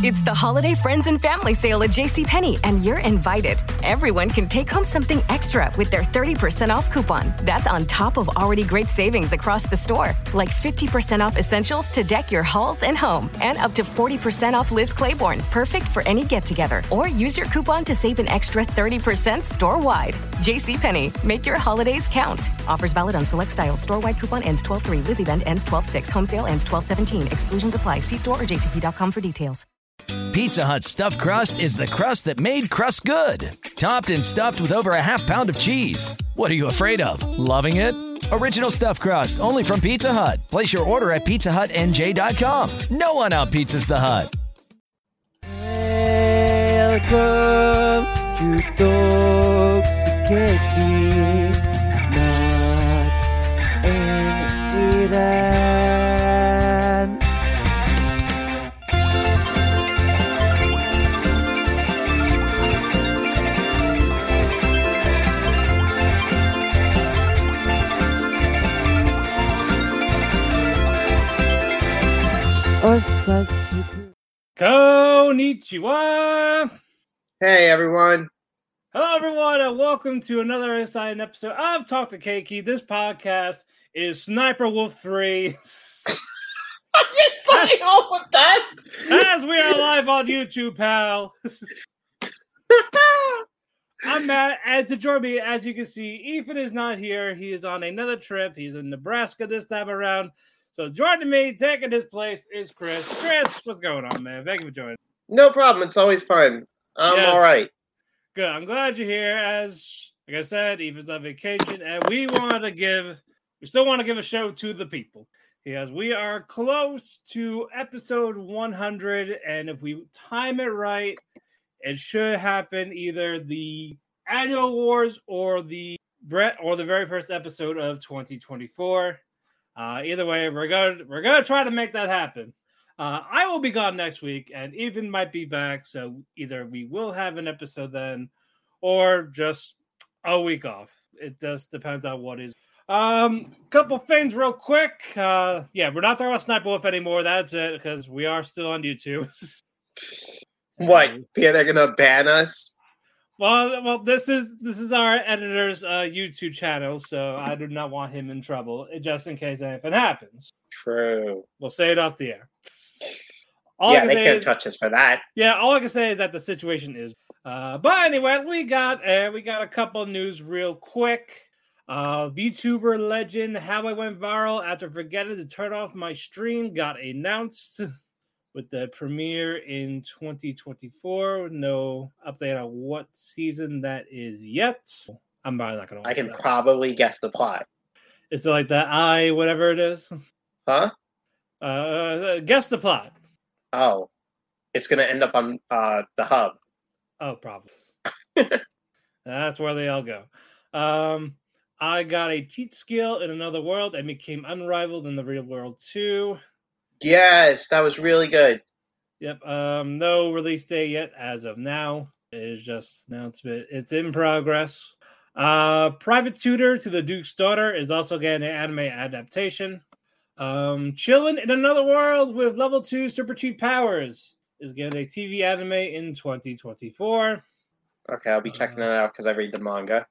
It's the holiday friends and family sale at JCPenney, and you're invited. Everyone can take home something extra with their 30% off coupon. That's on top of already great savings across the store, like 50% off essentials to deck your halls and home, and up to 40% off Liz Claiborne, perfect for any get together. Or use your coupon to save an extra 30% store wide. JCPenney, make your holidays count. Offers valid on select styles. Store wide coupon ends 12 3. Liz event ends 12 6. Home sale ends 12 17. Exclusions apply. See store or jcp.com for details. Pizza Hut stuffed crust is the crust that made crust good. Topped and stuffed with over a half pound of cheese. What are you afraid of? Loving it? Original stuffed crust only from Pizza Hut. Place your order at pizzahutnj.com. No one out pizzas the Hut. Welcome to Toxicity. Osashi. Konnichiwa! Hey everyone. Hello, everyone, and welcome to another exciting episode of Talk to Keki. This podcast is Sniper Wolf 3. You're starting off with that. As we are live on YouTube, pal. I'm Mat, and to join me, as you can see, Ethan is not here. He is on another trip. He's in Nebraska this time around. So joining me, taking his place, is Chris. Chris, what's going on, man? Thank you for joining. No problem. It's always fun. I'm Yes. all right. Good. I'm glad you're here. As like I said, Ethan's on vacation, and we want to give, we still want to give a show to the people because we are close to episode 100, and if we time it right, it should happen either the annual awards or the Brett or the very first episode of 2024. Uh, either way, we're gonna we're gonna try to make that happen. Uh, I will be gone next week, and Ethan might be back. So either we will have an episode then, or just a week off. It just depends on what is. Um, couple things real quick. Uh, yeah, we're not talking about Sniper Wolf anymore. That's it because we are still on YouTube. What? Yeah, they're gonna ban us. Well, well, this is this is our editor's uh, YouTube channel, so I do not want him in trouble, uh, just in case anything happens. True. We'll say it off the air. All yeah, can they can't is- touch us for that. Yeah, all I can say is that the situation is. Uh, but anyway, we got uh, we got a couple news real quick. Uh, VTuber legend How I Went Viral After Forgetting to Turn Off My Stream got announced with the premiere in 2024. No update on what season that is yet. I'm probably not gonna. I can that. probably guess the plot. Is it like the I whatever it is. Huh? Uh, guess the plot. Oh, it's gonna end up on uh the hub. Oh, probably. That's where they all go. Um, I got a cheat skill in another world and became unrivaled in the real world too. Yes, that was really good. Yep. Um, no release date yet as of now. It is just announcement. It's in progress. Uh, Private Tutor to the Duke's Daughter is also getting an anime adaptation. Um, Chilling in Another World with level two super cheat powers is getting a TV anime in 2024. Okay, I'll be checking it out because I read the manga.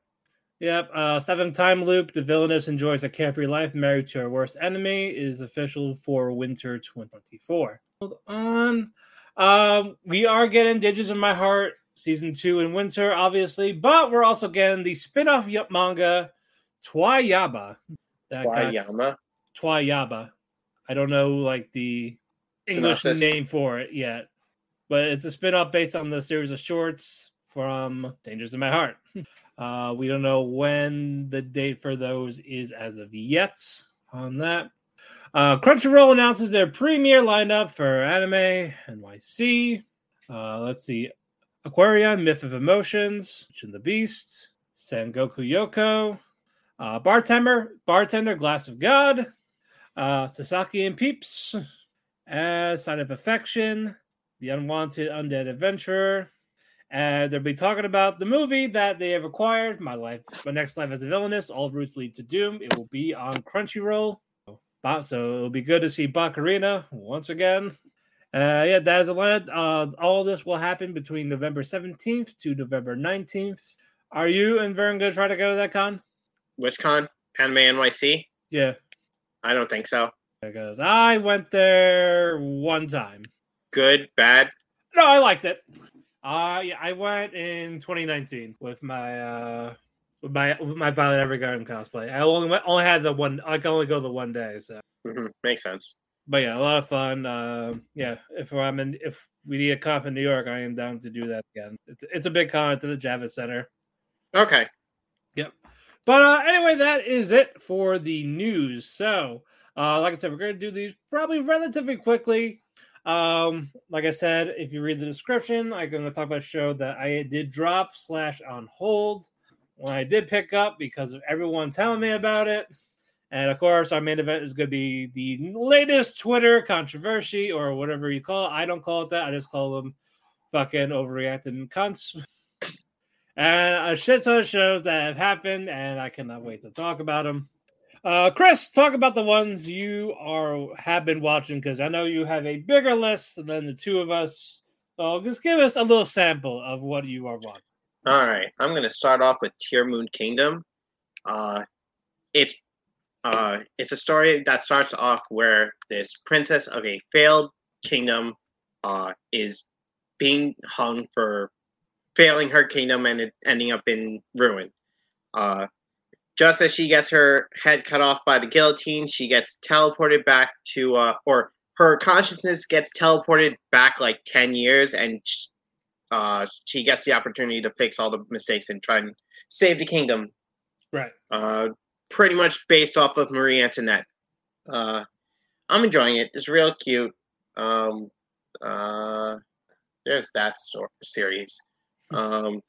Yep. Uh, Seven Time Loop. The villainess enjoys a carefree life, married to her worst enemy, is official for winter 2024. Hold on. Um, we are getting Dangers in My Heart season two in winter, obviously, but we're also getting the spin off manga Twayaba. That got- Twayama. Twayaba. I don't know like the English Synopsis. name for it yet, but it's a spin-off based on the series of shorts from Dangers in My Heart. Uh, we don't know when the date for those is as of yet on that. Uh, Crunchyroll announces their premiere lineup for anime NYC. Uh, let's see. Aquarion, Myth of Emotions, and the Beast, Sengoku Yoko, uh, Bartender, Bartender, Glass of God, uh, Sasaki and Peeps, uh, Sign of Affection, The Unwanted Undead Adventurer, and they'll be talking about the movie that they have acquired, My Life, My Next Life as a Villainess, All Routes Lead to Doom. It will be on Crunchyroll. So it'll be good to see Bakarina once again. Uh, yeah, that is a lot. Uh, all this will happen between November 17th to November 19th. Are you and Vern going to try to go to that con? Which con? Anime NYC? Yeah, I don't think so. because I went there one time. Good, bad. No, I liked it. Uh, yeah, I went in 2019 with my uh with my with my Violet Evergarden cosplay. I only went, only had the one. I can only go the one day. So, hmm Makes sense. but yeah, a lot of fun. Um, yeah, if I'm in, if we need a con in New York, I am down to do that again. It's it's a big con. It's at the Javits Center. Okay. Yep. But uh, anyway, that is it for the news. So, uh, like I said, we're going to do these probably relatively quickly. Um, like I said, if you read the description, I'm going to talk about a show that I did drop slash on hold when I did pick up because of everyone telling me about it. And of course, our main event is going to be the latest Twitter controversy or whatever you call it. I don't call it that. I just call them fucking overreacting cunts and a shit ton of shows that have happened, and I cannot wait to talk about them. Uh, Chris, talk about the ones you are have been watching because I know you have a bigger list than the two of us. So just give us a little sample of what you are watching. All right. I'm going to start off with Tearmoon Kingdom. Uh, it's uh, it's a story that starts off where this princess of a failed kingdom uh, is being hung for failing her kingdom and ending up in ruin. Uh, just as she gets her head cut off by the guillotine, she gets teleported back to, uh, or her consciousness gets teleported back like 10 years and uh, she gets the opportunity to fix all the mistakes and try and save the kingdom. Right. Uh, pretty much based off of Marie Antoinette. Uh, I'm enjoying it. It's real cute. Um, uh, there's that sort of series. Um,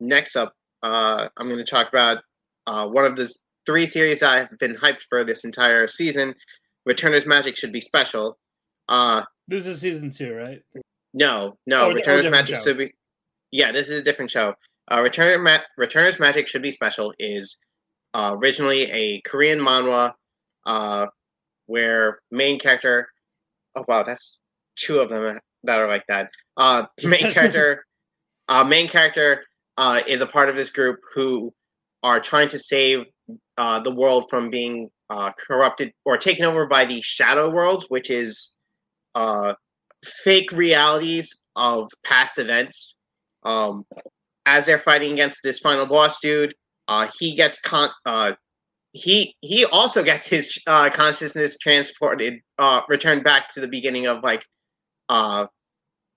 next up, uh, I'm going to talk about uh, one of the three series that I've been hyped for this entire season. Returner's Magic should be special. Uh, This is season two, right? no, no, Or- or Returner's Magic show. should be. Yeah, this is a different show. Uh, Returner Ma- Returner's Magic should be special is uh, originally a Korean manhwa uh, where main character. Oh wow, that's two of them that are like that. Uh, main character, uh, main character uh, is a part of this group who are trying to save uh, the world from being uh, corrupted or taken over by the shadow worlds, which is uh, fake realities of past events. Um, as they're fighting against this final boss dude, uh, he gets con- uh, he he also gets his uh, consciousness transported, uh, returned back to the beginning of like uh,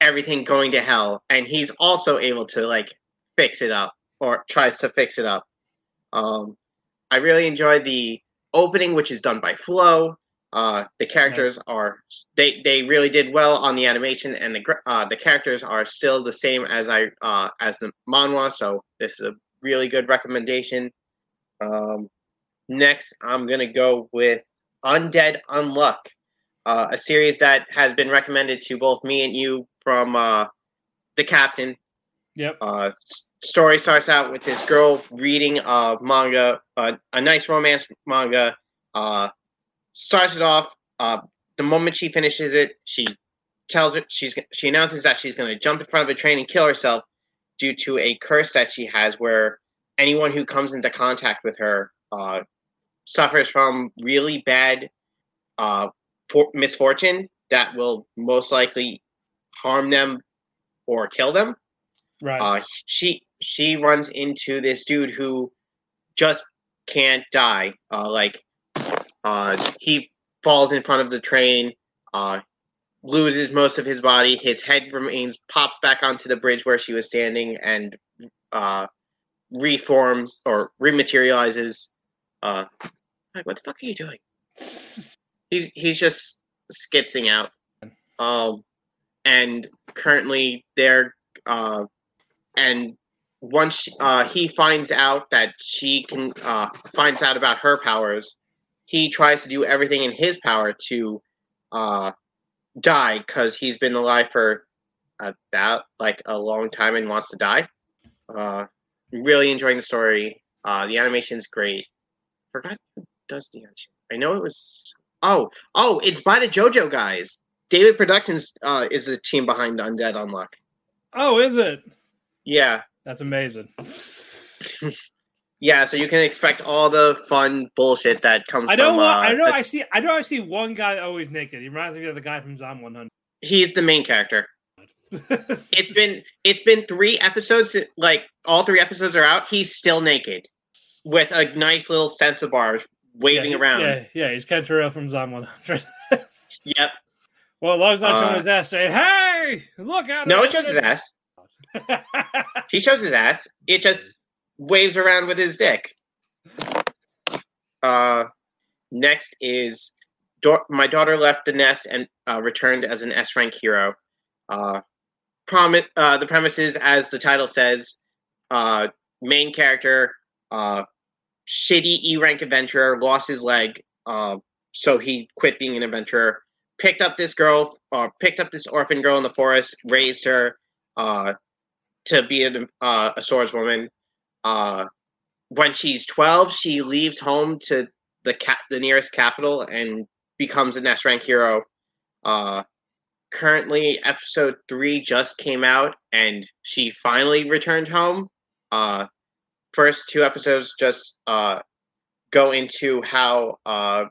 everything going to hell, and he's also able to like fix it up or tries to fix it up. Um, I really enjoy the opening, which is done by Flo. Uh, the characters are they they really did well on the animation, and the uh, the characters are still the same as I uh, as the manhwa. So this is a really good recommendation. Um, next, I'm gonna go with Undead Unluck, uh, a series that has been recommended to both me and you from uh, the captain. Yep. Uh, story starts out with this girl reading a manga, uh, a nice romance manga. Uh, starts it off. Uh, the moment she finishes it, she tells it she's she announces that she's going to jump in front of a train and kill herself due to a curse that she has, where anyone who comes into contact with her uh, suffers from really bad uh, for- misfortune that will most likely harm them or kill them Right. uh, she she runs into this dude who just can't die. Uh, like uh, he falls in front of the train, uh, loses most of his body. His head remains pops back onto the bridge where she was standing and uh, reforms or rematerializes. Uh, like, what the fuck are you doing? He's he's just skitzing out. Um, and currently they're uh, and once uh, he finds out that she can uh, finds out about her powers, he tries to do everything in his power to uh, die because he's been alive for about like a long time and wants to die. Uh, really enjoying the story. Uh, the animation's great. Forgot who does the animation. I know it was. Oh, oh, it's by the JoJo guys. David Productions uh, is the team behind Undead Unluck. Oh, is it? Yeah, That's amazing. yeah. So you can expect all the fun bullshit that comes. I know. From, what uh, I know. the- I see. I know. I see one guy always naked. He reminds me of the guy from Zom 100. he's the main character. It's been it's been three episodes. Like all three episodes are out. He's still naked, with a nice little sense of bars waving yeah, around. Yeah, yeah. He's Kentrell from Zom 100. Yep. well, as long as not showing Uh, his ass saying, "Hey, look out!" No, it shows his ass. He shows his ass. It just waves around with his dick. Uh, next is da- my daughter left the nest and uh, returned as an S rank hero. Uh, promise. Uh, the premise is, as the title says, uh, main character, uh, shitty E rank adventurer, lost his leg, uh, so he quit being an adventurer. Picked up this girl, uh, picked up this orphan girl in the forest, raised her, uh, to be an, uh, a swordswoman. Uh, when she's 12, she leaves home to the cap- the nearest capital and becomes an S rank hero. Uh, currently, episode three just came out, and she finally returned home. Uh, first two episodes just uh, go into how uh,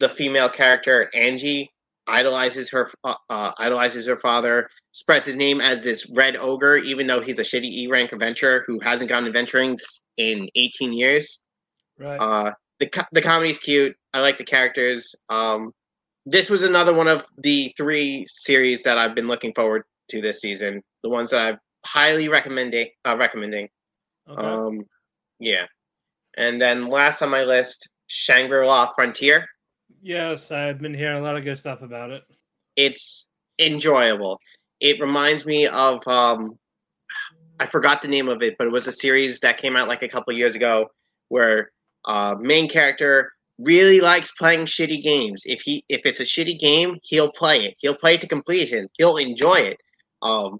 the female character Angie idolizes her uh, uh, idolizes her father, spreads his name as this red ogre, even though he's a shitty E rank adventurer who hasn't gone adventuring in 18 years. right. Uh, the co- the comedy's cute. I like the characters. Um, this was another one of the three series that I've been looking forward to this season. The ones that I'm highly recommending. Uh, recommending. okay. Um, yeah. And then last on my list, Shangri La Frontier. Yes, I've been hearing a lot of good stuff about it. It's enjoyable. It reminds me of um, I forgot the name of it, but it was a series that came out like a couple years ago where uh, main character really likes playing shitty games. If he if it's a shitty game, he'll play it. He'll play it to completion. He'll enjoy it. Um,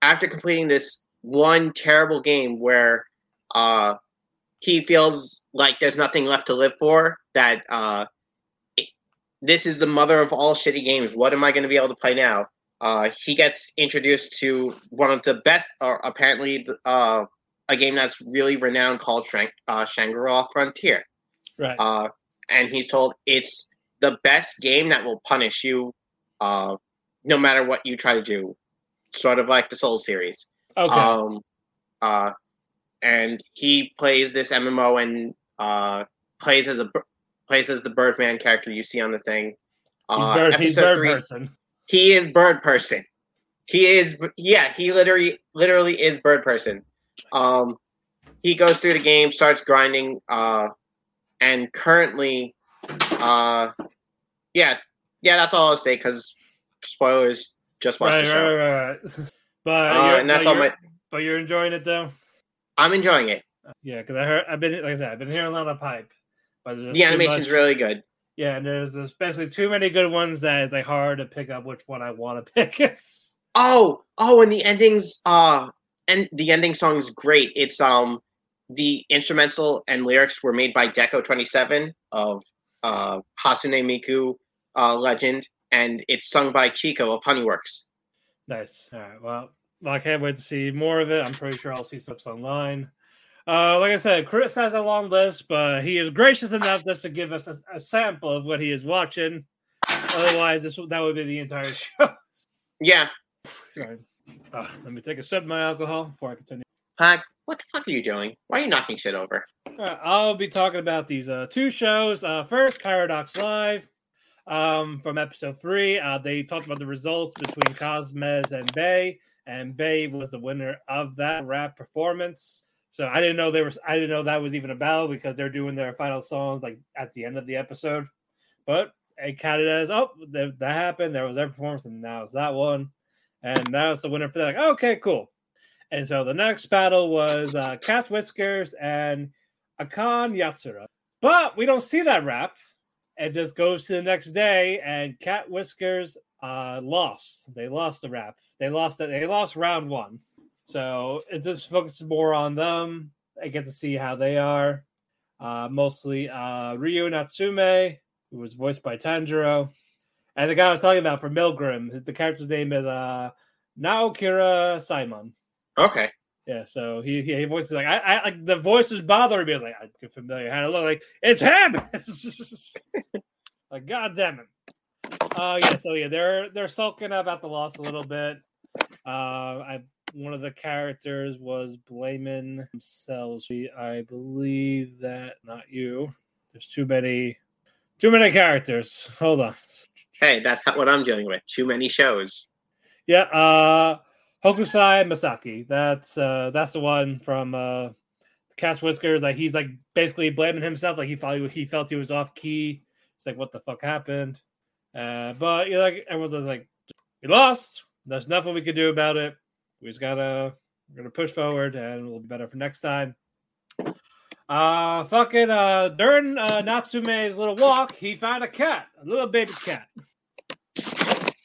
after completing this one terrible game where uh, he feels like there's nothing left to live for, that uh, this is the mother of all shitty games. What am I going to be able to play now? Uh, he gets introduced to one of the best, or apparently uh, a game that's really renowned called Shang- uh, Shangri-La Frontier. Right. Uh, and he's told it's the best game that will punish you uh, no matter what you try to do. Sort of like the Soul series. okay. Um, uh, and he plays this MMO and uh, plays as a plays as the Birdman character you see on the thing. he's Uh, bird, he's bird three- person. he is bird person. He is yeah, he literally literally is bird person. Um he goes through the game, starts grinding, uh and currently uh yeah, yeah, that's all I'll say because spoilers just watch Right, the show. right, right. But Uh, you're, and that's all my But you're enjoying it though. I'm enjoying it. Yeah, because I heard I've been like I said I've been hearing a lot of hype. But The animation's much- really good. yeah, and there's especially too many good ones that it's like hard to pick up which one I want to pick. It's, Oh, oh, and the endings uh and the ending song is great. It's um the instrumental and lyrics were made by Deco 27 of uh Hatsune Miku uh legend and it's sung by Chico of Honeyworks. nice. All right. Well, I can't wait to see more of it. I'm pretty sure I'll see clips online. Uh, like I said, Chris has a long list, but he is gracious enough just to give us a, a sample of what he is watching. Otherwise, this that would be the entire show. Yeah. Uh, let me take a sip of my alcohol before I continue. Pac, what the fuck are you doing? Why are you knocking shit over? Right, I'll be talking about these uh, two shows. Uh, first, Paradox Live um, from episode three. Uh, they talked about the results between Cosmez and Bay, and Bay was the winner of that rap performance. So I didn't know there was. I didn't know that was even a battle because they're doing their final songs like at the end of the episode. But it counted as oh that, that happened. There was their performance, and now it's that one. and that was the winner for that. Like, okay, cool. And so the next battle was uh, Cat Whiskers and Akan Yatsura. But we don't see that rap. It just goes to the next day, and Cat Whiskers uh, lost. They lost the rap. They lost it. They lost round one. So it just focuses more on them. I get to see how they are. Uh, mostly uh, Ryu Natsume, who was voiced by Tanjiro, and the guy I was talking about from Milgram. The character's name is uh, Naokira Simon. Okay. Yeah, so he he, he voices like I, I like the voice is bothering me. I was like, I get familiar. How to look like it's him. like, god damn it. Uh yeah, so yeah, they're they're sulking about the loss a little bit. Uh I one of the characters was blaming themselves. I believe that not you. There's too many too many characters. Hold on. Hey, that's not what I'm dealing with. Too many shows. Yeah, uh Hokusai Masaki. That's uh that's the one from uh Cast Whiskers. Like he's like basically blaming himself. Like he felt he felt he was off key. It's like what the fuck happened. Uh but you know, like everyone's like we lost. There's nothing we could do about it. We just gotta we're gonna push forward and we'll be better for next time. Uh fucking uh during uh Natsume's little walk, he found a cat, a little baby cat.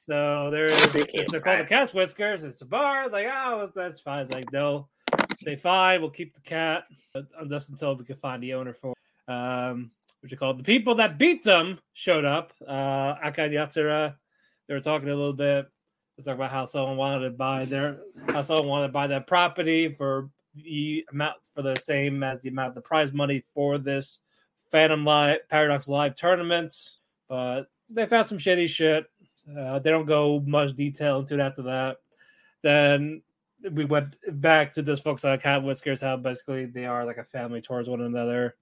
So they're they're called the cat. Cat Whiskers. It's a bar. Like, oh, that's fine. Like, they'll say fine. We'll keep the cat but just until we can find the owner for. it. Um, what you call? The people that beat them showed up. Uh, Akan Yatsura. They were talking a little bit. Talk about how someone wanted to buy their how someone wanted to buy that property for the amount for the same as the amount of the prize money for this Phantom Live Paradox Live tournaments. But they found some shitty shit. Uh, they don't go much detail into it after that. Then we went back to this folks on Cat Whiskers, how basically they are like a family towards one another.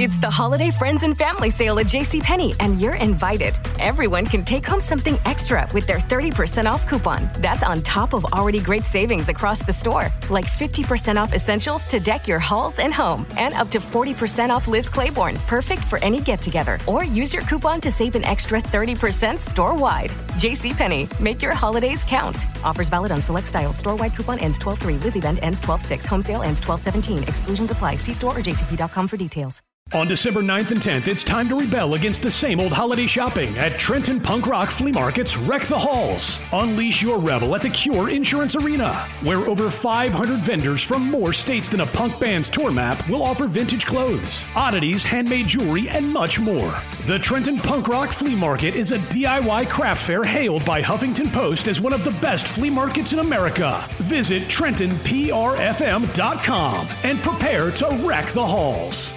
It's the holiday friends and family sale at JCPenney, and you're invited. Everyone can take home something extra with their 30% off coupon. That's on top of already great savings across the store, like 50% off essentials to deck your halls and home, and up to 40% off Liz Claiborne, perfect for any get together. Or use your coupon to save an extra 30% store wide. JCPenney, make your holidays count. Offers valid on select styles. Store wide coupon ends 12 3. Liz event ends 12 6. Home sale ends 12 17. Exclusions apply. See store or jcp.com for details. On December 9th and 10th, it's time to rebel against the same old holiday shopping at Trenton Punk Rock Flea Market's Wreck the Halls. Unleash your rebel at the Cure Insurance Arena, where over 500 vendors from more states than a punk band's tour map will offer vintage clothes, oddities, handmade jewelry, and much more. The Trenton Punk Rock Flea Market is a DIY craft fair hailed by Huffington Post as one of the best flea markets in America. Visit TrentonPRFM.com and prepare to wreck the halls.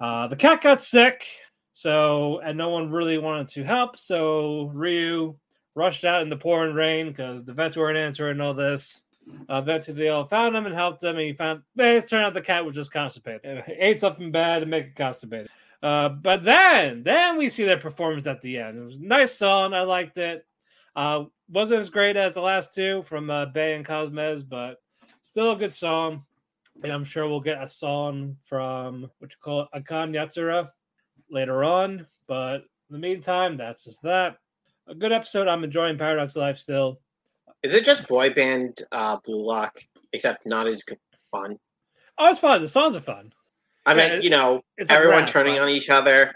Uh, the cat got sick, so and no one really wanted to help. So Ryu rushed out in the pouring rain because the vets weren't answering all this. Uh, they all found him and helped him, and he found. It turned out the cat was just constipated. He ate something bad to make it constipated. Uh, but then, then we see their performance at the end. It was a nice song. I liked it. Uh, wasn't as great as the last two from uh, Bay and Cosmez, but still a good song. And I'm sure we'll get a song from what you call it, Akan Yatsura later on. But in the meantime, that's just that. A good episode. I'm enjoying Paradox Live still. Is it just boy band uh, Blue Lock, except not as fun? Oh, it's fun. The songs are fun. I mean, you know, everyone rap, turning but- on each other.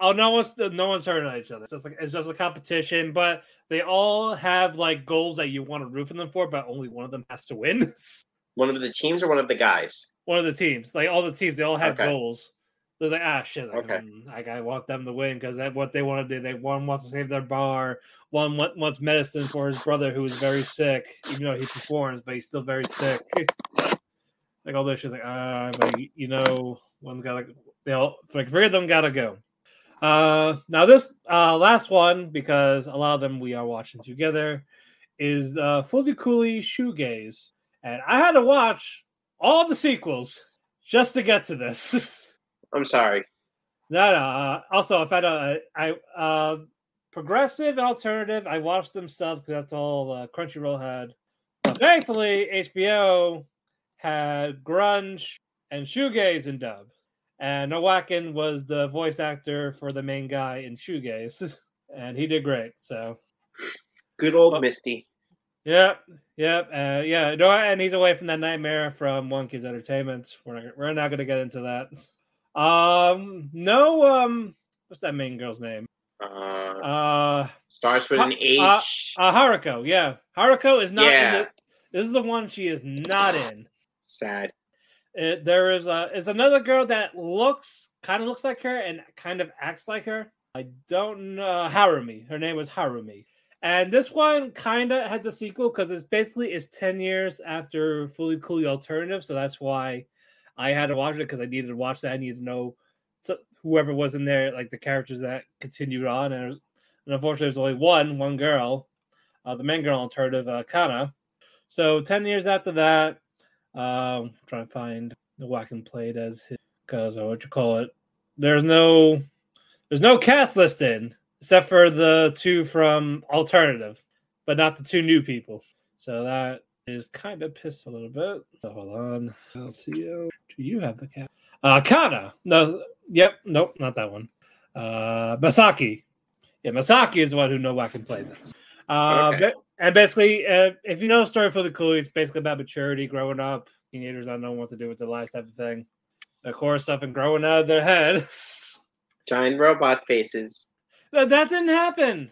Oh, no one's no one's hurting on each other. It's just like it's just a competition, but they all have like goals that you want to root for them for, but only one of them has to win. One of the teams or one of the guys? one of the teams, like all the teams, they all have Okay. goals. They're like, ah, shit. Like, Okay. mm, like I want them to win because that's what they want to do. They one wants to save their bar, one wants medicine for his brother who is very sick, even though he performs, but he's still very sick. like all this shit, like ah, but you know, one's gotta. They all like three of them gotta go. Uh, now this uh last one because a lot of them we are watching together is uh Fujikuli Shoegaze, and I had to watch all the sequels just to get to this. I'm sorry. no, no. Uh, also, I found out I, I uh, progressive and alternative. I watched them stuff because that's all uh, Crunchyroll had. But thankfully, HBO had grunge and shoegaze in dub, and Nowakin was the voice actor for the main guy in shoegaze, and he did great. So Good old Well- Misty. Yep, yep, uh, yeah. No, and he's away from that nightmare from One Kids Entertainment. We're not, we're not going to get into that. Um, no, um, what's that main girl's name? Uh, Uh, starts with an uh, H. uh Haruko. Yeah, Haruko is not. In Yeah. the, this is the one she is not in. Sad. It, there is a is another girl that looks kind of looks like her and kind of acts like her. I don't know Harumi. Her name was Harumi. And this one kind of has a sequel because it's basically it's 10 years after Fully Coolly Alternative. So that's why I had to watch it because I needed to watch that. I needed to know whoever was in there, like the characters that continued on. And, and unfortunately, there's only one, one girl, uh, the main girl alternative, uh, Kana. So 10 years after that, um, trying to find the I can played as his because uh, what you call it. There's no there's no cast listed except for the two from Alternative, but not the two new people. So that is kind of pissed a little bit. So hold on. LCO. Do you have the cast? Uh Kana. No, yep, nope, not that one. Uh Masaki. Yeah, Masaki is the one who no one can play as. Uh, Okay. and basically, uh, if you know the story for the cool, it's basically about maturity, growing up, teenagers not knowing what to do with their lives, type of thing. The course, stuff and growing out of their heads. Giant robot faces. That, that didn't happen.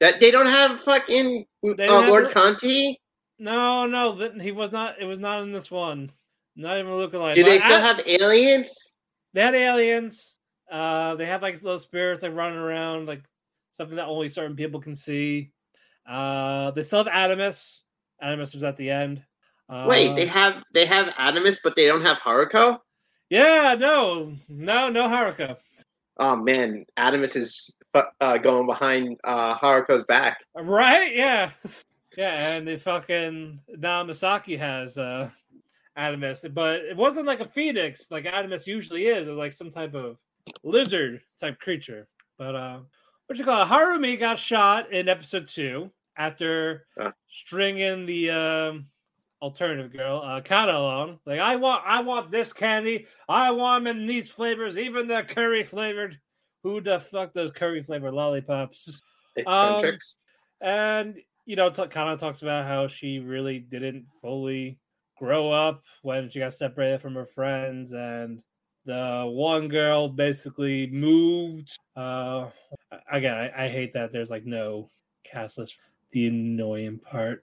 That they don't have fucking uh, have Lord Conti. No, no, that, he was not. It was not in this one. Not even looking like. Do they still I- have aliens? They had aliens. Uh, they have like little spirits like running around, like something that only certain people can see. Uh, they still have Atomsk. Atomsk was at the end. Uh, Wait, they have they have Atomsk, but they don't have Haruko. Yeah, no, no, no Haruko. Oh man, Atomsk is uh, going behind uh, Haruko's back. Right? Yeah. Yeah, and the fucking now Misaki has uh Atomsk, but it wasn't like a phoenix like Atomsk usually is. It was like some type of lizard type creature. But uh what you call it? Harumi got shot in episode two after Ah. stringing the um alternative girl, uh Kana. Like I want I want this candy, I want them in these flavors, even the curry flavored. Who the fuck does curry flavored lollipops? Um, and you know, t- kind of talks about how she really didn't fully grow up when she got separated from her friends, and the one girl basically moved. Uh, again, I, I hate that there's like no cast list. The annoying part.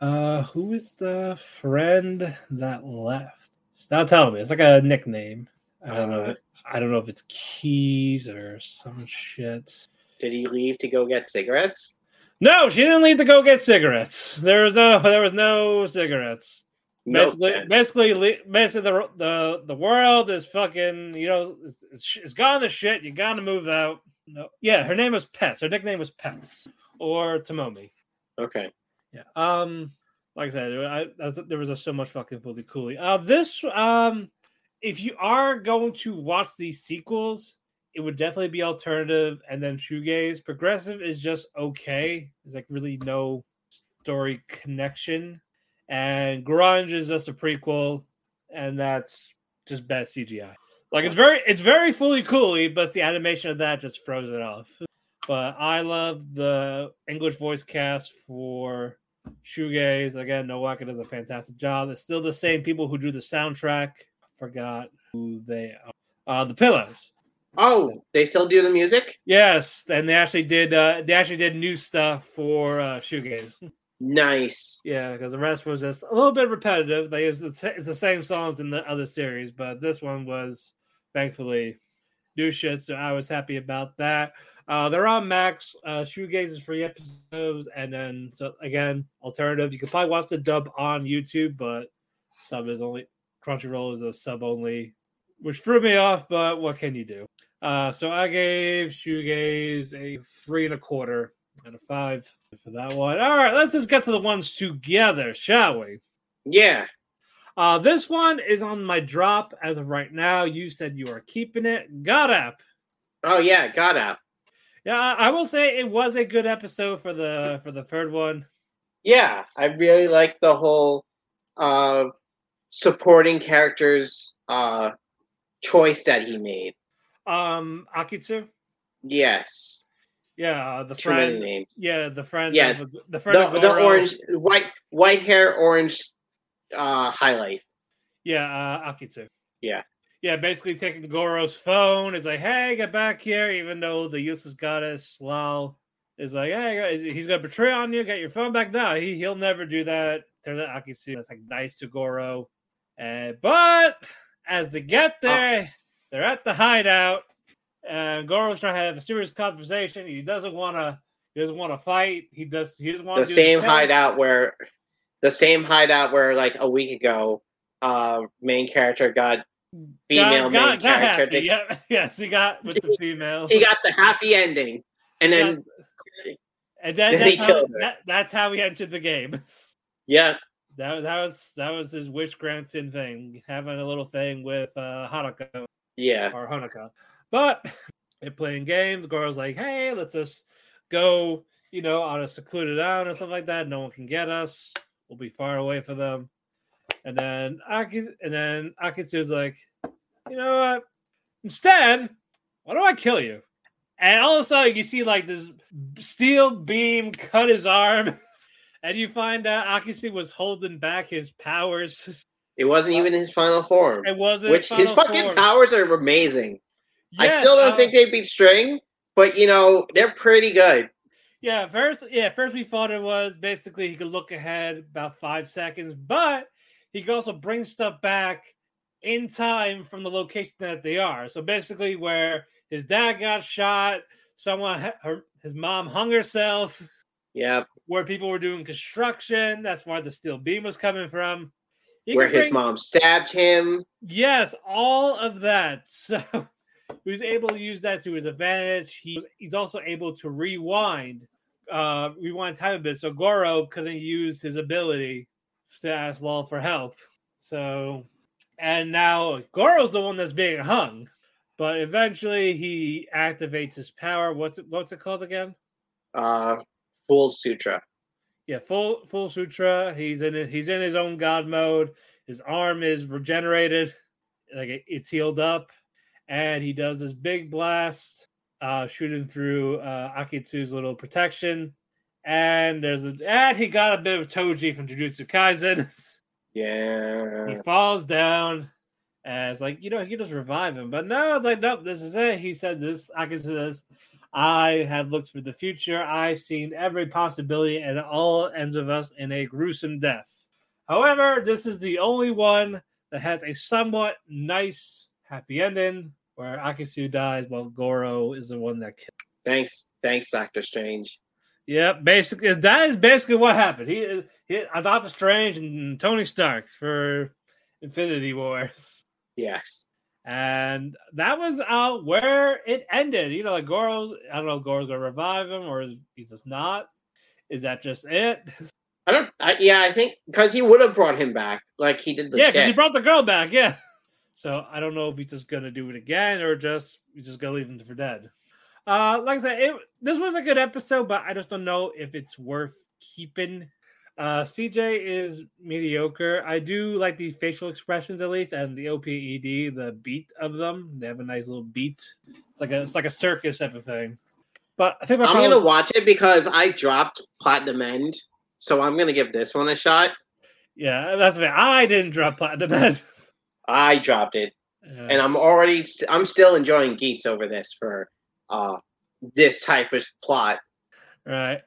Uh, who is the friend that left? Now telling me. It's like a nickname. I don't know. Uh, I don't know if it's Keys or some shit. Did he leave to go get cigarettes? No, she didn't leave to go get cigarettes. There was no, there was no cigarettes. Basically, basically, basically, the the the world is fucking. You know, it's, it's, it's gone to shit. You gotta move out. No, yeah, her name was Pets. Her nickname was Pets or Tomomi. Okay. Yeah. Um, like I said, I, there was a, so much fucking fully coolly. Uh, this um, if you are going to watch these sequels, it would definitely be alternative and then shoegaze. Progressive is just okay. There's like really no story connection, and grunge is just a prequel, and that's just bad CGI. Like it's very, it's very fully coolly, but the animation of that just froze it off. But I love the English voice cast for Shoegaze. Again, Nowaka does a fantastic job. It's still the same people who do the soundtrack. Forgot who they are. Uh, the Pillows. Oh, they still do the music? Yes, and they actually did. Uh, they actually did new stuff for uh, Shoegaze. Nice. Yeah, because the rest was just a little bit repetitive. They use the, it's the same songs in the other series, but this one was thankfully new shit. So I was happy about that. Uh, they're on Max. Uh, Shoegaze is free episodes, and then so again, alternative. You can probably watch the dub on YouTube, but sub is only Crunchyroll is a sub only, which threw me off. But what can you do? Uh, so I gave Shoegaze a three and a quarter out of five for that one. All right, let's just get to the ones together, shall we? Yeah. Uh, this one is on my drop as of right now. You said you are keeping it. God app. Oh yeah, got out. Yeah, I will say it was a good episode for the for the third one. Yeah, I really like the whole uh supporting characters uh choice that he made. Um, Akitsu. Yes. Yeah, uh, the Too friend. names. Yeah, the friend. Yeah, of- the friend. The, of the orange, white, white hair, orange uh, highlight. Yeah, uh, Akitsu. Yeah. Yeah, basically taking Goro's phone is like, hey, get back here, even though the useless goddess Lao is like, hey, he's gonna betray on you, get your phone back now. He he'll never do that. Turns out Akitsu is like nice to Goro. Uh, but as they get there, they're at the hideout, and Goro's trying to have a serious conversation. He doesn't wanna he doesn't want to fight. He does he doesn't want The to same hideout where, the same hideout where like a week ago, uh, main character got female main character. happy. to- Yeah, yes, he got with the female. He got the happy ending, and then And then Then that's how, that, that's how he entered the game. yeah, That, that was that was his wish granted thing, having a little thing with uh Hanukkah yeah, or Hanukkah. But they're playing games. The girl's like, hey, let's just go, you know, on a secluded island or something like that. No one can get us. We'll be far away from them. And then Aki and then Akitsu's like, you know what? Instead, why don't I kill you? And all of a sudden, you see like this steel beam cut his arm, and you find out Akitsu was holding back his powers. it wasn't even his final form. It wasn't Which his final fucking form. powers are amazing. I still don't uh, think they beat String, but you know they're pretty good. Yeah, first, yeah, first we thought it was basically he could look ahead about five seconds, but he can also bring stuff back in time from the location that they are. So basically, where his dad got shot, someone, her, his mom hung herself, Yeah, where people were doing construction. That's where the steel beam was coming from. He where his bring- mom stabbed him. Yes, all of that. So he was able to use that to his advantage. He, he's also able to rewind, uh, rewind time a bit. So Goro couldn't use his ability to ask Law for help. So, and now Goro's the one that's being hung. But eventually he activates his power. What's it? What's it called again? Uh, Full Sutra. Yeah, full full sutra. He's in it. He's in his own god mode. His arm is regenerated, like it- it's healed up, and he does this big blast, uh, shooting through uh, Akitsu's little protection. And there's a and he got a bit of Toji from Jujutsu Kaisen. Yeah, he falls down. And it's like, you know, he can just revive him. But no, like, no, this is it. He said this. Akitsu says, I have looked for the future. I've seen every possibility, and all ends with us in a gruesome death. However, this is the only one that has a somewhat nice, happy ending where Akitsu dies while Goro is the one that kills. thanks, thanks, Doctor Strange. Yep, basically, that is basically what happened. He, he I Doctor Strange and Tony Stark for Infinity Wars. Yes, And that was uh, where it ended. You know, like Goro's, I don't know if Goro's to revive him or is he's just not. Is that just it? I don't. I, yeah, I think because he would have brought him back, like he did the yeah, because he brought the girl back. Yeah. So I don't know if he's just to do it again or just he's just to leave him for dead. Uh, like I said, it, this was a good episode, but I just don't know if it's worth keeping. Uh, CJ is mediocre. I do like the facial expressions at least, and the OPED, the beat of them. They have a nice little beat. It's like a it's like a circus type of thing. But I think my I'm gonna watch it because I dropped Platinum End, so I'm gonna give this one a shot. yeah, that's the. I didn't drop platinum End. I dropped it, and I'm already st- I'm still enjoying Geats over this for uh this type of plot. Right.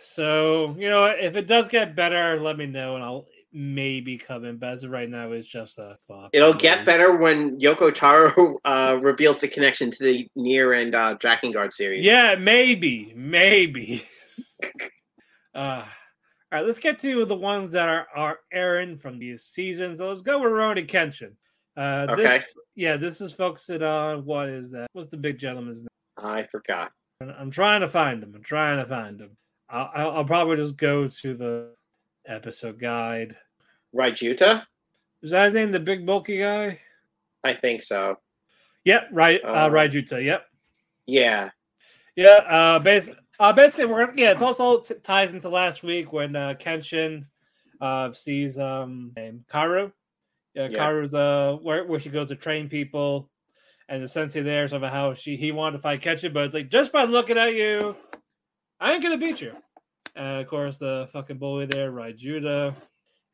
So, you know, if it does get better, let me know and I'll maybe come in. But as of right now, it's just a thought. It'll get better when Yoko Taro uh, reveals the connection to the Nier and uh, Drakengard series. Yeah, maybe. Maybe. uh, all right, let's get to the ones that are, are airing from these seasons. Let's go with Rurouni Kenshin. Uh, Okay. This, yeah, this is focusing on what is that? What's the big gentleman's name? I forgot. I'm trying to find him. I'm trying to find him. I'll, I'll, probably just go to the episode guide. Raijuta? Is that his name? The big bulky guy? I think so. Yep, right. Uh, Uh, Raijuta. Yep. Yeah. Yeah. Uh, bas- uh, basically, we're yeah. It's also t- ties into last week when uh, Kenshin uh, sees um name Kaoru. Yeah, Yeah. Kaoru's uh where where she goes to train people, and the sensei there somehow she he wanted to fight Kenshin, but it's like just by looking at you, I ain't gonna beat you. And of course, the fucking bully there, Raijuta,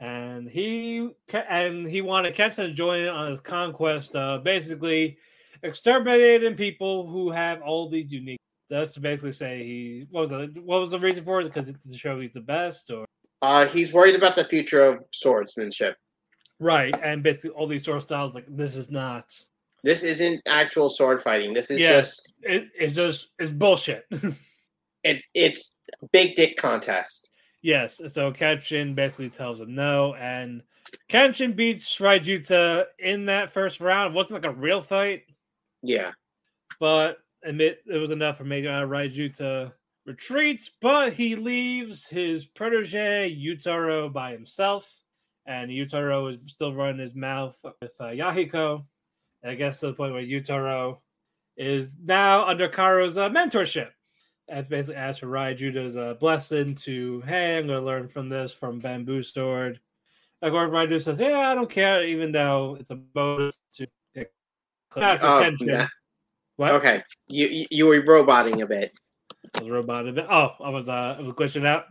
and he and he wanted Kenshin to join in on his conquest, uh, basically exterminating people who have all these unique. That's to basically say he what was the what was the reason for it? Because it's to show he's the best, or Uh, he's worried about the future of swordsmanship. right? And basically all these sword styles, like this is not. This isn't actual sword fighting. This is Yes. just It, it's just it's bullshit. it, it's big dick contest. Yes, so Kenshin basically tells him no, and Kenshin beats Raijuta in that first round. It wasn't like a real fight, Yeah. but admit it was enough for making uh, Raijuta retreats, but he leaves his protege Yutaro by himself, and Yutaro is still running his mouth with uh, Yahiko. I guess to the point where Yutaro is now under Kaoru's uh, mentorship. And basically asks for Raijuta's uh, blessing to, hey, I'm going to learn from this from Bamboo Sword. Of course, Raiju says, yeah, I don't care, even though it's a bonus to for Oh, Kenshin. yeah. What? Okay. You, you you were roboting a bit. I was roboting a bit. Oh, I was uh I was glitching out.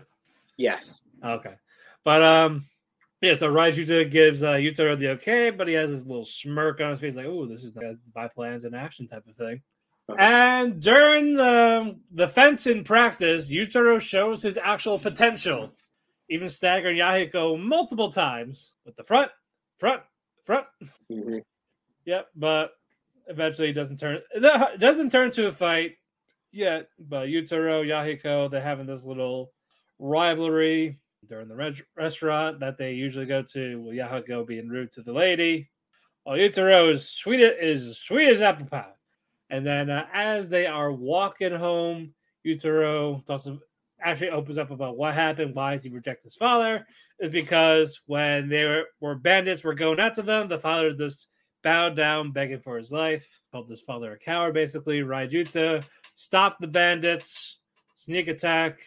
Yes. Okay. But um yeah, so Raijuta gives uh Yutaro the okay, but he has this little smirk on his face, like, oh, this is like my plans in action type of thing. And during the the fence in practice, Yutaro shows his actual potential, even staggering Yahiko multiple times with the front, front, front. Mhm. Yep, but eventually it doesn't turn it doesn't turn to a fight yet. But Yutaro, Yahiko, they're having this little rivalry during the res- restaurant that they usually go to. With Yahiko being rude to the lady, while Yutaro is sweet is sweet as apple pie. And then uh, as they are walking home, Yutaro talks actually opens up about what happened, why does he reject his father? Is because when they were, were bandits were going after them, the father just bowed down, begging for his life, called his father a coward, basically. Raijuta stopped the bandits, sneak attack,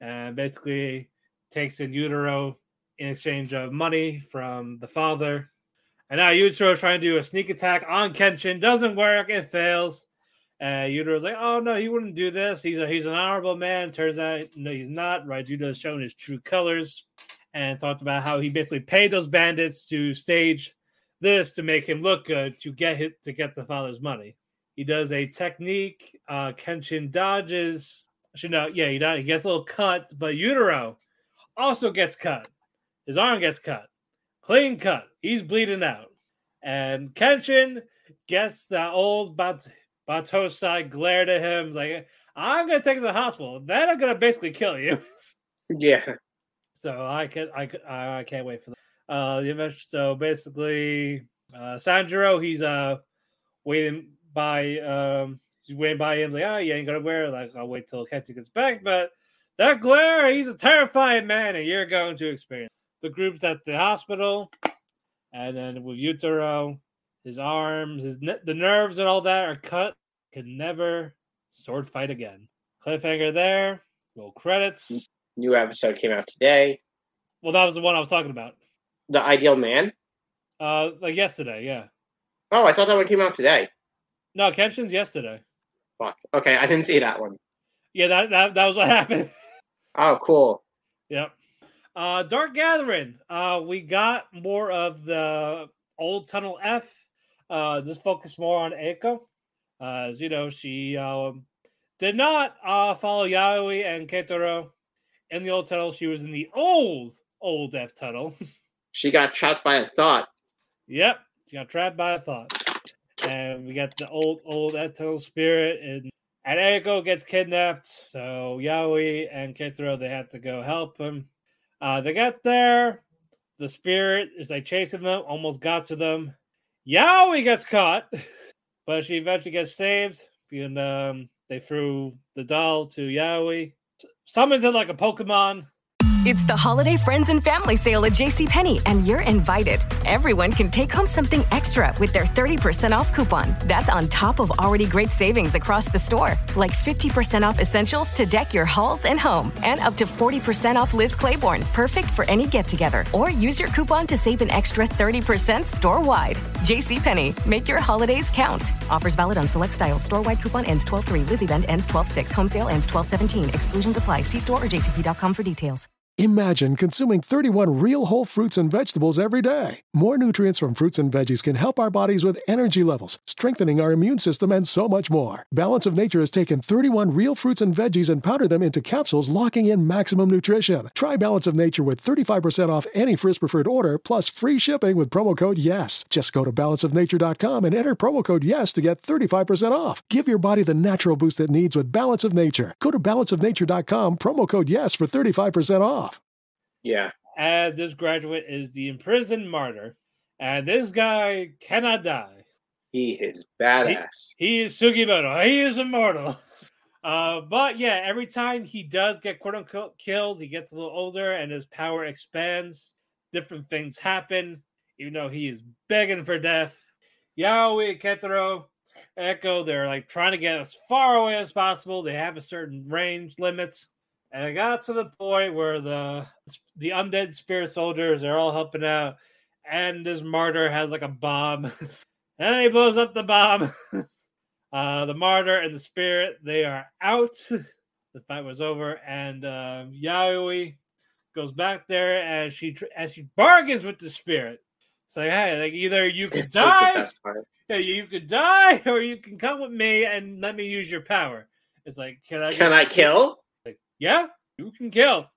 and basically takes in Yutaro in exchange of money from the father. And now Yutaro is trying to do a sneak attack on Kenshin. Doesn't work, it fails. And Yutaro's like, oh no, he wouldn't do this. He's a, he's an honorable man. Turns out, no, he's not. Raijuta has shown his true colors and talked about how he basically paid those bandits to stage this to make him look good to get hit to get the father's money. He does a technique. Uh, Kenshin dodges. Should know, yeah, he does. He gets a little cut, but Yutaro also gets cut. His arm gets cut, clean cut. He's bleeding out, and Kenshin gets that old Bat- Battosai glare to him, like, "I'm gonna take him to the hospital. Then I'm gonna basically kill you." Yeah. So I can I can I can't wait for that. Uh the event so basically uh Sanjiro he's uh waiting by um he's waiting by him like oh you ain't gonna wear it like I'll wait till Kenji gets back but that glare he's a terrifying man and you're going to experience the group's at the hospital and then with Yutaro his arms his the nerves and all that are cut can never sword fight again cliffhanger there roll credits New episode came out today. well that was the one I was talking about The Ideal Man. Uh, like yesterday, yeah. Oh, I thought that one came out today. No, Kenshin's yesterday. Fuck. Okay, I didn't see that one. Yeah, that that, that was what happened. Oh, cool. yep. Uh, Dark Gathering. Uh, we got more of the old Tunnel F. Uh, this focused more on Eiko. Uh, as you know, she um, did not uh, follow Yayoi and Keitaro in the old tunnel. She was in the old old F tunnel. She got trapped by a thought. Yep, she got trapped by a thought. And we got the old, old F tunnel spirit, and and Eiko gets kidnapped. So Yayoi and Keitaro they had to go help him. Uh, they got there. The spirit is like chasing them, almost got to them. Yayoi gets caught, but she eventually gets saved. And um, they threw the doll to Yayoi, summons it like a Pokemon. It's the holiday friends and family sale at JCPenney, and you're invited. Everyone can take home something extra with their 30% off coupon. That's on top of already great savings across the store, like 50% off essentials to deck your halls and home, and up to 40% off Liz Claiborne, perfect for any get together. Or use your coupon to save an extra 30% store wide. JCPenney, make your holidays count. Offers valid on select styles. Store wide coupon ends 12 3. Liz event ends 12 6. Home sale ends 12 17. Exclusions apply. See store or jcp.com for details. Imagine consuming 31 real whole fruits and vegetables every day. More nutrients from fruits and veggies can help our bodies with energy levels, strengthening our immune system, and so much more. Balance of Nature has taken 31 real fruits and veggies and powdered them into capsules, locking in maximum nutrition. Try Balance of Nature with 35% off any first preferred order, plus free shipping with promo code YES. Just go to balanceofnature.com and enter promo code YES to get 35% off. Give your body the natural boost it needs with Balance of Nature. Go to balanceofnature.com, promo code YES for 35% off. Yeah. And this graduate is the imprisoned martyr. And this guy cannot die. He is badass. He is Sugimoto. He is immortal. Uh, but yeah, every time he does get quote unquote killed, he gets a little older and his power expands. Different things happen, even though he is begging for death. Yayoi, Keitaro, Eiko, they're like trying to get as far away as possible. They have a certain range limits. And it got to the point where the the undead spirit soldiers are all helping out, and this martyr has like a bomb, and he blows up the bomb. uh, the martyr and the spirit they are out. the fight was over, and uh, Yayoi goes back there and she as she bargains with the spirit. It's like, hey, like either you could This was the die, yeah, you could die, or you can come with me and let me use your power. It's like, can I? Can I kill? Yeah, you can kill.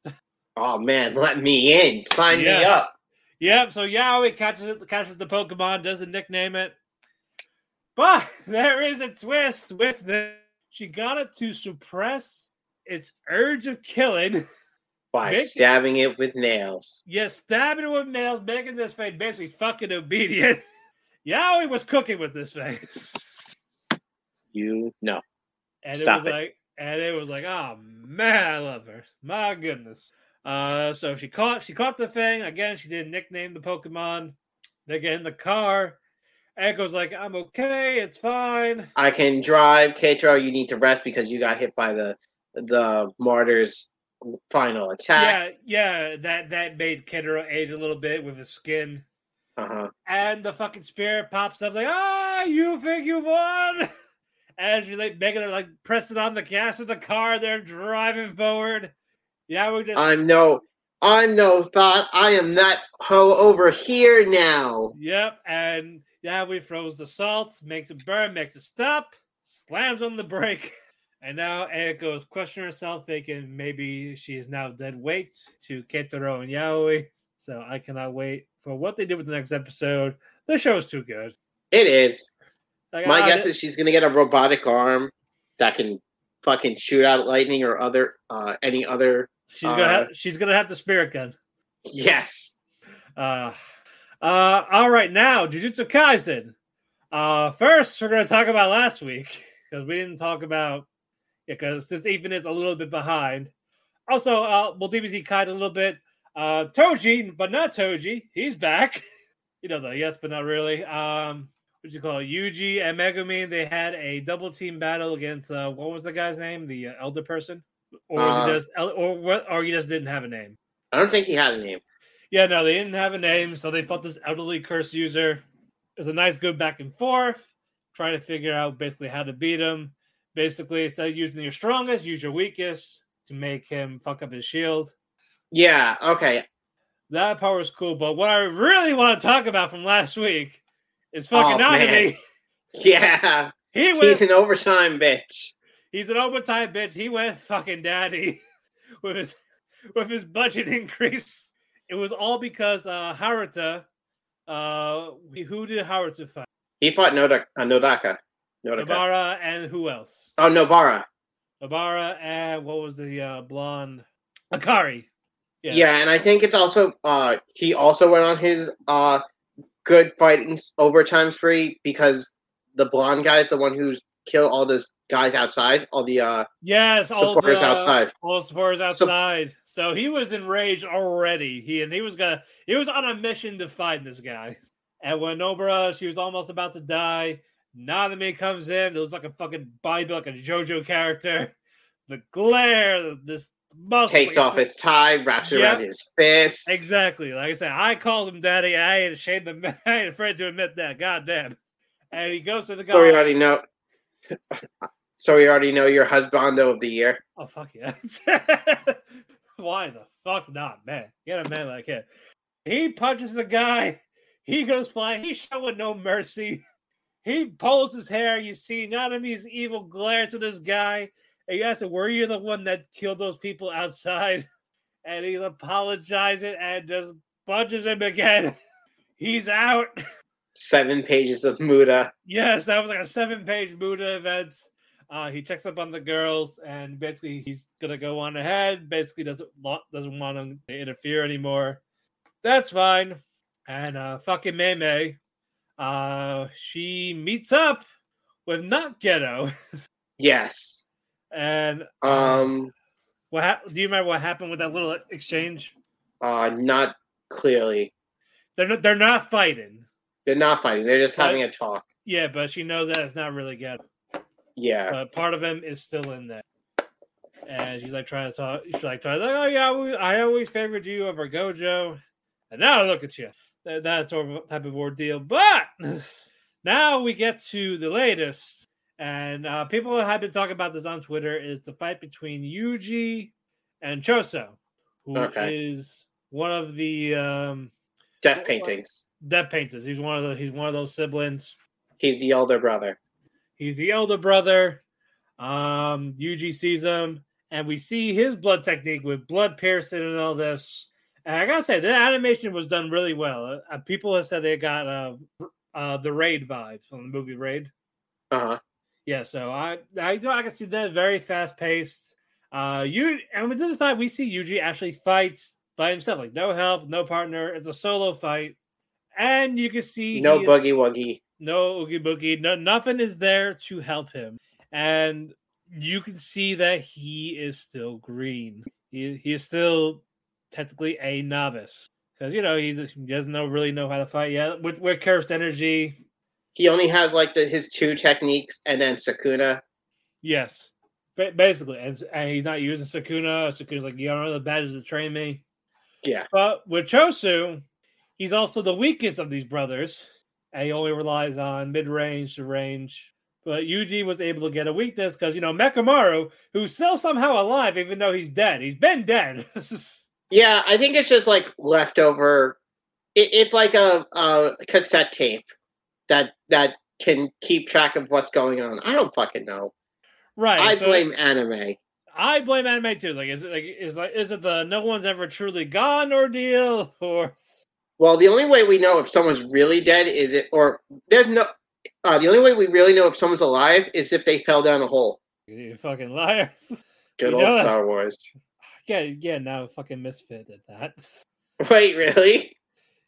Oh man, let me in. Sign me Yeah. up. Yep. So Yayoi catches it, catches the Pokemon, doesn't nickname it, but there is a twist with this. She got it to suppress its urge of killing. By Make- stabbing it with nails. Yes, stabbing it with nails, making this face basically fucking obedient. Yayoi was cooking with this face, You know. and Stop it was it. like, and it was like, oh man, I love her. My goodness. Uh, so she caught she caught the thing again. She didn't nickname the Pokemon. They get in the car. Eiko's like, I'm okay, it's fine. I can drive. Keitaro, you need to rest because you got hit by the the martyr's final attack. Yeah, yeah, that that made Keitaro age a little bit with his skin. Uh-huh. And the fucking spirit pops up like, ah, you think you won? And she's like making it like pressing on the gas of the car. They're driving forward. Yeah, we just I'm no I'm no thought. I am that hoe over here now. Yep, and yeah, we froze the salt, makes it burn, makes it stop, slams on the brake, and now Eiko is questioning herself, thinking maybe she is now dead weight to Keitaro and Yayoi. So I cannot wait for what they do with the next episode. The show is too good. It is. Like, My I- guess is she's gonna get a robotic arm that can fucking shoot out lightning or other uh any other she's gonna uh, have, she's gonna have the spirit gun. yes. Uh, uh, all right, now Jujutsu Kaisen. Uh, first, we're going to talk about last week because we didn't talk about because since Ethan is a little bit behind. Also, uh, we'll DBZ Kite a little bit. Uh, Toji, but not Toji, he's back. you know the yes, but not really. Um, what you call it? Yuji and Megumi. They had a double team battle against uh, what was the guy's name? The uh, elder person, or was Uh, it just or? Or he just didn't have a name. I don't think he had a name. Yeah, no, they didn't have a name, so they fought this elderly curse user. It was a nice good back and forth, trying to figure out basically how to beat him. Basically, instead of using your strongest, use your weakest to make him fuck up his shield. Yeah, okay. That part was cool, but what I really want to talk about from last week is fucking Oh, man. Nanami. Yeah. He went, He's an overtime bitch. he's an overtime bitch. He went fucking daddy with his with his budget increase. It was all because uh Haruta, uh who did Haruta fight? He fought Noda, uh, Nodaka. Nodaka. Nobara and who else? Oh, Nobara. Nobara and what was the uh, blonde? Akari. Yeah. and I think it's also uh he also went on his uh good fighting overtime spree because the blonde guy is the one who's killed all those guys outside, all the uh Yes, all supporters the, outside. All the supporters outside. So he was enraged already. He and he was gonna he was on a mission to find this guy. And when Nobara, she was almost about to die, Nanami comes in. It was like a fucking body, like a JoJo character. The glare, this Takes off his tie, wraps it around his fist. Exactly. Like I said, I called him daddy. I ain't ashamed to I ain't afraid to admit that. God damn. And he goes to the guy. So we already know. So we already know your husbando of the year. Oh fuck yeah! Why the fuck not, man? Get a man like him. He punches the guy. He goes flying. He's showing no mercy. He pulls his hair. You see Nanami's evil glare to this guy. And he asks him, "Were you the one that killed those people outside?" And he's apologizing and just punches him again. He's out. Seven pages of Muda. Yes, that was like a seven-page Muda event. Uh, he checks up on the girls, and basically he's gonna go on ahead. Basically, doesn't doesn't want them to interfere anymore. That's fine. And uh, fucking Mei Mei, uh, she meets up with not Geto. Yes. And Um. what hap- do you remember what happened with that little exchange? Uh. Not clearly. They're not, they're not fighting. They're not fighting. They're just But- having a talk. Yeah, but she knows that it's not really good. Yeah. but part of him is still in there. And she's like trying to talk. She's like trying to like, oh yeah, we, I always favored you over Gojo, and now look at you. That, that sort of type of ordeal. But now we get to the latest, and uh, people have been talking about this on Twitter. Is the fight between Yuji and Choso, who is Okay. one of the um, Death paintings. death painters. He's one of the he's one of those siblings. He's the elder brother. He's the elder brother. Um, Yuji sees him, and we see his blood technique with blood piercing and all this. And I gotta say, the animation was done really well. Uh, people have said they got uh, uh, the Raid vibes from the movie Raid. Uh huh. Yeah, so I I know I can see that very fast paced. Uh, you and this time we see Yuji actually fights by himself, like no help, no partner. It's a solo fight, and you can see No he is- buggy wuggy. no oogie boogie, no nothing is there to help him, and you can see that he is still green. He he is still technically a novice because you know he, just- he doesn't know really know how to fight yet. With with cursed energy, He only has like the, his two techniques and then Sukuna. yes, ba- basically, and, and he's not using Sukuna. Sukuna's like you don't know the badges to train me. Yeah. But with Choso, he's also the weakest of these brothers, and he only relies on mid range to range. But Yuji was able to get a weakness because you know Mechamaru, who's still somehow alive even though he's dead. He's been dead. Yeah, I think it's just like leftover. It, it's like a, a cassette tape that that can keep track of what's going on. I don't fucking know. right. I so blame anime. I blame anime too. Like, is it like is like is it the no one's ever truly gone ordeal or Well, the only way we know if someone's really dead is it, or there's no. Uh, the only way we really know if someone's alive is if they fell down a hole. you fucking liars? Good You old Star Wars. yeah, yeah. Now fucking misfit at that. Wait, really?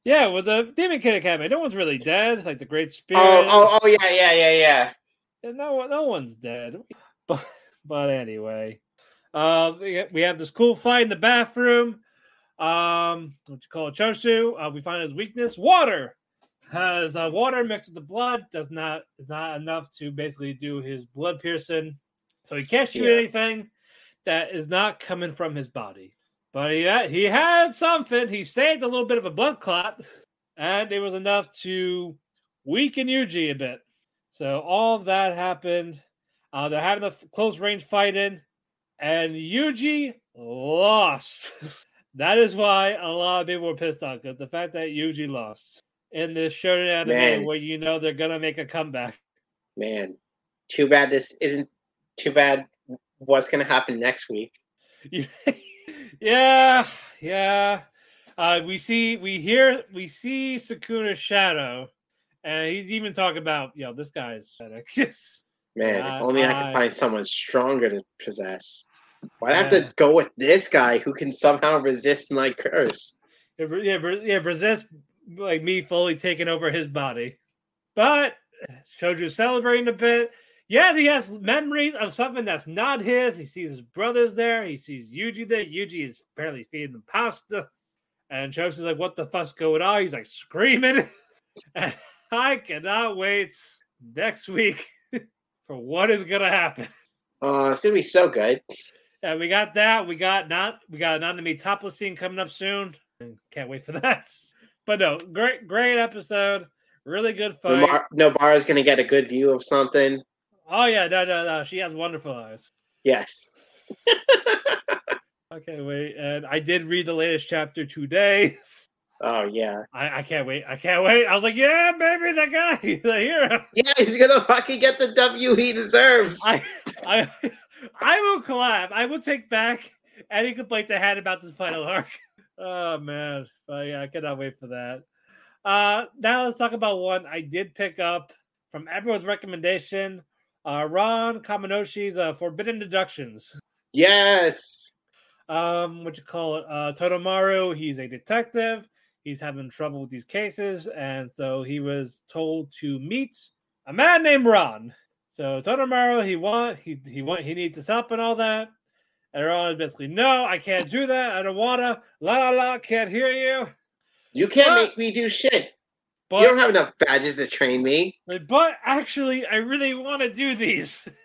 Yeah, with the Demon Kid Academy, no one's really dead. Like the Great Spirit. Oh, oh, oh, yeah, yeah, yeah, yeah. Yeah, no, no one's dead. But, but anyway, uh, we we have this cool fight in the bathroom. Um, what you call it, Choso? Uh, we find his weakness: water. Has uh, water mixed with the blood does not is not enough to basically do his blood piercing, so he can't shoot Yeah. anything that is not coming from his body. But he had, he had something. He saved a little bit of a blood clot, and it was enough to weaken Yuji a bit. So all that happened. Uh, they're having a close range fight in, and Yuji lost. that is why a lot of people were pissed off because the fact that Yuji lost in this shonen anime where you know they're gonna make a comeback. Man, too bad this isn't. Too bad. What's gonna happen next week? yeah, yeah. Uh, we see, we hear, we see Sukuna's shadow, and he's even talking about, you know, this guy's. Yes. Man, Yeah, if only I I- could find someone stronger to possess. Why'd I have to go with this guy who can somehow resist my curse? Yeah, yeah, yeah, resist like me fully taking over his body. But Shoju's celebrating a bit. Yeah, he has memories of something that's not his. He sees his brothers there. He sees Yuji there. Yuji is apparently feeding them pasta. And Choso's like, what the fuck's going on? He's like screaming. and I cannot wait next week for what is gonna happen. Oh, it's gonna be so good. We got that. We got not we got an anime topless scene coming up soon. And can't wait for that. But no, great, great episode. Really good fight. Nobar- Nobara's gonna get a good view of something. Oh yeah, no, no, no. She has wonderful eyes. Yes. I can't wait. And I did read the latest chapter today. Oh yeah. I, I can't wait. I can't wait. I was like, yeah, baby, that guy, the hero. Yeah, he's gonna fucking get the W he deserves. I, I, I will collab. I will take back any complaints I had about this final arc. Oh man, but yeah, I cannot wait for that. Uh, now let's talk about one I did pick up from everyone's recommendation. Uh, Ron Kamonohashi's uh, Forbidden Deductions. yes. Um, what you call it? Uh, Totomaru. He's a detective. He's having trouble with these cases, and so he was told to meet a man named Ron. So Totomaru, he want he he want he needs his help and all that. And Ron is basically, no, I can't do that. I don't wanna. La la la, can't hear you. You can't make me do shit. But you don't have enough badges to train me. but actually, I really want to do these.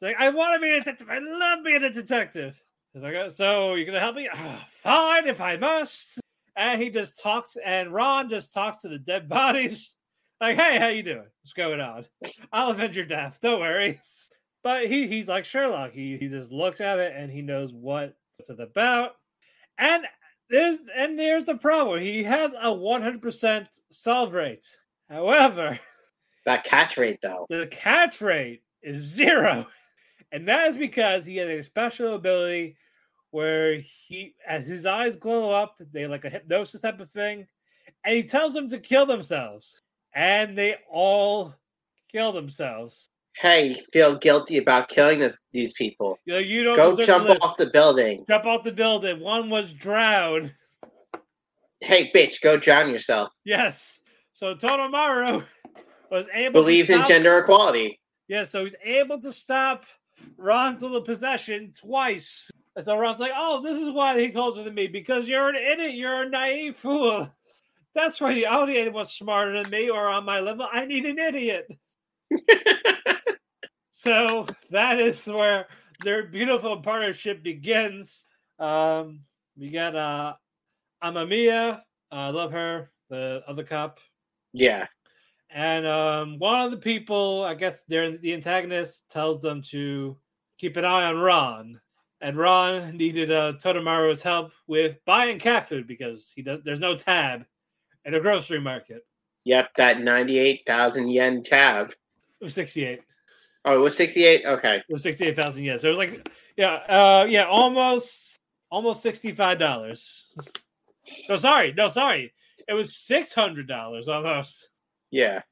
It's like I want to be a detective. I love being a detective. He's like, "Uh, so you're gonna help me? "Ah, fine, if I must. And he just talks, and Ron just talks to the dead bodies. Like, hey, how you doing? What's going on? I'll avenge your death. Don't worry. But he he's like Sherlock. He he just looks at it and he knows what it's about. And there's and there's the problem. He has a 100% solve rate. However, That catch rate though. the catch rate is zero. And that is because he has a special ability where he, as his eyes glow up, they like a hypnosis type of thing, and he tells them to kill themselves. And they all kill themselves. Hey, feel guilty about killing this, these people. You know, you don't Go jump off the building. Jump off the building. One was drowned. Hey, bitch, go drown yourself. Yes. So Totomaru was able Believes in gender equality. Yeah, so he's able to stop Ron's little possession twice. And so Ron's like, oh, this is why he told it to me, because you're an idiot, you're a naive fool. That's right, I don't need anyone smarter than me or on my level. I need an idiot. so that is where their beautiful partnership begins. Um, we got uh Amamiya, I love her, the other cop. Yeah. And um, one of the people, I guess they're the antagonist, tells them to keep an eye on Ron. And Ron needed uh, help with buying cat food because he does. There's no tab at a grocery market. Yep, that 98,000 yen tab. It was 68. Oh, it was 68? Okay. It was 68,000 yen. So it was like, yeah, uh, yeah, almost, almost $65. No, sorry, no, sorry. It was $600 almost. Yeah.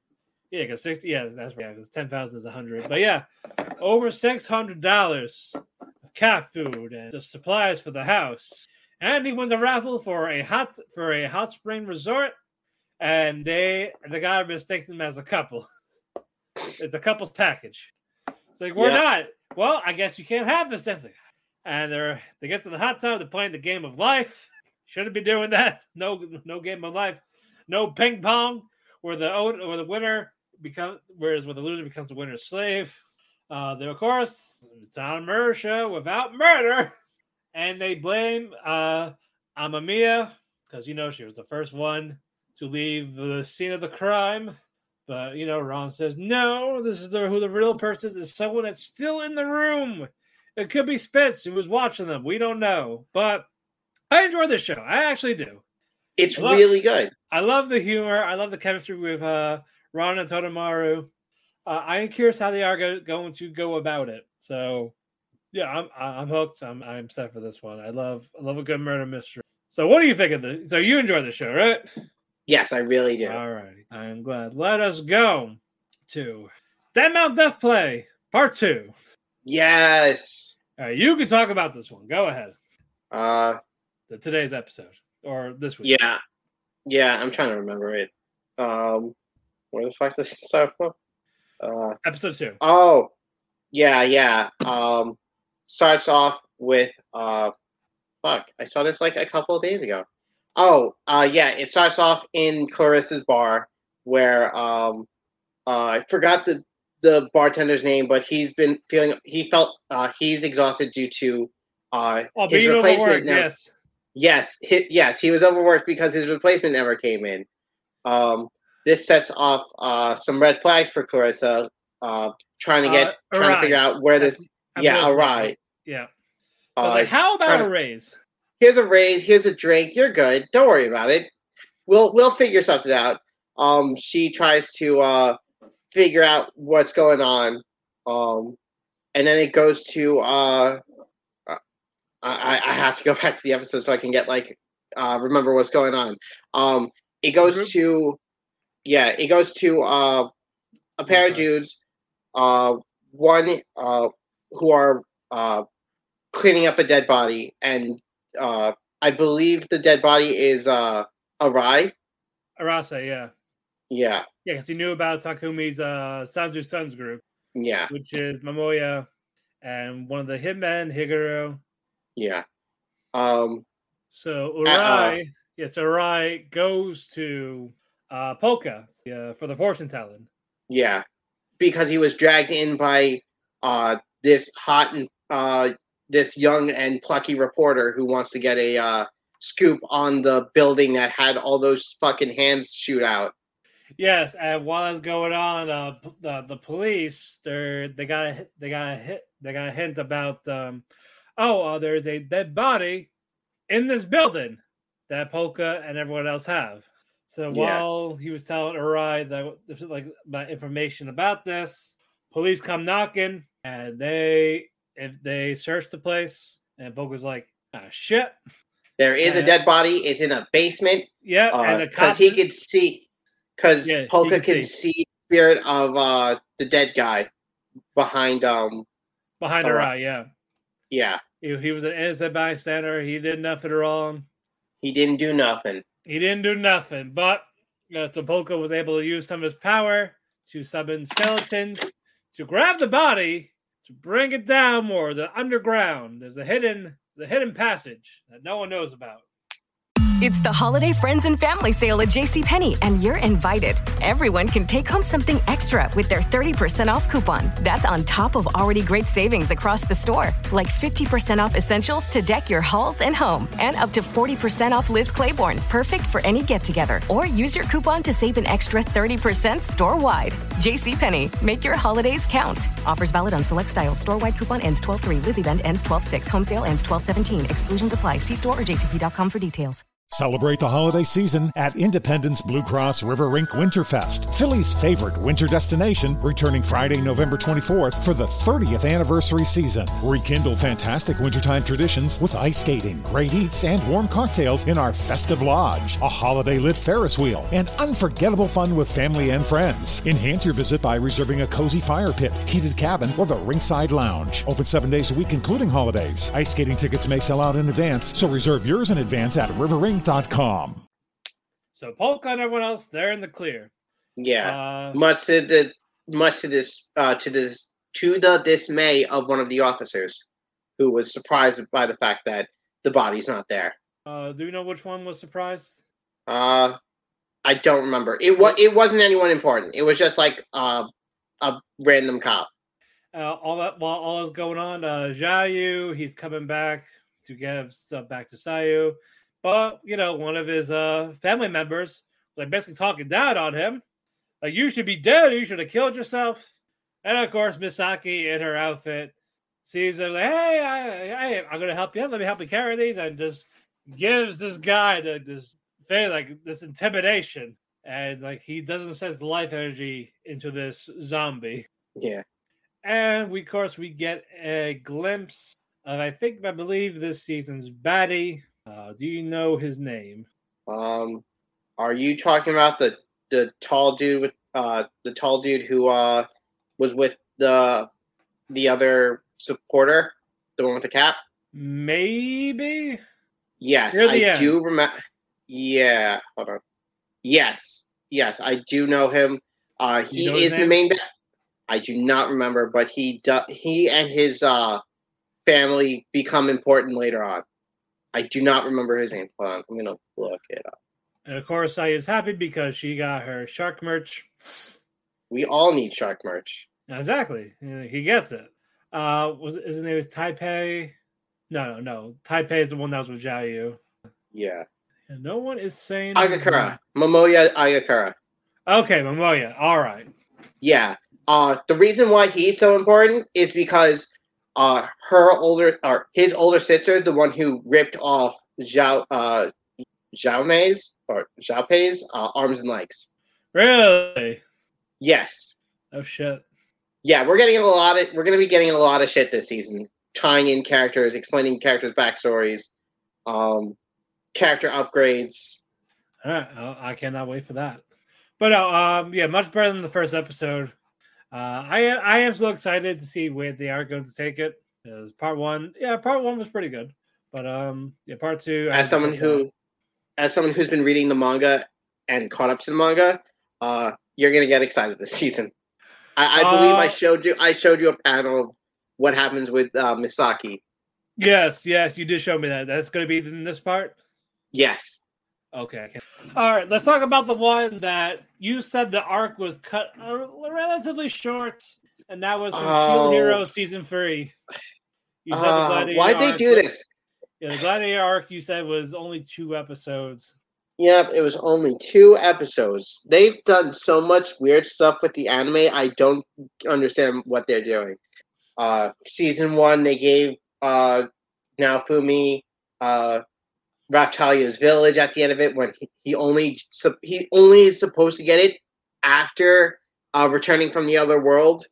Yeah, because sixty. Yeah, that's right. Because ten thousand is a hundred. But yeah, over six hundred dollars of cat food and the supplies for the house. And he won the raffle for a hot for a hot spring resort. And they the guy mistakes them as a couple. It's a couple's package. It's like we're Yeah. not. Well, I guess you can't have this. That's like, and they're they get to the hot tub. They're playing the game of life. Shouldn't be doing that. No, no game of life. No ping pong where the or the winner becomes whereas where the loser becomes the winner's slave. Uh, there, of course, it's on a murder show without murder, and they blame uh, Amamiya because you know she was the first one to leave the scene of the crime. But you know, Ron says no. This is the, who the real person is. Is someone that's still in the room. It could be Spence who was watching them. We don't know, but I enjoy this show. I actually do. It's love- really good. I love the humor. I love the chemistry with uh, Ron and Totomaru. Uh, I am curious how they are go- going to go about it. So, yeah, I'm I'm hooked. I'm I'm set for this one. I love I love a good murder mystery. So, what do you think of the? So, you enjoy the show, right? Yes, I really do. All right, I am glad. Let us go to Dead Mount Death Play Part Two. Yes. All right, you can talk about this one. Go ahead. Uh The today's episode or this week. yeah. Yeah, I'm trying to remember it. Um where the fuck does this start from? Uh episode two. oh. Yeah, yeah. Um, starts off with uh, fuck. I saw this like a couple of days ago. Oh, uh, yeah. It starts off in Clarissa's bar where um, uh, I forgot the the bartender's name, but he's been feeling he felt uh, he's exhausted due to uh, Oh, his replacement. never- yes. Yes, hi yes, he was overworked because his replacement never came in. Um, this sets off uh, some red flags for Clarissa, uh, trying to get Uh, trying to figure out where this. That's- I yeah, it's Arai. Yeah. I was Uh, like, how about a raise? Here's a raise, here's a drink. You're good. Don't worry about it. We'll we'll figure something out. Um, she tries to uh, figure out what's going on. Um, and then it goes to uh, I I have to go back to the episode so I can get like uh, remember what's going on. Um, it goes Group? to yeah, it goes to uh, a pair of dudes. Uh, one uh, who are uh, cleaning up a dead body, and uh, I believe the dead body is uh, Arai. Arase, yeah. Yeah, Yeah, because he knew about Takumi's uh, Sanju Sons group, yeah, which is Momoya and one of the hitmen, Higuro. yeah. Um, So Uh-uh. Urai, yes, Urai goes to uh, Polka uh, for the fortune telling. yeah, because he was dragged in by uh, this hot and uh, this young and plucky reporter who wants to get a uh, scoop on the building that had all those fucking hands shoot out. Yes, and while that's going on, uh, the the police they're they got a, they got a hit they got a hint about um, oh uh, there's a dead body in this building that Polka and everyone else have. So Yeah. while he was telling Urai that like about information about this, police come knocking and they if they searched the place and Polka's like ah shit There is a Uh, dead body. It's in a basement. yeah and a because he could see because Yeah, Polka can see. see the spirit of uh the dead guy behind um behind Urai. Urai yeah yeah he, he was an innocent bystander he did nothing wrong. he didn't do nothing He didn't do nothing, but uh, Topolka was able to use some of his power to summon skeletons to grab the body to bring it down more the underground. There's a hidden, the hidden passage that no one knows about. It's the holiday friends and family sale at JCPenney, and you're invited. Everyone can take home something extra with their 30% off coupon. That's on top of already great savings across the store, like 50% off essentials to deck your halls and home, and up to 40% off Liz Claiborne, perfect for any get together. Or use your coupon to save an extra 30% store wide. JCPenney, make your holidays count. Offers valid on select styles. Store wide coupon ends 12 3. Liz event ends 12 6. Home sale ends 12 17. Exclusions apply. See store or jcp.com for details. Celebrate the holiday season at Independence Blue Cross River Rink Winterfest, Philly's favorite winter destination, returning Friday, November 24th for the 30th anniversary season. Rekindle fantastic wintertime traditions with ice skating, great eats, and warm cocktails in our festive lodge, a holiday lit Ferris wheel, and unforgettable fun with family and friends. Enhance your visit by reserving a cozy fire pit, heated cabin, or the ringside lounge. Open seven days a week, including holidays. Ice skating tickets may sell out in advance, so reserve yours in advance at riverrink.com. So Polka and everyone else, they're in the clear. yeah Uh, much to the much to this uh to this to the dismay of one of the officers who was surprised by the fact that the body's not there uh, do you know which one was surprised? uh i don't remember it was it wasn't anyone important it was just like uh a random cop Uh, all that while all is going on, uh, Jayu, he's coming back to give stuff back to Sayu. But you know, one of his uh family members like basically talking down on him. Like you should be dead, you should have killed yourself. And of course, Misaki in her outfit sees him like, hey, I, I I'm gonna help you. Let me help you carry these, and just gives this guy the, this thing like this intimidation. And like he doesn't sense life energy into this zombie. yeah And we, of course, we get a glimpse of, I think, I believe this season's baddie. Uh, do you know his name? Um, are you talking about the the tall dude with uh the tall dude who uh was with the the other supporter, the one with the cap? Maybe. Yes, I end. do remember. Yeah, hold on. Yes, yes, I do know him. Uh, he You know is the main. Ba- I do not remember, but he do, he and his uh, family become important later on. I do not remember his name. Hold on, I'm gonna look it up. And of course, I is happy because she got her shark merch. We all need shark merch. Exactly, he gets it. Uh, was his name is Taipei? No, no, no. Taipei is the one that was with Zhao Yu. Yeah, And no one is saying his Agakura, Momoya Agakura. Okay, Momoya. All right. Yeah. Uh, the reason why he's so important is because uh, her older or his older sister is the one who ripped off Zhao uh, Zhao Mei's or Zhao Pei's uh, arms and legs. Really? Yes. Oh shit. Yeah, we're getting a lot of we're gonna be getting a lot of shit this season, tying in characters, explaining characters' backstories, um, character upgrades. All right, I I cannot wait for that. But no, um, yeah, much better than the first episode. Uh, I I am so excited to see where they are going to take it. Because part one, yeah, part one was pretty good, but um, yeah, part two. As someone who, as someone who's been reading the manga and caught up to the manga, uh, you're gonna get excited this season. I, I believe I Uh, showed you. I showed you a panel of what happens with uh, Misaki. Yes, yes, you did show me that. That's going to be in this part. Yes. Okay. okay. All right. Let's talk about the one that you said the arc was cut uh, relatively short, and that was from Shield Oh. Hero season three. You said the Uh, Gladiator why'd they do was- this? Yeah, the Gladiator arc you said was only two episodes. Yep, it was only two episodes. They've done so much weird stuff with the anime. I don't understand what they're doing. Uh, season one, they gave uh, Naofumi uh, Raftalia's village at the end of it when he, he only he only is supposed to get it after uh, returning from the other world.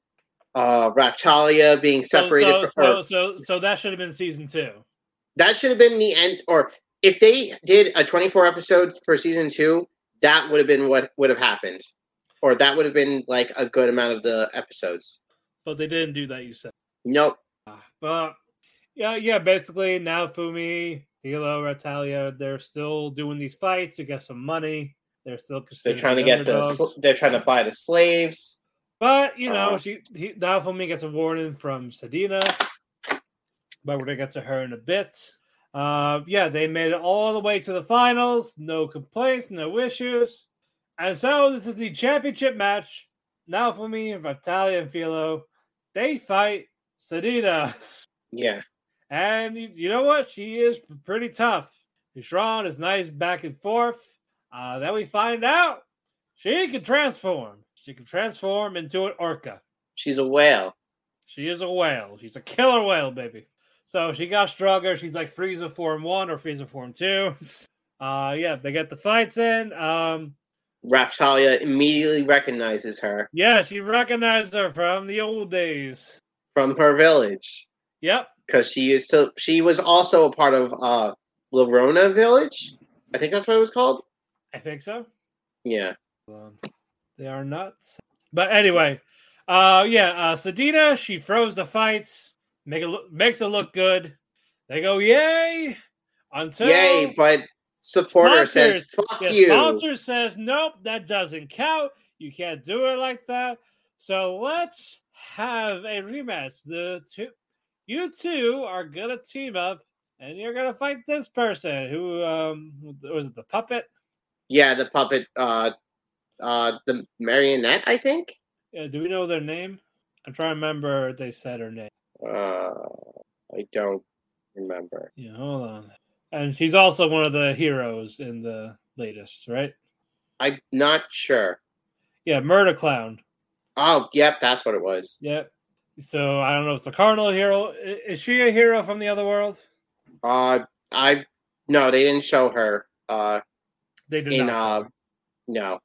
Uh, Raftalia being separated so, from her. so, so, so that should have been season two. that should have been the end or if they did a 24 episode for season two that would have been what would have happened or that would have been like a good amount of the episodes But they didn't do that, you said. nope But yeah, yeah, basically Naofumi, Filo, Raftalia, they're still doing these fights to get some money. They're still they're trying to get the sl- they're trying to buy the slaves But you know, Uh, she he, Naofumi gets a warning from Sadina. But we're gonna get to her in a bit. Uh, yeah, they made it all the way to the finals. No complaints, no issues. And so this is the championship match. Naofumi, Vitalia, and Filo, they fight Sadina. yeah And you, you know what? She is pretty tough. Yusron is nice back and forth. Uh, then we find out she can transform. She can transform into an orca. she's a whale She is a whale. She's a killer whale, baby. So she got stronger. She's like Frieza Form 1 or Frieza Form 2. Uh, yeah, they get the fights in. Um, Raftalia immediately recognizes her yeah, she recognized her from the old days. from her village Yep. Because she used to she was also a part of uh Lurolona village I think that's what it was called I think so. yeah Um, they are nuts. But anyway, uh, yeah, uh, Sadina, she froze the fights, make it look, makes it look good. They go, yay! Until yay but supporter says fuck yeah, you sponsor says, nope, that doesn't count. You can't do it like that. So let's have a rematch. The two, you two are gonna team up, and you're gonna fight this person who um was it the puppet? Yeah, the puppet, uh, uh, the marionette, I think. Yeah, do we know their name? I'm trying to remember they said her name. Uh, I don't remember. Yeah, hold on. And she's also one of the heroes in the latest, right? I'm not sure. Yeah, Murder Clown. Oh, yep, that's what it was. Yep. So I don't know if the Cardinal hero. Is she a hero from the other world? Uh, I no, they didn't show her. Uh, They did in not. uh, no.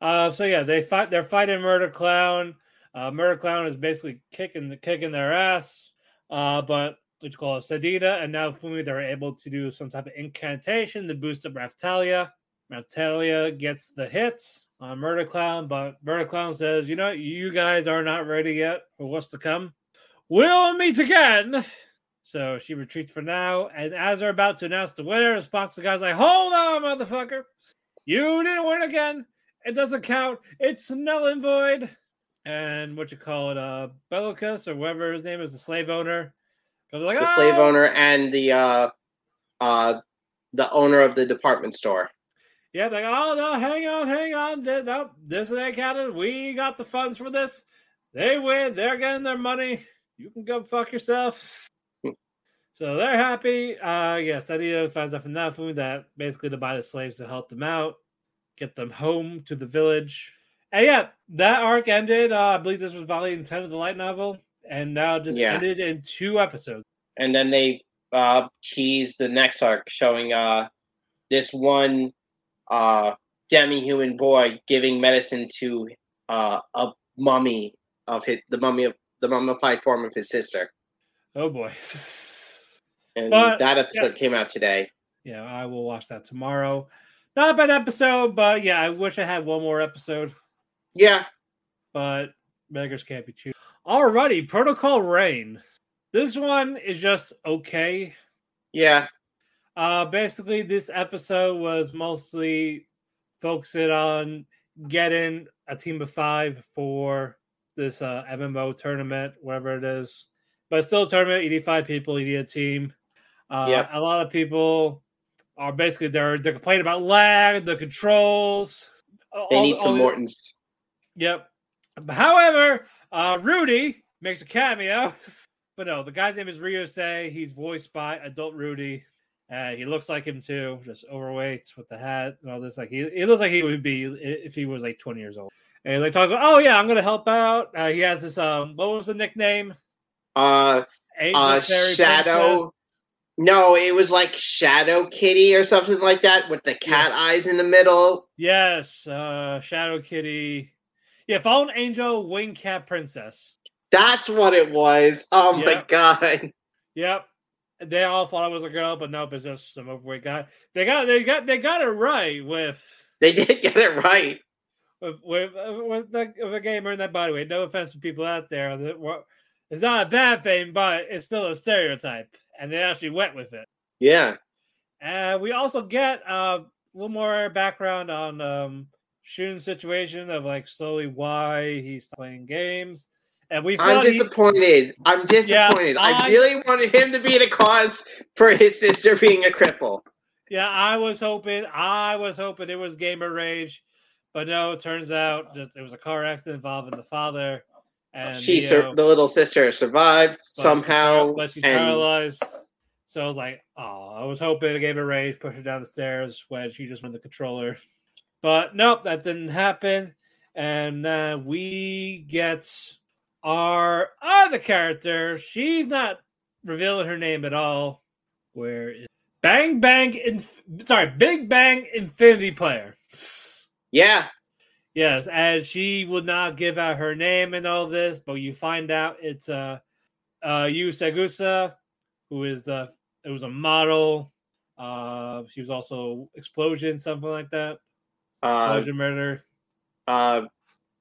Uh, so yeah, they fight. They're fighting Murder Clown. Uh, Murder Clown is basically kicking the kicking their ass. Uh, but what you call it, Sadina, and Naofumi, they're able to do some type of incantation to boost up Raftalia. Raftalia gets the hits on Murder Clown, but Murder Clown says, "You know, you guys are not ready yet for what's to come. We'll meet again." So she retreats for now, and as they're about to announce the winner, the sponsor guy's like, "Hold on, motherfucker! You didn't win again. It doesn't count. It's null and void." and what you call it, uh, Beloukas or whatever his name is, the slave owner. Comes like, The slave "Ah!" owner and the uh, uh, the owner of the department store. Yeah, like, oh no, hang on, hang on. No, this ain't counted. We got the funds for this. They win. They're getting their money. You can go fuck yourself. so they're happy. Uh yes, Idea finds out from Nafu that basically to buy the slaves to help them out, get them home to the village. And yeah, that arc ended. Uh, I believe this was volume 10 of the light novel, and now just Yeah. ended in two episodes. and then they uh tease the next arc showing uh this one uh demi-human boy giving medicine to uh a mummy of his the mummy of the mummified form of his sister Oh boy. and But, that episode yeah. came out today yeah, I will watch that tomorrow. Not a bad episode, but yeah, I wish I had one more episode. yeah but beggars can't be choosers. Alrighty, Protocol Rain. This one is just okay. yeah Uh basically this episode was mostly focusing on getting a team of five for this uh MMO tournament, whatever it is. But still a tournament, you need five people, you need a team. Uh Yep. a lot of people are basically they're they're complaining about lag, the controls. they all- need some the- mortons Yep. However, uh, Rudy makes a cameo. But no, the guy's name is Ryosei. He's voiced by adult Rudy. Uh, he looks like him too, just overweight with the hat and all this. Like he, he looks like he would be if he was like 20 years old. And like talks about, oh yeah, I'm gonna help out. Uh, he has this um, what was the nickname? uh Angel uh Fairy shadow Princess? no it was like shadow kitty or something like that with the cat eyes in the middle Yes, uh, Shadow Kitty. Yeah, Fallen Angel, Wing Cat Princess. that's what it was oh my god Yep. They all thought it was a girl, but nope, it's just some overweight guy. They got they got they got it right with they did get it right with with, with the of a gamer in that body weight. No offense to people out there it's not a bad thing, but it's still a stereotype, and they actually went with it. yeah And we also get uh, a little more background on um Shun's situation of like slowly why he's playing games. And we I'm thought he- disappointed. I'm disappointed. I, I- really wanted him to be the cause for his sister being a cripple. Yeah, I was hoping. I was hoping it was gamer rage, but no. It turns out just it was a car accident involving the father, and she, sur- the little sister, survived somehow, but she's and paralyzed. So I was like, oh, I was hoping it gave her rage, push her down the stairs when she just won the controller, but nope, that didn't happen. And uh, we get our other character. She's not revealing her name at all. Where is Bang Bang? Inf- sorry, Big Bang Infinity Player. yeah, Yes, and she would not give out her name and all this, but you find out it's uh uh Yu Sagusa, who is the it was a model. Uh she was also explosion, something like that. uh, Explosion murder. uh,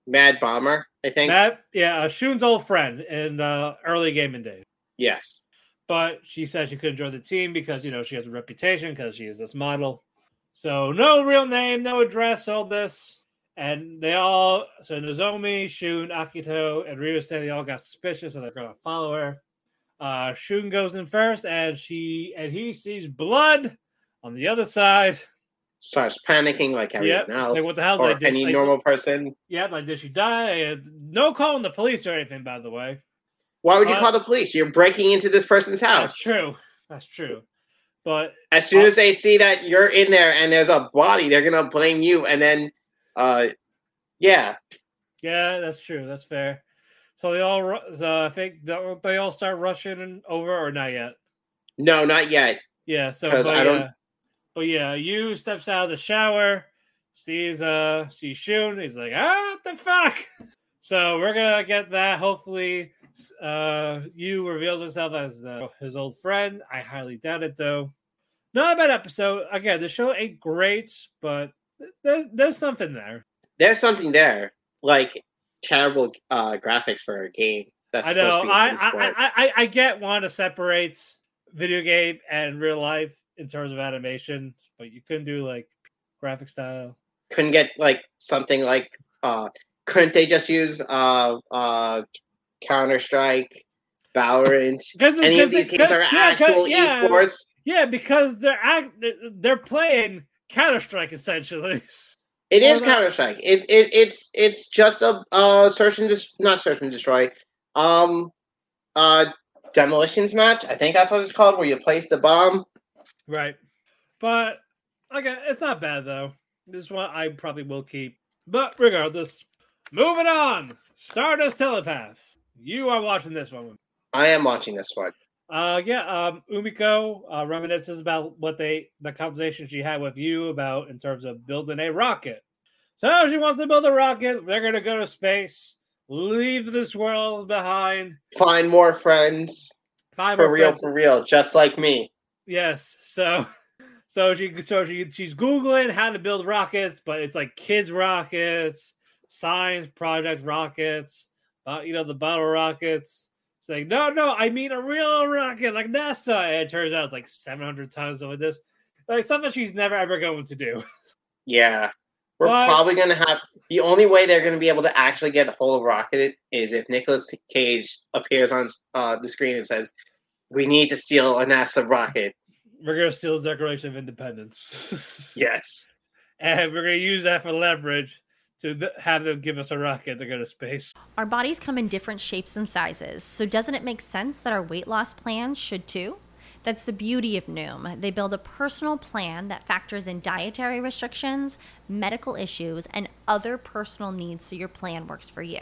Mad Bomber, I think. That yeah, uh, Shun's old friend in uh early gaming days. yes, But she said she couldn't join the team because you know she has a reputation because she is this model. So no real name, no address, all this. And they all so Nozomi, Shun, Akito, and Ryusei, they all got suspicious, so they're gonna follow her. Uh Shun goes in first and she and he sees blood on the other side. Starts panicking like everyone Yep. else, Like, what the hell? or any like- normal person. Yeah, like did she die? And No calling the police or anything, by the way. Why would you Uh, call the police? You're breaking into this person's house. That's true. That's true. But As soon as they see that you're in there and there's a body, they're gonna blame you, and then, uh, yeah, Yeah, that's true. That's fair. So they all, I think they all start rushing over, or not yet. no, not yet. Yeah. So but I don't- but yeah, you steps out of the shower, sees uh sees Shun. He's like, ah, what the fuck. So we're gonna get that. Hopefully, uh, you reveals herself as the, his old friend. I highly doubt it though. Not a bad episode. Again, the show ain't great, but there's there's something there. There's something there, like terrible uh, graphics for a game. That's I supposed know. to be I. I, I I I get want to separate video game and real life in terms of animation, but you couldn't do like graphic style. couldn't get like something like uh couldn't they just use uh uh Counter Strike, Valorant? Because- Any of because these games are yeah, actual yeah. esports. Yeah, because they're act they're- playing Counter Strike essentially. It is Counter Strike. It, it it's it's just a uh search and dis- not search and destroy. Um, uh, demolitions match. I think that's what it's called, where you place the bomb. Right. But okay, it's not bad though. This one I probably will keep. But regardless, moving on. Stardust Telepath. You are watching this one. I am watching this one. Uh yeah, um Umika uh reminisces about what they the conversation she had with you about in terms of building a rocket. So she wants to build a rocket, they're gonna go to space, leave this world behind. Find more friends Five for more real, friends- for real, just like me. Yes. So so she so she she's googling how to build rockets, but it's like kids rockets, science projects rockets, uh, you know the bottle rockets. It's like no, no, I mean a real rocket like NASA. And it turns out it's like seven hundred tons of this, like something she's never ever going to do. Yeah, we're But- probably gonna have the only way they're gonna be able to actually get a hold of Rocket is if Nicolas Cage appears on uh, the screen and says, "We need to steal a NASA rocket." We're gonna steal the Declaration of Independence. Yes. and we're gonna use that for leverage to th- have them give us a rocket to go to space. Our bodies come in different shapes and sizes, so doesn't it make sense that our weight loss plans should too? That's the beauty of Noom. They build a personal plan that factors in dietary restrictions, medical issues, and other personal needs so your plan works for you.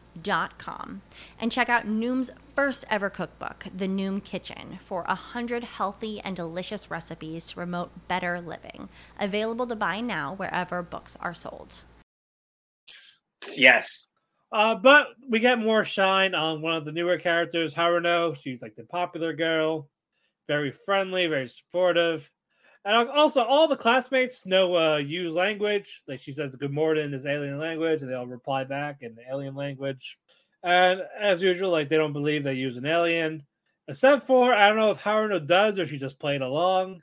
dot com and check out Noom's first ever cookbook, The Noom Kitchen, for a hundred healthy and delicious recipes to promote better living. Available to buy now wherever books are sold. Yes. Uh, but we get more shine on one of the newer characters, Haruno. She's like the popular girl, very friendly, very supportive. And also, all the classmates know uh, use language. Like she says, "Good morning" in this alien language, and they all reply back in the alien language. And as usual, like they don't believe they use an alien, except for I don't know if Haruno does or she just played along.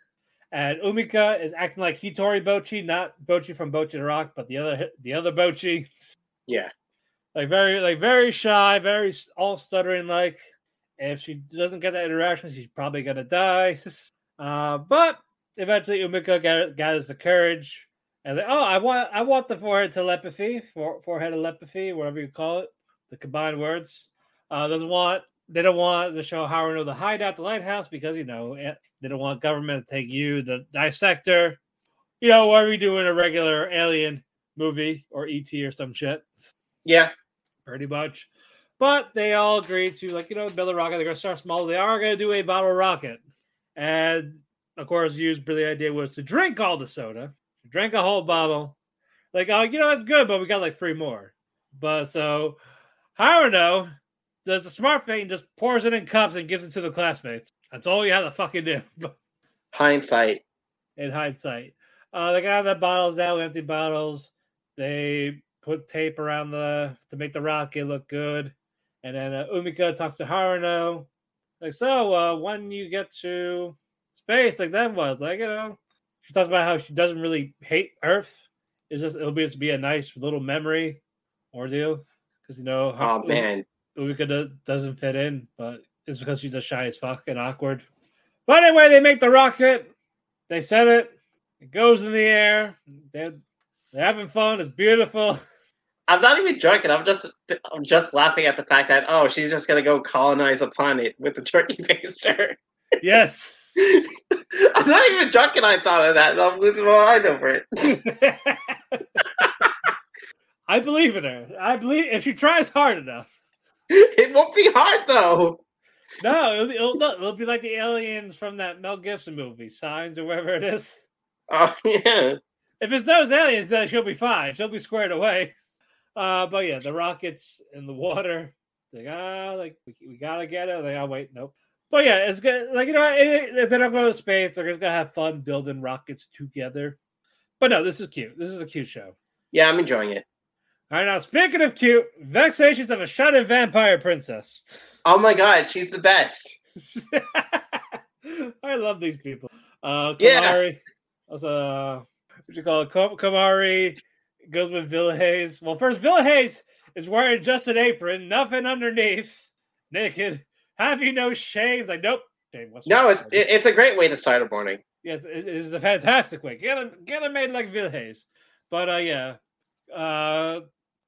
And Umika is acting like Hitori Bocchi, not Bocchi from Bocchi the Rock, but the other the other Bocchi. Yeah. like very like very shy, very all stuttering. Like if she doesn't get that interaction, she's probably gonna die. Uh, but eventually, Umika gathers the courage, and like, oh, I want I want the forehead telepathy, for, forehead telepathy, whatever you call it, the combined words. Uh, doesn't want they don't want to show Haruno the hideout, the lighthouse, because you know eh, they don't want government to take you, the dissector. You know, what are we doing a regular alien movie or ET or some shit? Yeah. pretty much. But they all agree to like you know build a rocket. They're gonna start small. They are gonna do a bottle rocket, and of course, Yu's brilliant idea was to drink all the soda, drink a whole bottle. Like oh, you know that's good, but we got like three more. But so Haruno does a smart thing, and just pours it in cups and gives it to the classmates. That's all you have to fucking do. Hindsight. in hindsight. Uh, they got the bottles out, empty bottles. They put tape around the to make the rocket look good. And then uh, Umika talks to Haruno, like, so uh, when you get to space, like that was like, you know, she talks about how she doesn't really hate Earth. It's just it'll be just be a nice little memory ordeal because you know, Oh Um, man. Umika do- doesn't fit in, but it's because she's just shy as fuck and awkward. But anyway, they make the rocket. They set it. It goes in the air. They're, they're having fun. It's beautiful. I'm not even joking. I'm just I'm just laughing at the fact that oh she's just gonna go colonize a planet with a turkey baster. Yes. I'm not even joking. I thought of that, and I'm losing my mind over it. I believe in her. I believe if she tries hard enough. It won't be hard though. No, it'll be, it'll, it'll be like the aliens from that Mel Gibson movie, Signs or whatever it is. Oh yeah. if it's those aliens, then she'll be fine. She'll be squared away. Uh, but yeah, the rockets in the water. Like ah, like we, we gotta get it. Like oh wait, nope. But yeah, it's good. Like you know, it, if they're not going to space, they're just gonna have fun building rockets together. But no, this is cute. This is a cute show. Yeah, I'm enjoying it. All right, now speaking of cute, vexations of a shut-in vampire princess. Oh my god, she's the best. I love these people. Uh, Yeah. Komari, also, what you call it? Kam- Komari goes with Villhaze. Well, first, Villhaze is wearing just an apron, nothing underneath, naked. Have you no shave? Like, nope. What's No, it's it, it's a great way to start a morning. Yes, it is a fantastic way. Get him, get him made like Villhaze. But uh, yeah, uh,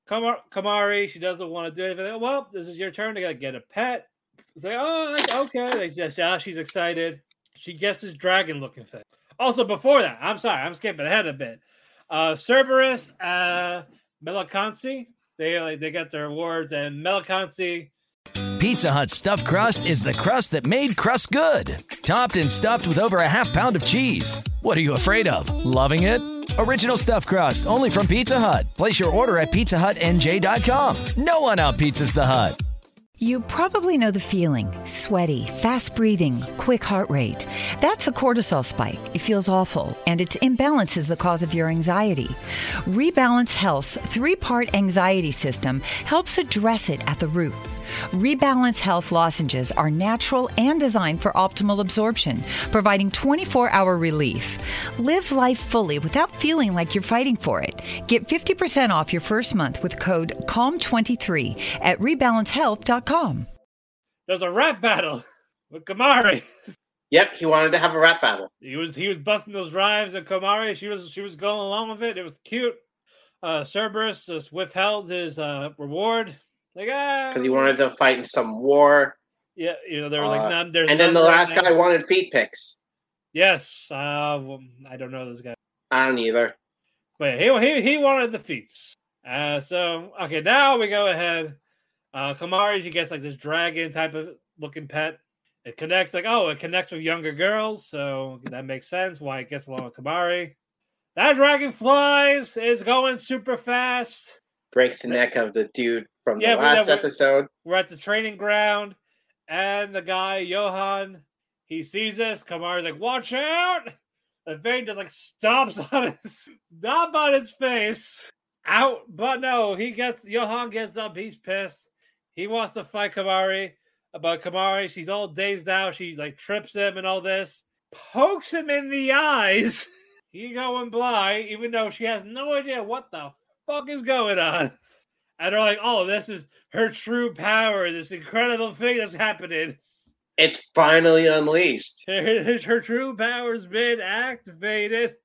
Komari, she doesn't want to do anything. Well, this is your turn to get a pet. It's like, oh, okay. Like, yes, yeah, she's excited. She guesses dragon looking thing. Also, before that, I'm sorry, I'm skipping ahead a bit. Uh, Cerberus, uh, Mellaconcey, they like they got their awards, and Mellaconcey Pizza Hut stuffed crust is the crust that made crust good. Topped and stuffed with over a half pound of cheese. What are you afraid of? Loving it? Original stuffed crust, only from Pizza Hut. Place your order at pizzahutnj.com. No one out pizzas the Hut. You probably know the feeling sweaty, fast breathing, quick heart rate. That's a cortisol spike. It feels awful, and its imbalance is the cause of your anxiety. Rebalance Health's three part anxiety system helps address it at the root. Rebalance Health lozenges are natural and designed for optimal absorption, providing 24 hour relief. Live life fully without feeling like you're fighting for it. Get 50% off your first month with code CALM23 at rebalancehealth.com. there's a rap battle with Komari. Yep, he wanted to have a rap battle. He was he was busting those rhymes and Komari. She was she was going along with it. It was cute. Uh Cerberus just withheld his uh reward. Like ah because he wanted to fight in some war. Yeah, you know, there was Uh, like none there's and then the last guy wanted feet pics. Yes. Uh well, I don't know this guy. I don't either. But he he he wanted the feats. Uh so okay, now we go ahead. Uh Komari, she gets like this dragon type of looking pet. It connects like oh, it connects with younger girls, so that makes sense why it gets along with Komari. That dragon flies is going super fast. Breaks the neck of the dude from Yeah, the last we- episode. We're at the training ground, and the guy Johan he sees us. Komari's like, "Watch out!" The thing just like stomps on his stop on his face. Out, but no, he gets Johan gets up. He's pissed. He wants to fight Komari. But Komari, she's all dazed out. She like trips him and all this, pokes him in the eyes. He going blind, even though she has no idea what the fuck is going on. And they're like, oh, this is her true power, this incredible thing that's happening. It's finally unleashed. Her, her true power's been activated.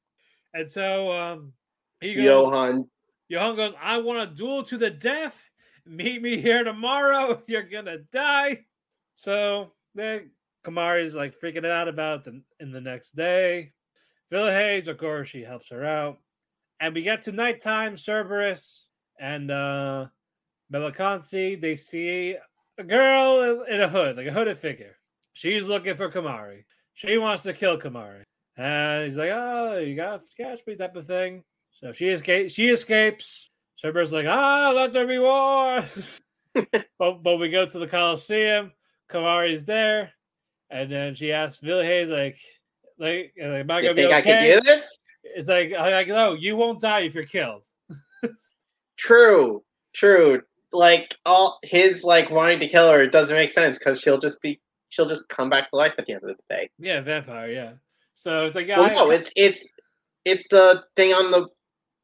And so um he goes, Johan. Johan goes, I want a duel to the death. Meet me here tomorrow. You're gonna die. So then Komari's like freaking out about the in the next day. Villhaze, of course, she helps her out. And we get to nighttime, Cerberus and uh Mellaconcey, they see a girl in a hood, like a hooded figure. She's looking for Komari. She wants to kill Komari. And he's like, Oh, you got to catch me, type of thing. So she escapes. She escapes. Cerberus like, ah, let there be wars. but but we go to the Coliseum. Komari's there, and then she asks Billy Hayes like, like, am I gonna be think I okay? can do this? It's like, like, no, you won't die if you're killed. True, true. Like all his like wanting to kill her doesn't make sense because she'll just be she'll just come back to life at the end of the day. Yeah, vampire. Yeah. So it's like, Well, no, it's it's it's the thing on the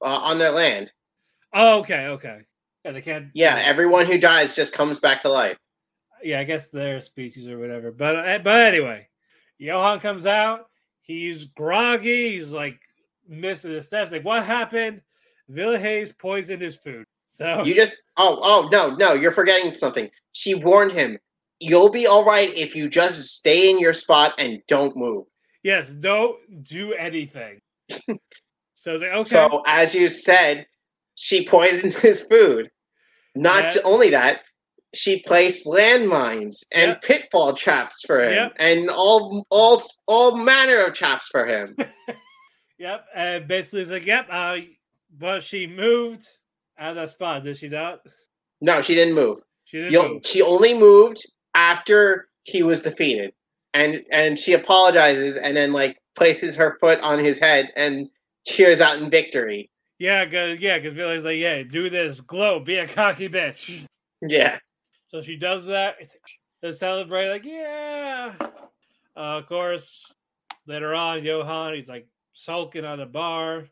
uh, on their land. oh, okay, okay. Yeah, they can't. Yeah, everyone who dies just comes back to life. yeah, I guess their species or whatever. But uh, but anyway, Johan comes out. He's groggy. He's like missing the steps. Like, what happened? Villhaze poisoned his food. So You just oh oh no no you're forgetting something. She warned him. You'll be all right if you just stay in your spot and don't move. yes, don't do anything. so it's like okay. So as you said, she poisoned his food. Not Yeah. only that, she placed landmines and Yep. pitfall traps for him, Yep. and all all all manner of traps for him. Yep, and basically it's like, yep, uh, but she moved out of that spot, did she not? No, she didn't move. She didn't move. She only moved after he was defeated, and and she apologizes and then like places her foot on his head and cheers out in victory. Yeah, cause yeah, because Billy's like, yeah, do this, glow, be a cocky bitch. Yeah, So she does that to celebrate, like, yeah. Uh, of course, later on, Johan, he's like sulking on a bar.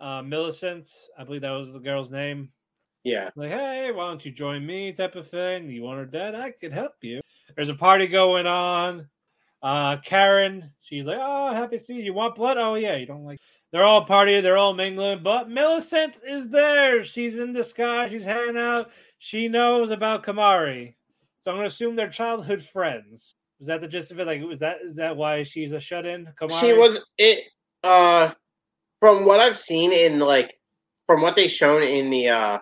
Uh, Millicent, I believe that was the girl's name. yeah, Like, hey, why don't you join me? Type of thing. You want her dead? I can help you. There's a party going on. Uh, Karen, she's like, oh, happy to see you. You want blood? Oh, yeah, you don't like. They're all partying, they're all mingling, but Millicent is there. She's in disguise, she's hanging out. She knows about Komari. So I'm gonna assume they're childhood friends. Was that the gist of it? Like, was that is that why she's a shut in? Komari? she was it. Uh, from what I've seen in like, from what they've shown in the uh,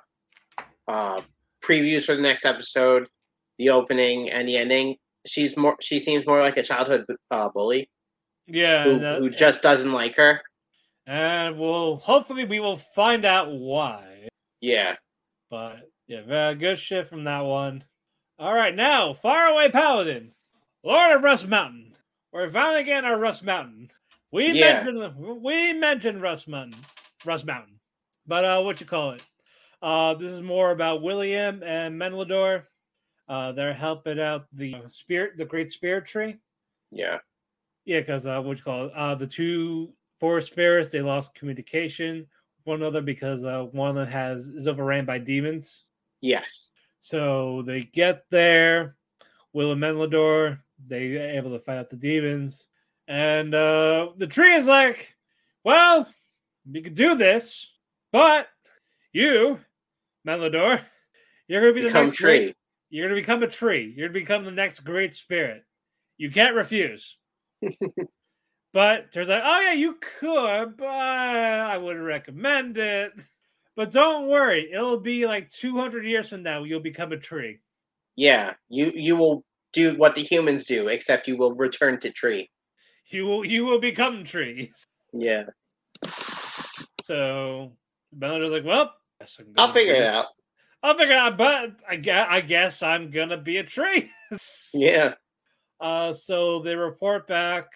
uh previews for the next episode, the opening and the ending, she's more. She seems more like a childhood uh, bully yeah, who, uh, who just doesn't like her. and we'll hopefully we will find out why. Yeah, But yeah, very good shit from that one. All right, now Faraway Paladin, Lord of Rust Mountain. We're finally getting our Rust Mountain. We Yeah. mentioned we mentioned Rust Mountain, Rust Mountain, but uh, what you call it? Uh, this is more about William and Meneldor. Uh, they're helping out the spirit, the Great Spirit Tree. yeah, Yeah, because uh, what you call it? Uh, the two forest spirits they lost communication with one another because uh, one of them has is overran by demons. yes, So they get there, Will and Meneldor, they able to fight out the demons. And uh the tree is like, Well, we could do this, but you, Meneldor, you're gonna be the next tree. great you're gonna become a tree. You're gonna become the next great spirit. You can't refuse. but turns out, oh yeah, you could, but I wouldn't recommend it. But don't worry, it'll be like 200 years from now. You'll become a tree. Yeah, you you will do what the humans do, except you will return to tree. You will you will become trees. Yeah, So Bellator's like, well, guess I'm I'll figure it out. I'll figure it out. But I guess, I guess I'm gonna be a tree. Yeah, Uh, so they report back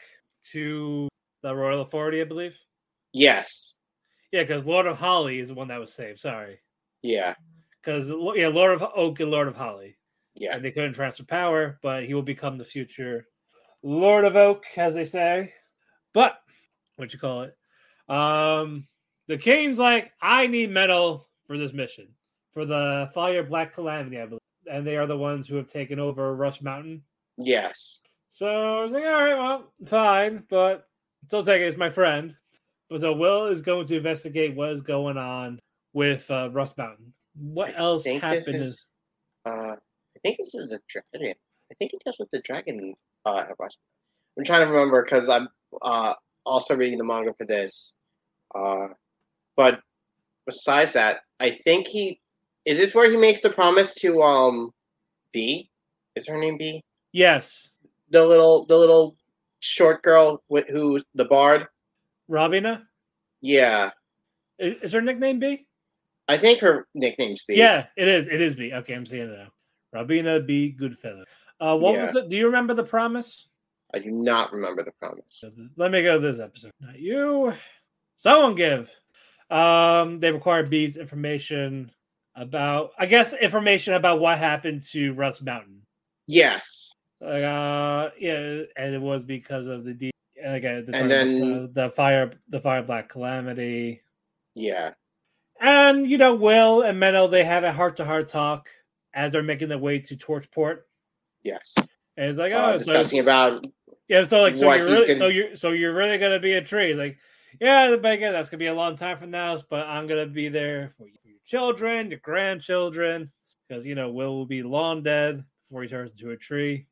to the Royal Authority, I believe. yes, Yeah, because Lord of Holly is the one that was saved. Sorry, yeah, because yeah, Lord of Oak and Lord of Holly, yeah, and they couldn't transfer power, but he will become the future Lord of Oak, as they say. But what you call it? Um, the king's like, I need metal for this mission for the Fire Black Calamity, I believe, and they are the ones who have taken over Rust Mountain. yes, So I was like, all right, well, fine, but still take it as my friend. So Will is going to investigate what is going on with uh, Rust Mountain. What else happened? is. Uh, I think this is the dragon. I think it deals with the dragon. Uh. I'm trying to remember because I'm uh also reading the manga for this. Uh, but besides that, I think he is this where he makes the promise to um B. Is her name B? Yes, The little the little short girl with who the bard. Robina. Yeah, Is, is her nickname B? I think her nickname's B. Yeah, it is. It is B. Okay, I'm seeing it now. Robina B. Goodfellow. Uh, what was it? Do you remember the promise? I do not remember the promise. Let me go to this episode. Not you. Someone give. Um, they require B's information about, I guess, information about what happened to Rust Mountain. Yes. Like, uh, yeah, and it was because of the D. Like, uh, the, And then- uh, the fire, the fire black calamity, Yeah. and you know, Will and Menno they have a heart to heart talk as they're making their way to Torchport. Yes. And it's like, oh, Uh, oh, so- discussing about Yeah, so like so you're really can- so you're so you're really gonna be a tree. Like, yeah, the bacon, that's gonna be a long time from now, but I'm gonna be there for, your children, your grandchildren, because you know Will will be long dead before he turns into a tree.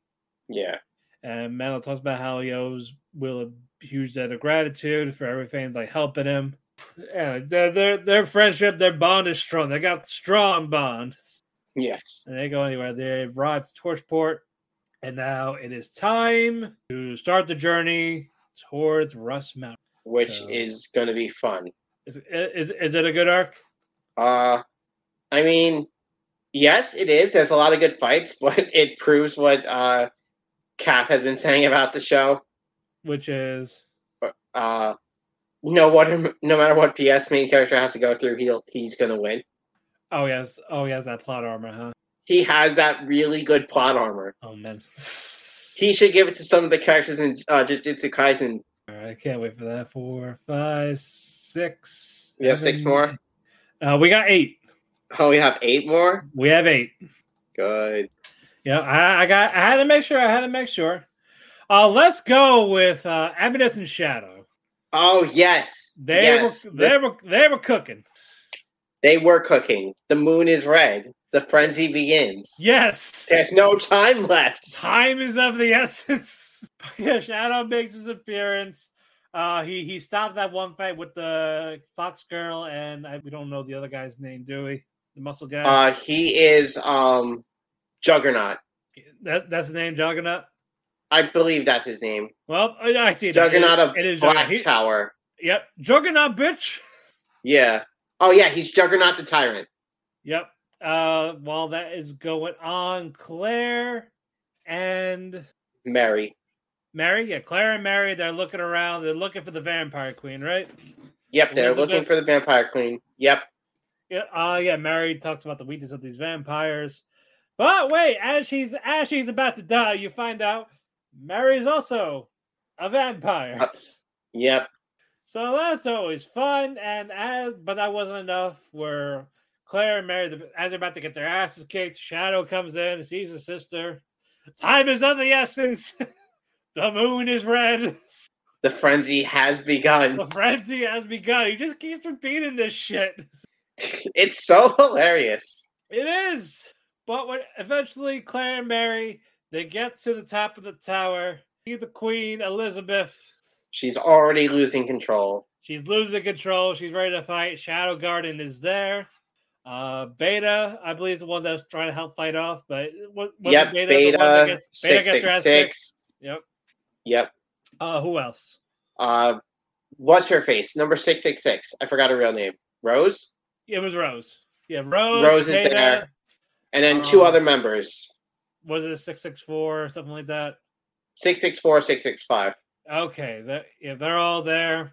yeah. And Metal talks about how he owes Will a huge debt of gratitude for everything like helping him. Yeah, their their their friendship, their bond is strong. They got strong bonds. Yes. And they go anywhere. They arrived to Torchport, and now it is time to start the journey towards Rust Mountain. which So- is going to be fun. Is, is is it a good arc? Uh, I mean, yes, it is. There's a lot of good fights, but it proves what uh, Cap has been saying about the show. Which is Uh, no, what no matter what PS main character has to go through, he'll he's going to win. Oh yes, oh he has that plot armor, huh? He has that really good plot armor. Oh man, He should give it to some of the characters in uh, Jujutsu Kaisen. all right, I can't wait for that. Four, five, six. We have six more. Uh, we got eight. Oh, we have eight more. We have eight. Good. Yeah, I, I got. I had to make sure. I had to make sure. Uh, let's go with uh, and Shadow. Oh yes, They yes. were they were they were cooking. They were cooking. The moon is red. The frenzy begins. Yes, There's no time left. time is of the essence. yeah, Shadow makes his appearance. Uh, he he stopped that one fight with the Fox girl, and I, we don't know the other guy's name, do we? The muscle guy. Uh, he is um Juggernaut. that that's the name, Juggernaut. I believe that's his name. Well, I see it. Juggernaut of It is Black Juggernaut. He- Tower. Yep, Juggernaut, bitch. Yeah. Oh yeah, he's Juggernaut the Tyrant. Yep. Uh, while that is going on, Claire and Mary. Mary, yeah, Claire and Mary, they're looking around. They're looking for the vampire queen, right? Yep, they're looking for the Vampire Queen. Yep. Yeah. Uh, yeah. Mary talks about the weakness of these vampires. But wait, as she's as she's about to die, you find out Mary's also a vampire. Uh, Yep. So that's always fun. And as but that wasn't enough. Where Claire and Mary, as they're about to get their asses kicked, Shadow comes in, sees his sister. Time is of the essence. the moon is red. The frenzy has begun. The frenzy has begun. He just keeps repeating this shit. It's so hilarious. It is. But when eventually Claire and Mary they get to the top of the tower, see the Queen Elizabeth. She's already losing control. She's losing control. She's ready to fight. Shadow Garden is there. Uh, Beta, I believe, is the one that's trying to help fight off. But what, Yep, the one that Beta, gets- Beta six gets her six six. Yep. Yep. Uh, who else? Uh, what's her face? Number six six six. I forgot her real name. Rose. It was Rose. Yeah, Rose. Rose is there. And then two Um, other members. Was it six six four or something like that? Six six four six six five. Okay, that yeah, they're all there.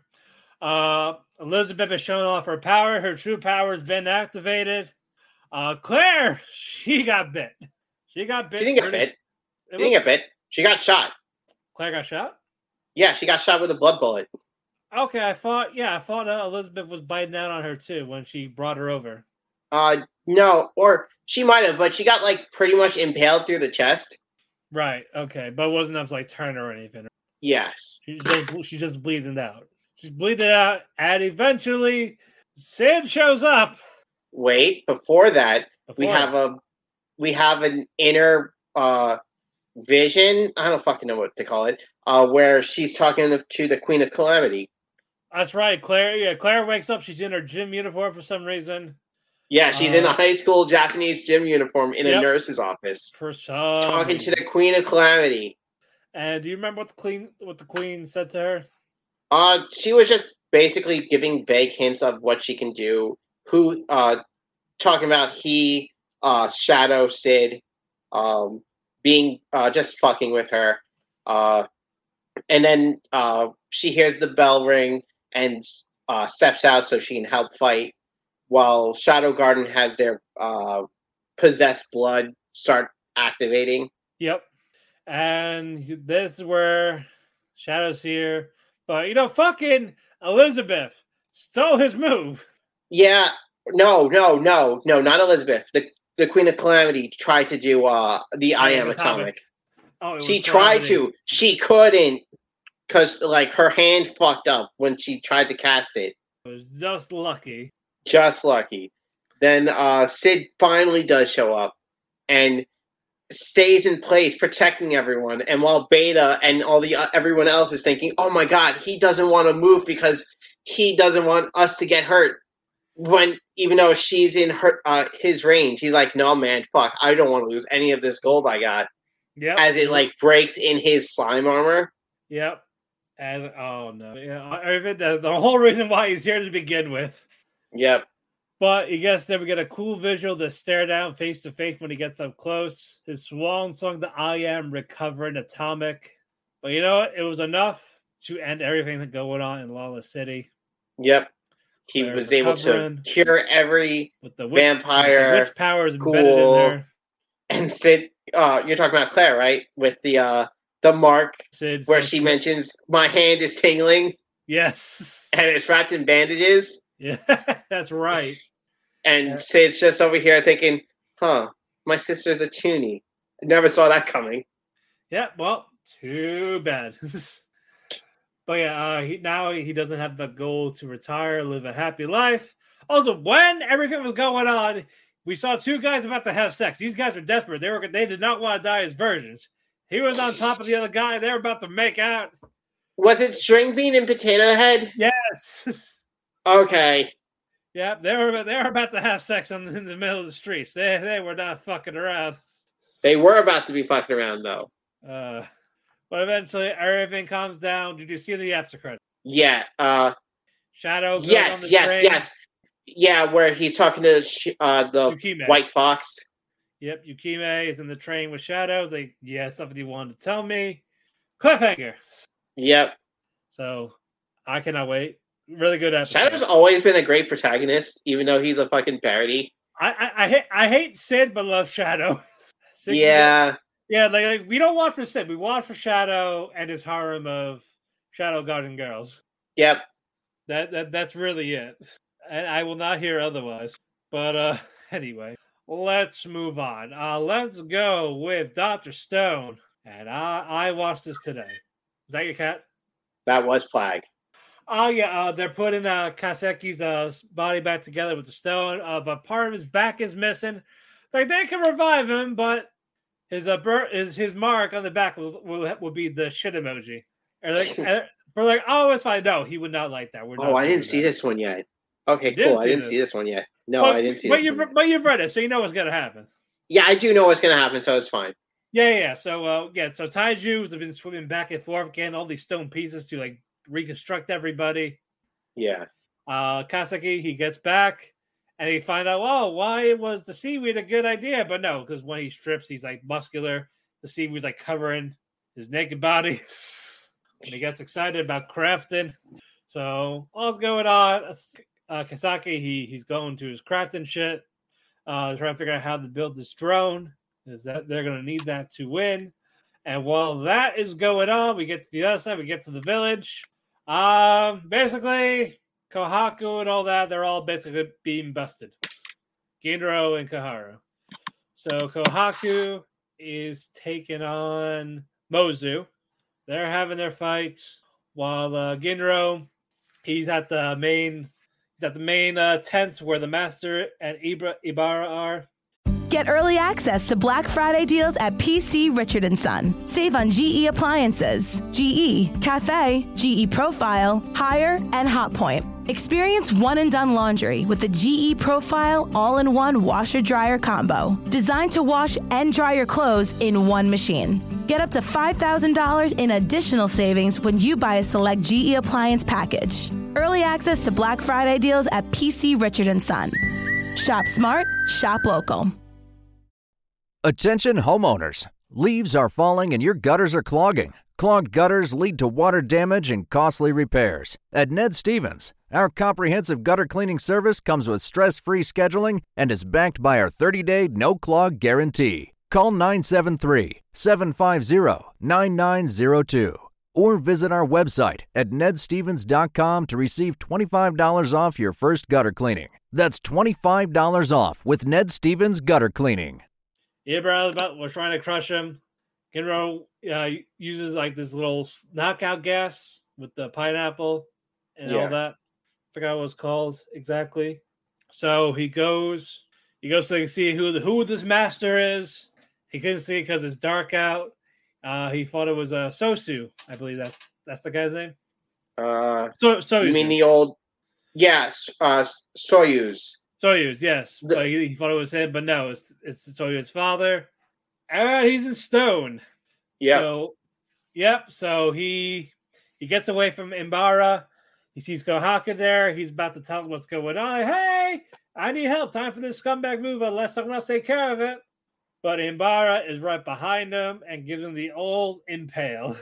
Uh, Elizabeth has shown off her power. Her true power has been activated. Uh, Claire, she got bit. She got bit. She didn't get bit. It She didn't get bit. She got shot. Claire got shot. Yeah, she got shot with a blood bullet. Okay, I thought. Yeah, I thought uh, Elizabeth was biting down on her too when she brought her over. Uh, no, or she might have, but she got like pretty much impaled through the chest. Right. Okay, but it wasn't enough to like turn her or anything. Yes. She's just she's just bleeding out. She's bleeding out, and eventually, Sid shows up. Wait, before that, we have a we have an inner uh vision. I don't fucking know what to call it. Uh, where she's talking to- the Queen of Calamity. That's right, Claire. Yeah, Claire wakes up. She's in her gym uniform for some reason. Yeah, she's in a Uh, high school Japanese gym uniform in a nurse's office, For some talking to the Queen of Calamity. And do you remember what the queen what the queen said to her? Uh, she was just basically giving vague hints of what she can do. Who, uh, talking about he, uh, Shadow Sid, um, being uh just fucking with her. Uh, and then uh, she hears the bell ring and uh steps out so she can help fight. While Shadow Garden has their uh possessed blood start activating. Yep. And this is where Shadow's here. But you know, fucking Elizabeth stole his move. Yeah, no, no, no, no, not Elizabeth. The the Queen of Calamity tried to do uh the I am atomic. Oh, She tried to. She couldn't because like her hand fucked up when she tried to cast it. It was just lucky. Just lucky. Then uh Sid finally does show up and stays in place protecting everyone and while Beta and all the uh, everyone else is thinking, "Oh my god, he doesn't want to move because he doesn't want us to get hurt." When even though she's in her uh, his range, he's like, "No man, fuck, I don't want to lose any of this gold I got." Yep. As it like breaks in his slime armor. Yep. And oh no, yeah, the, the whole reason why he's here to begin with. Yep. But he gets there. We get a cool visual to stare down face to face when he gets up close. His swan song, the I am recovering atomic. But you know what? It was enough to end everything that going on in Lawless City. Yep. He They're was able to cure every With the witch, vampire. the witch powers embedded in cool. there. And Sid, uh, you're talking about Claire, right? With the uh, the mark Sid where she mentions my hand is tingling Yes. and it's wrapped in bandages. Yeah, that's right. And Sid's just over here thinking, huh, my sister's a toonie. I never saw that coming. Yeah, well, too bad. but yeah, uh, he, now he doesn't have the goal to retire, live a happy life. Also, when everything was going on, we saw two guys about to have sex. These guys were desperate. They were they did not want to die as virgins. He was on top of the other guy. They were about to make out. Was it String Bean and Potato Head? Yes. Okay. Yeah, they were they were about to have sex on, in the middle of the streets. They they were not fucking around. They were about to be fucking around though. Uh, but eventually everything calms down. Did you see the after credit? Yeah. Uh Shadow. Yes, yes, train. yes. Yeah, where he's talking to uh the Yukime. White Fox. Yep, Yukime is in the train with Shadow. They yeah, something you wanted to tell me. Cliffhanger. Yep. So I cannot wait. Really good episode. Shadow's always been a great protagonist, even though he's a fucking parody. I, I I hate I hate Sid, but love Shadow. Sid- Yeah. yeah. Like, like, we don't want for Sid. We want for Shadow and his harem of Shadow Garden girls. Yep. That that that's really it. And I will not hear otherwise. But uh anyway, let's move on. Uh let's go with Doctor Stone. And I I watched this today. Is that your cat? That was Plague. Oh yeah, uh, they're putting uh Kaseki's uh body back together with the stone. Uh, but part of his back is missing. Like they can revive him, but his uh bur- his his mark on the back will will, will be the shit emoji. And like, we're like, oh, it's fine. No, he would not like that. We're Oh, I didn't see that. this one yet. Okay, cool. I didn't this. see this one yet. No, but, I didn't see But this you've one. but you've read it, so you know what's gonna happen. Yeah, I do know what's gonna happen, so it's fine. Yeah, yeah. yeah. So uh yeah, so Taiju's have been swimming back and forth, getting all these stone pieces to like reconstruct everybody. Yeah. Uh Kaseki, he gets back and he find out, oh, why was the seaweed a good idea? But no, because when he strips, he's like muscular. The seaweed's like covering his naked body. and he gets excited about crafting. So all's going on. Uh Kaseki, he he's going to his crafting shit. Uh trying to figure out how to build this drone. Is that they're gonna need that to win. And while that is going on, we get to the other side, we get to the village. Um, basically, Kohaku and all that, they're all basically being busted. Ginro and Kaharu. So Kohaku is taking on Mozu. They're having their fight while uh, Ginro, he's at the main he's at the main uh, tent where the master and Ibra Ibara are. Get early access to Black Friday deals at PC Richard & Son. Save on GE appliances, GE, Cafe, GE Profile, Haier, and Hotpoint. Experience one and done laundry with the GE Profile all-in-one washer-dryer combo. Designed to wash and dry your clothes in one machine. Get up to $5,000 in additional savings when you buy a select GE appliance package. Early access to Black Friday deals at PC Richard & Son. Shop smart, shop local. Attention homeowners. Leaves are falling and your gutters are clogging. Clogged gutters lead to water damage and costly repairs. At Ned Stevens, our comprehensive gutter cleaning service comes with stress free scheduling and is backed by our 30 day no clog guarantee. Call 973 750 9902 or visit our website at nedstevens.com to receive $25 off your first gutter cleaning. That's $25 off with Ned Stevens Gutter Cleaning. Ibra was about was trying to crush him. Ginro uh, uses like this little knockout gas with the pineapple and Yeah. all that. Forgot what it's called exactly. So he goes, he goes to see who the who this master is. He couldn't see because it's dark out. Uh, he thought it was uh, Sosu, I believe that that's the guy's name. Uh, So so you mean the old? Yes, uh, Soyuz. Soyuz, yes. but he, he thought it was him, but no, it's it's Soyuz's father. And he's in stone. Yeah. So, yep. So he he gets away from Imbara. He sees Kohaku there. He's about to tell him what's going on. Hey, I need help. Time for this scumbag move unless someone else take care of it. But Imbara is right behind him and gives him the old impale.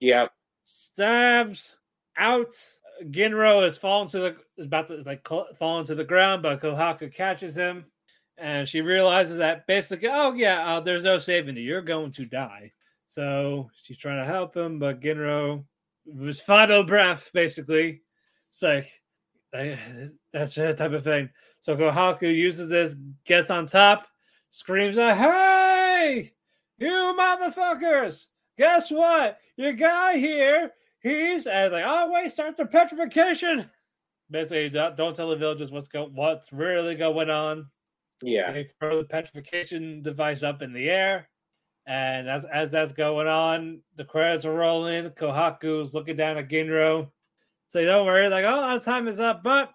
Yep. Stabs out. Ginro is falling to the is about to like falling to the ground, but Kohaku catches him, and she realizes that basically, oh yeah, uh, there's no saving you. You're going to die. So she's trying to help him, but Ginro was final breath, basically. It's like that's that type of thing. So Kohaku uses this, gets on top, screams, "Hey, you motherfuckers! Guess what? Your guy here, he's and like, oh wait, start the petrification." Basically, don't, don't tell the villagers what's go what's really going on. Yeah. They throw the petrification device up in the air. And as as that's going on, the credits are rolling. Kohaku's looking down at Ginro. So don't worry, like, oh, our time is up, but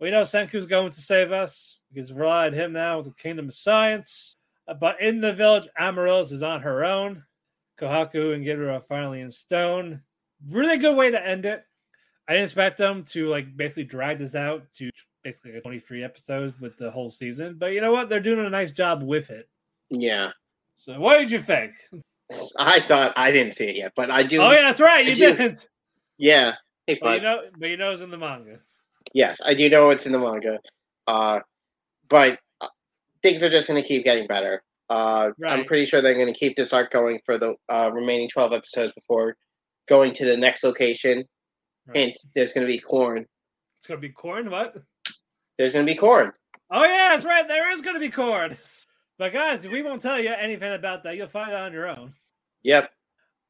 we know Senku's going to save us. Because we can rely on him now with the Kingdom of Science. Uh, But in the village, Amaryllis is on her own. Kohaku and Ginro are finally in stone. Really good way to end it. I didn't expect them to like basically drag this out to basically like 23 episodes with the whole season. But you know what? They're doing a nice job with it. Yeah. So what did you think? I thought I didn't see it yet, but I do. Oh yeah, that's right. I You do- didn't. Yeah. Hey, But you know, but you know it's in the manga. Yes, I do know it's in the manga. Uh, but uh, things are just going to keep getting better. Uh, I'm pretty sure they're going to keep this arc going for the uh, remaining 12 episodes before going to the next location. Hint: There's going to be corn. It's gonna be corn. What? There's going to be corn. Oh yeah, that's right. There is gonna be corn. But guys, we won't tell you anything about that. You'll find out on your own. Yep.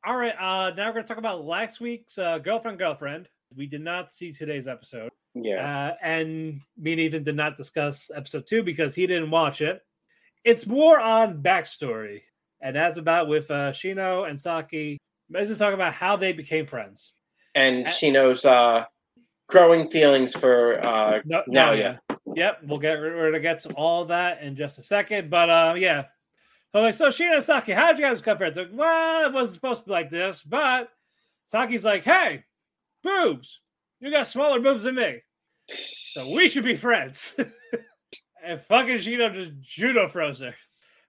All right. Uh, now we're gonna talk about last week's uh, girlfriend girlfriend. We did not see today's episode. Yeah. Uh, and me and Ethan did not discuss episode two because he didn't watch it. It's more on backstory, and that's about with uh, Shino and Saki. We talk about how they became friends. And she knows uh, growing feelings for uh, No, now. Yeah. Yep, we'll get we're gonna get to all that in just a second. But uh yeah. So like so Shino and Saki, how did you guys become friends? Like, well, it wasn't supposed to be like this, but Saki's like, hey, boobs, you got smaller boobs than me. So we should be friends. and fucking Shino just judo froze her.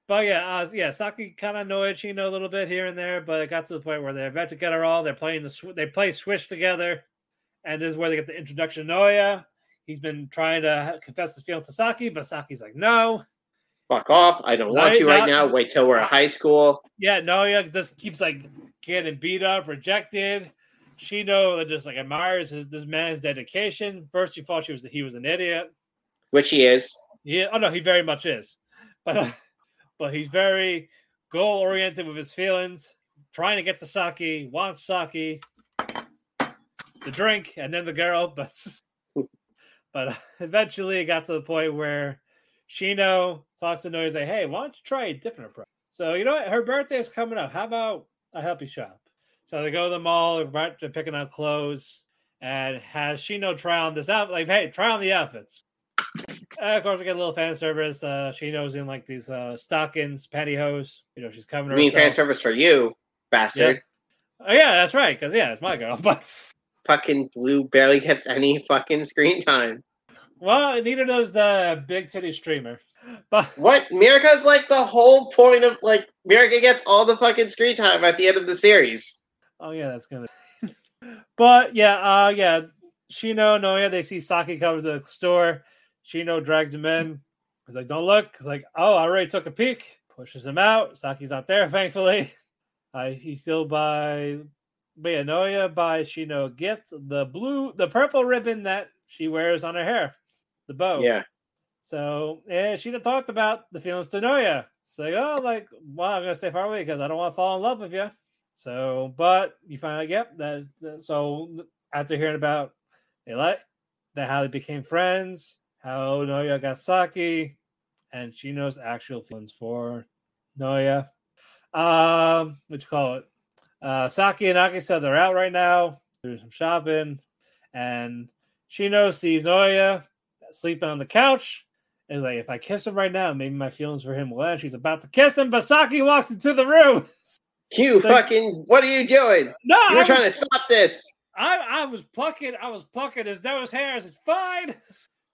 But yeah, uh, yeah, Saki kind of annoyed Shino a little bit here and there, but it got to the point where they're about to get her all. They're playing the sw- they play Switch together, and this is where they get the introduction to Naoya. He's been trying to confess his feelings to Saki, but Saki's like, no. Fuck off. I don't want Right, you right not- now. Wait till we're in high school. Yeah, Naoya just keeps like getting beat up, rejected. That just like admires his this man's dedication. First, she thought she was he was an idiot. Which he is. Yeah, oh no, he very much is, but uh, but he's very goal oriented with his feelings, trying to get to Saki, wants Saki, the drink, and then the girl. But but eventually, it got to the point where Shino talks to Naoya, like, "Hey, why don't you try a different approach?" So you know what? Her birthday is coming up. How about I help you shop? So they go to the mall, they're picking out clothes, and has Shino try on this outfit. Like, hey, try on the outfits. Uh, of course, we get a little fan service. Uh, Shino's in like these uh, stockings, pantyhose. You know, she's covering mean, fan service for you, bastard. Oh yeah, that's right. Because yeah, it's my girl. But Fucking Blue barely gets any fucking screen time. well, neither does the big titty streamer. But What? Mirka's like the whole point of like Mirka gets all the fucking screen time at the end of the series. oh yeah, that's gonna. but yeah, uh, yeah, Shino, Naoya, they see Saki come to the store. Shino drags him in. He's like, "Don't look." He's like, "Oh, I already took a peek." Pushes him out. Saki's not there, thankfully. Uh, he's still by, Naoya buys Shino gift, the blue, the purple ribbon that she wears on her hair, the bow. Yeah. So yeah, she done talked about the feelings to Naoya. It's like, oh, like, well, I'm gonna stay far away because I don't want to fall in love with you. So, but you find out, yep, that, so. After hearing about they like that how they became friends, how Naoya got Saki, and she knows actual feelings for Naoya. Um, what you call it? Uh, Saki and Aki said they're out right now, doing some shopping, and Shino sees Naoya sleeping on the couch. And is like, if I kiss him right now, maybe my feelings for him will end. She's about to kiss him, but Saki walks into the room. You Like- fucking what are you doing? No, You were I trying to stop this. I I was plucking, I was plucking his nose hairs. It's fine.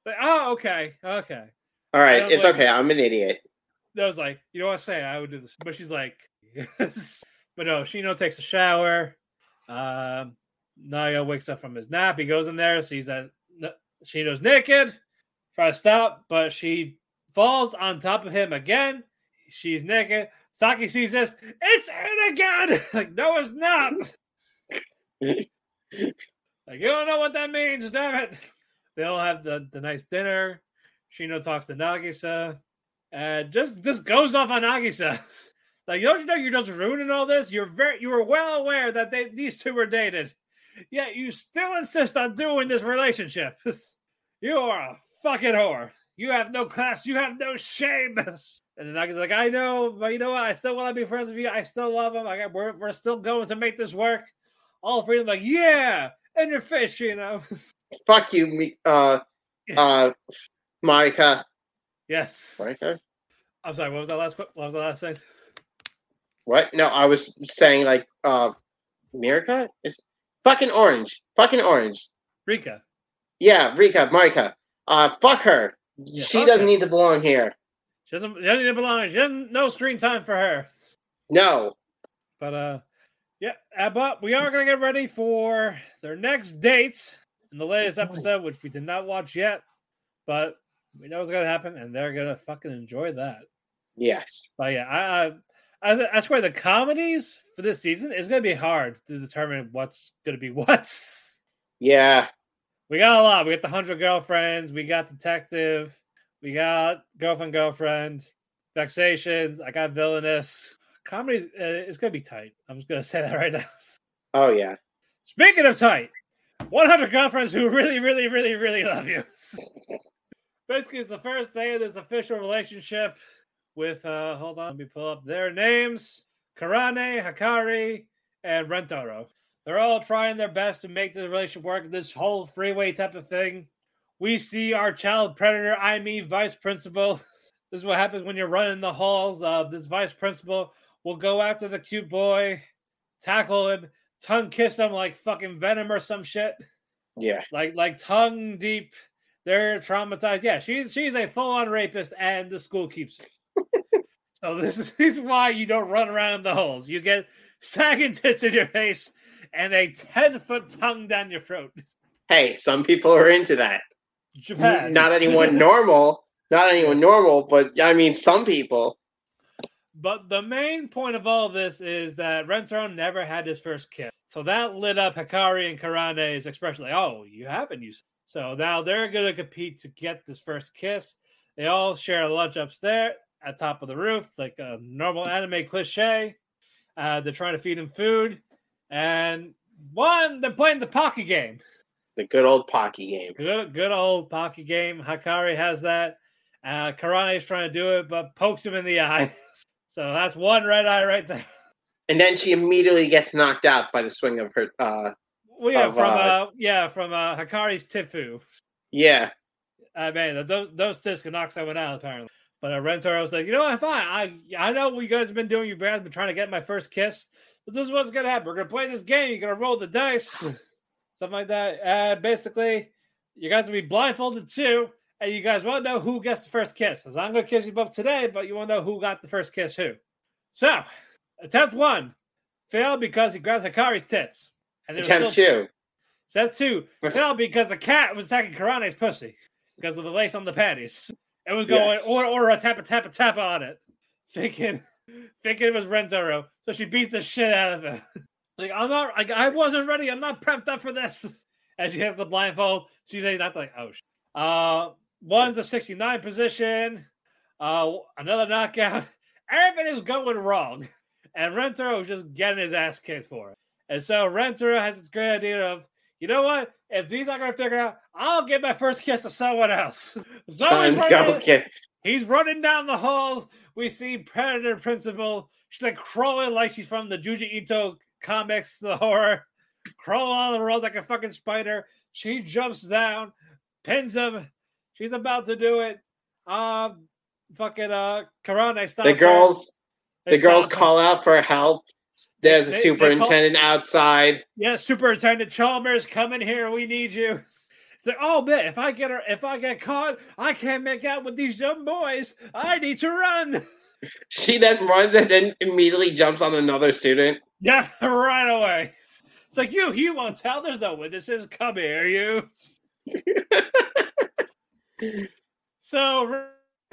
Like, oh, okay, okay. All right, it's like, okay. I'm an idiot. I was like, you know what I say? I would do this, but she's like, yes. but no, Shino takes a shower. Um, Naoya wakes up from his nap. He goes in there, sees that Shino's naked, tries to stop, but she falls on top of him again. She's naked. Saki sees this. It's in again. like, no, it's not. like, you don't know what that means, damn it. They all have the, the nice dinner. Shino talks to Nagisa and just just goes off on Nagisa. like, don't you know you're just ruining all this? You're very you were well aware that they these two were dated. Yet you still insist on doing this relationship. you are a fucking whore. You have no class, you have no shame. And then Nagisa's like, I know, but you know what? I still want to be friends with you. I still love him. Like, we're, we're still going to make this work. All three of them like, yeah, and your fish, you know. Fuck you, me, uh, uh, Marika. yes. Marika. I'm sorry. What was that last? What was the last thing? What? No, I was saying like, uh, Mirka is fucking orange. Fucking orange. Rika. Yeah, Rika, Marika. Uh, fuck her. she fuck doesn't her. need to belong here. She doesn't, she doesn't even belong. She doesn't no screen time for her. No. But uh, yeah. but we are gonna get ready for their next dates in the latest episode, which we did not watch yet, but we know what's gonna happen, and they're gonna fucking enjoy that. Yes. But yeah, I I, I, I swear the comedies for this season is gonna be hard to determine what's gonna be what's. Yeah. We got a lot. We got the hundred girlfriends. We got detective. We got girlfriend, girlfriend, vexations. I got Villainess. Comedy uh, is gonna be tight. I'm just gonna say that right now. Oh yeah. Speaking of tight, 100 girlfriends who really, really, really, really love you. Basically, it's the first day of this official relationship with. uh Hold on, let me pull up their names: Karane, Hakari, and Rentaro. They're all trying their best to make the relationship work. This whole freeway type of thing. We see our child predator, I mean, vice principal. This is what happens when you're running the halls. Uh, this vice principal will go after the cute boy, tackle him, tongue kiss him like fucking venom or some shit. Yeah. Like like tongue deep. They're traumatized. Yeah, she's she's a full on rapist, and the school keeps her. so this is, this is why you don't run around in the holes. You get sagging tits in your face and a ten foot tongue down your throat. Hey, some people are into that. Japan. Not anyone normal. Not anyone normal, but I mean some people. But the main point of all this is that Rentaro never had his first kiss. So that lit up Hakari and Karane's expression like, oh, you haven't used. So now they're going to compete to get this first kiss. They all share a lunch upstairs at top of the roof, like a normal anime cliche. Uh, they're trying to feed him food. And one, they're playing the Pocky game. The good old Pocky game. Good, good old Pocky game. Hakari has that. Uh, Karane is trying to do it, but pokes him in the eye. So that's one red eye right there. And then she immediately gets knocked out by the swing of her uh Well, yeah, of, from uh, uh, yeah, from uh, Hakari's Tifu. yeah. I mean, those those tits can knock someone out apparently. But uh, Rentaro was like, you know what, fine. I I know what you guys have been doing. You guys have been trying to get my first kiss. But this is what's gonna happen. We're gonna play this game. You're gonna roll the dice, something like that. Uh, basically, you guys will be blindfolded too, and you guys want to know who gets the first kiss. As I'm gonna kiss you both today, but you want to know who got the first kiss who. So, attempt one failed because he grabbed Hakari's tits. And Attempt still- two. Step two failed because the cat was attacking Karane's pussy because of the lace on the panties. It was going Yes. or or a tap a tap a tap on it, thinking thinking it was Rentaro. So she beats the shit out of him. Like I'm not like I wasn't ready. I'm not prepped up for this. And she has the blindfold. She's like that's like oh. Shit. Uh, one's a 69 position. Uh, another knockout. Everything is going wrong, and Rentaro was just getting his ass kicked for it. And so Rentaro has this great idea of, you know what? If he's not gonna figure out, I'll give my first kiss to someone else. So he's running- get He's running down the halls. We see Predator Principal. She's like crawling like she's from the Junji Ito comics, the horror. Crawling on the road like a fucking spider. She jumps down, pins him. She's about to do it. Um, fucking uh, Karane stops. the girls They the girls her. call out for help. There's a They- they call- superintendent outside. Yeah, Superintendent Chalmers, come in here. We need you. It's like, oh man, if I get her, if I get caught, I can't make out with these young boys. I need to run. She then runs and then immediately jumps on another student. Yeah, right away. It's like you, you won't tell. There's no witnesses. Come here, you. so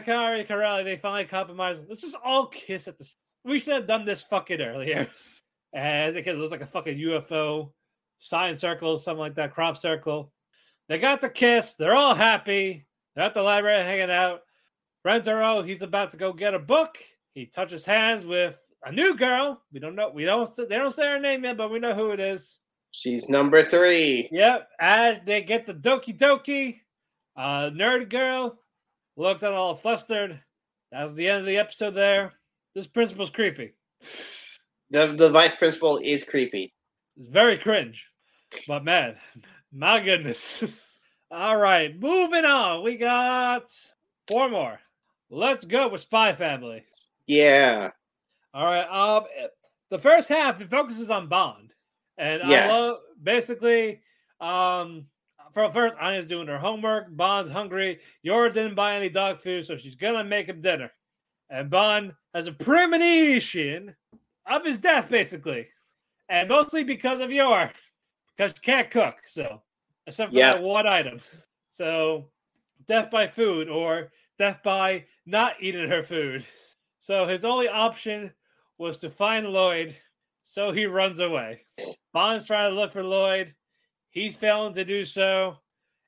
Kari Corelli, they finally compromise. Let's just all kiss at the. We should have done this fucking earlier. As it looks like a fucking UFO, sign circle, something like that, crop circle. They got the kiss. They're all happy. They're at the library hanging out. Rentaro, he's about to go get a book. He touches hands with a new girl. We don't know. We don't. They don't say her name yet, but we know who it is. She's number three. Yep. And they get the Doki Doki. Uh, nerd girl looks at all flustered. That was the end of the episode. There. This principal's creepy. The the vice principal is creepy. It's very cringe. But man, my goodness. All right, moving on. We got four more. Let's go with Spy Family. Yeah. All right. Um, the first half it focuses on Bond, and Yes. I love basically. Um, for first, Anya's doing her homework. Bond's hungry. Yora didn't buy any dog food, so she's gonna make him dinner. And Bond has a premonition of his death, basically, and mostly because of Yor, because she can't cook. So, except for Yeah. that one item. So, death by food or death by not eating her food. So his only option was to find Loid. So he runs away. Bond's trying to look for Loid. He's failing to do so.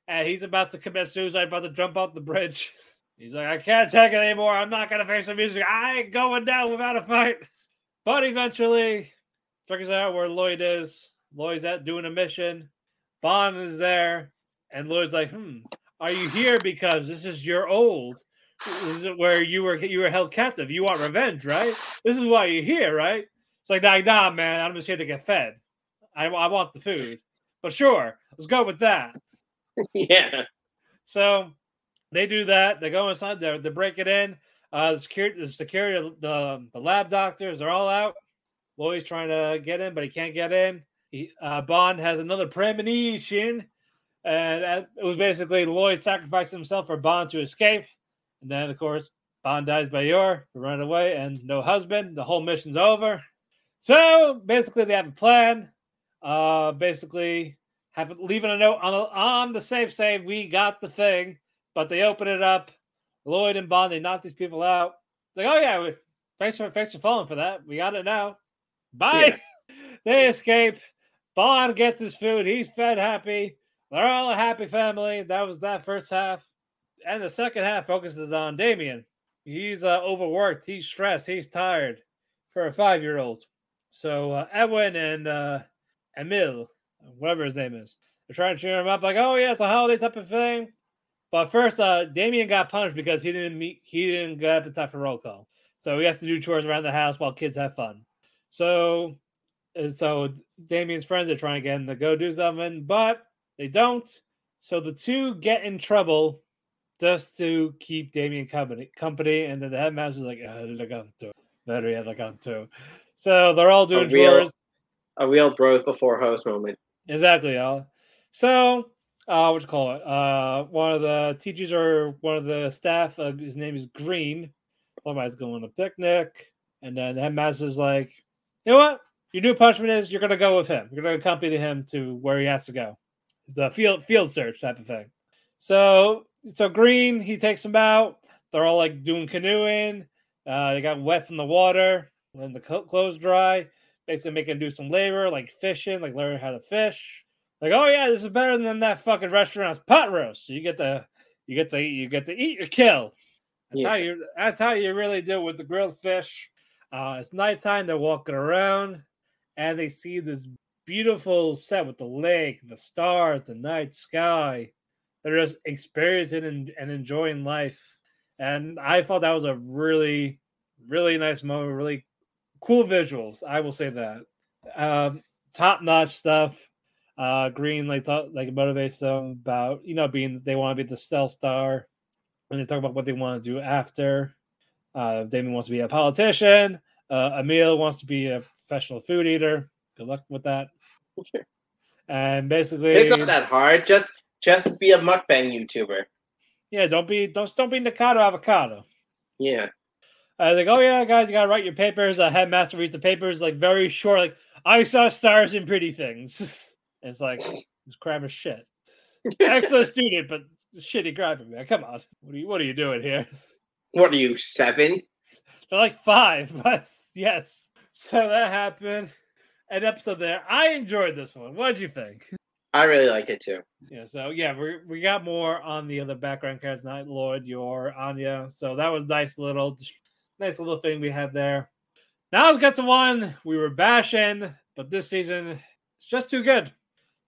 And he's about to commit suicide, about to jump off the bridge. He's like, I can't take it anymore. I'm not gonna face the music. I ain't going down without a fight. But eventually figures out where Loid is. Loid's at doing a mission. Bond is there. And Loid's like, hmm, are you here because this is your old? This is where you were you were held captive. You want revenge, right? This is why you're here, right? It's like, nah, nah, man. I'm just here to get fed. I, I want the food. But sure, let's go with that. yeah. So they do that. They go inside. They they break it in. Uh, the security, the security, the the lab doctors they're all out. Loid's trying to get in, but he can't get in. He, uh, Bond has another premonition, and uh, it was basically Loid sacrificing himself for Bond to escape. And then, of course, Bond dies by Yor, run away, and no husband. The whole mission's over. So basically, they have a plan. Uh, basically, have leaving a note on the, on the safe save. We got the thing, but they open it up. Loid and Bond they knock these people out. Like, oh yeah, we, thanks for thanks for falling for that. We got it now. Bye. they escape. Bond gets his food. He's fed, happy. They're all a happy family. That was that first half, and the second half focuses on Damian. He's uh, overworked. He's stressed. He's tired for a five-year-old. So uh, Ewen and uh, Emil, whatever his name is, they're trying to cheer him up, like, "Oh yeah, it's a holiday type of thing." But first, uh, Damian got punished because he didn't meet. He didn't get up in time for roll call, so he has to do chores around the house while kids have fun. So, so Damian's friends are trying to get him to go do something, but they don't. So the two get in trouble just to keep Damian company. Company, and then the headmaster's like, "Eleganto, very eleganto." So they're all doing A real, chores. A real bros before host moment. Exactly, y'all. So, uh, what you call it? Uh, one of the teachers or one of the staff, uh, his name is Green. Somebody's going on a picnic, and then the headmaster's like, "You know what? Your new punishment is you're gonna go with him. You're gonna accompany him to where he has to go. It's a field field search type of thing." So, so Green he takes them out. They're all like doing canoeing. Uh, they got wet from the water when the clothes dry basically making do some labor, like fishing, like learning how to fish. Like, oh yeah, this is better than that fucking restaurant's pot roast. So you get to you get to you get to eat your kill. That's how you that's how you really do with the grilled fish. Uh, it's nighttime. They're walking around, and they see this beautiful set with the lake, the stars, the night sky. They're just experiencing and, and enjoying life. And I thought that was a really, really nice moment. Really cool visuals. I will say that. Um, top notch stuff. Uh, Green like talk, like motivates them about you know being they want to be the Stella star, and they talk about what they want to do after. Uh, Damon wants to be a politician. Uh, Emil wants to be a professional food eater. Good luck with that. And basically, It's not that hard. Just just be a mukbang YouTuber. yeah, don't be don't don't be Nikado avocado. Yeah. I was like, oh yeah, guys, you gotta write your papers. The headmaster reads the papers like very short, like I saw stars in pretty things. it's like it's crap as shit. Excellent student, but shitty grammar, man. Come on, what are you what are you doing here? What are you, seven? They're like five, but yes. So that happened. An episode there. I enjoyed this one. What'd you think? I really like it too. Yeah, so yeah, we we got more on the other background characters, Night Lord, your Anya. So that was nice little nice little thing we had there. Now let's get to one we were bashing, but this season it's just too good.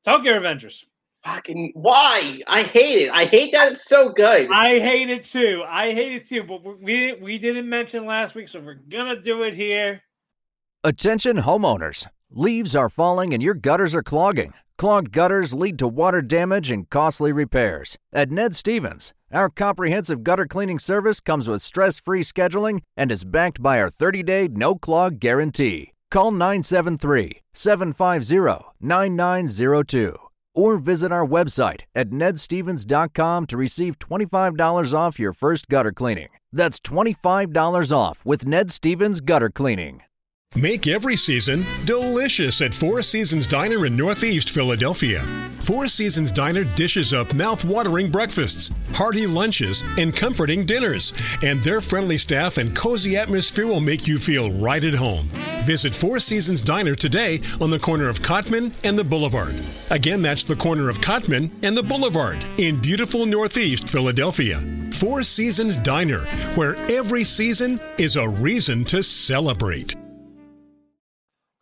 Tokyo Revengers. Fucking why? I hate it. I hate that it's so good. I hate it too. I hate it too, but we we didn't mention last week, so we're gonna do it here. Attention homeowners. Leaves are falling and your gutters are clogging. Clogged gutters lead to water damage and costly repairs. At Ned Stevens, our comprehensive gutter cleaning service comes with stress free scheduling and is backed by our 30 day no clog guarantee. Call 973 750 9902 or visit our website at nedstevens.com to receive $25 off your first gutter cleaning. That's $25 off with Ned Stevens Gutter Cleaning. Make every season delicious at Four Seasons Diner in Northeast Philadelphia. Four Seasons Diner dishes up mouth-watering breakfasts, hearty lunches, and comforting dinners. And their friendly staff and cozy atmosphere will make you feel right at home. Visit Four Seasons Diner today on the corner of Cottman and the Boulevard. Again, that's the corner of Cottman and the Boulevard in beautiful Northeast Philadelphia. Four Seasons Diner, where every season is a reason to celebrate.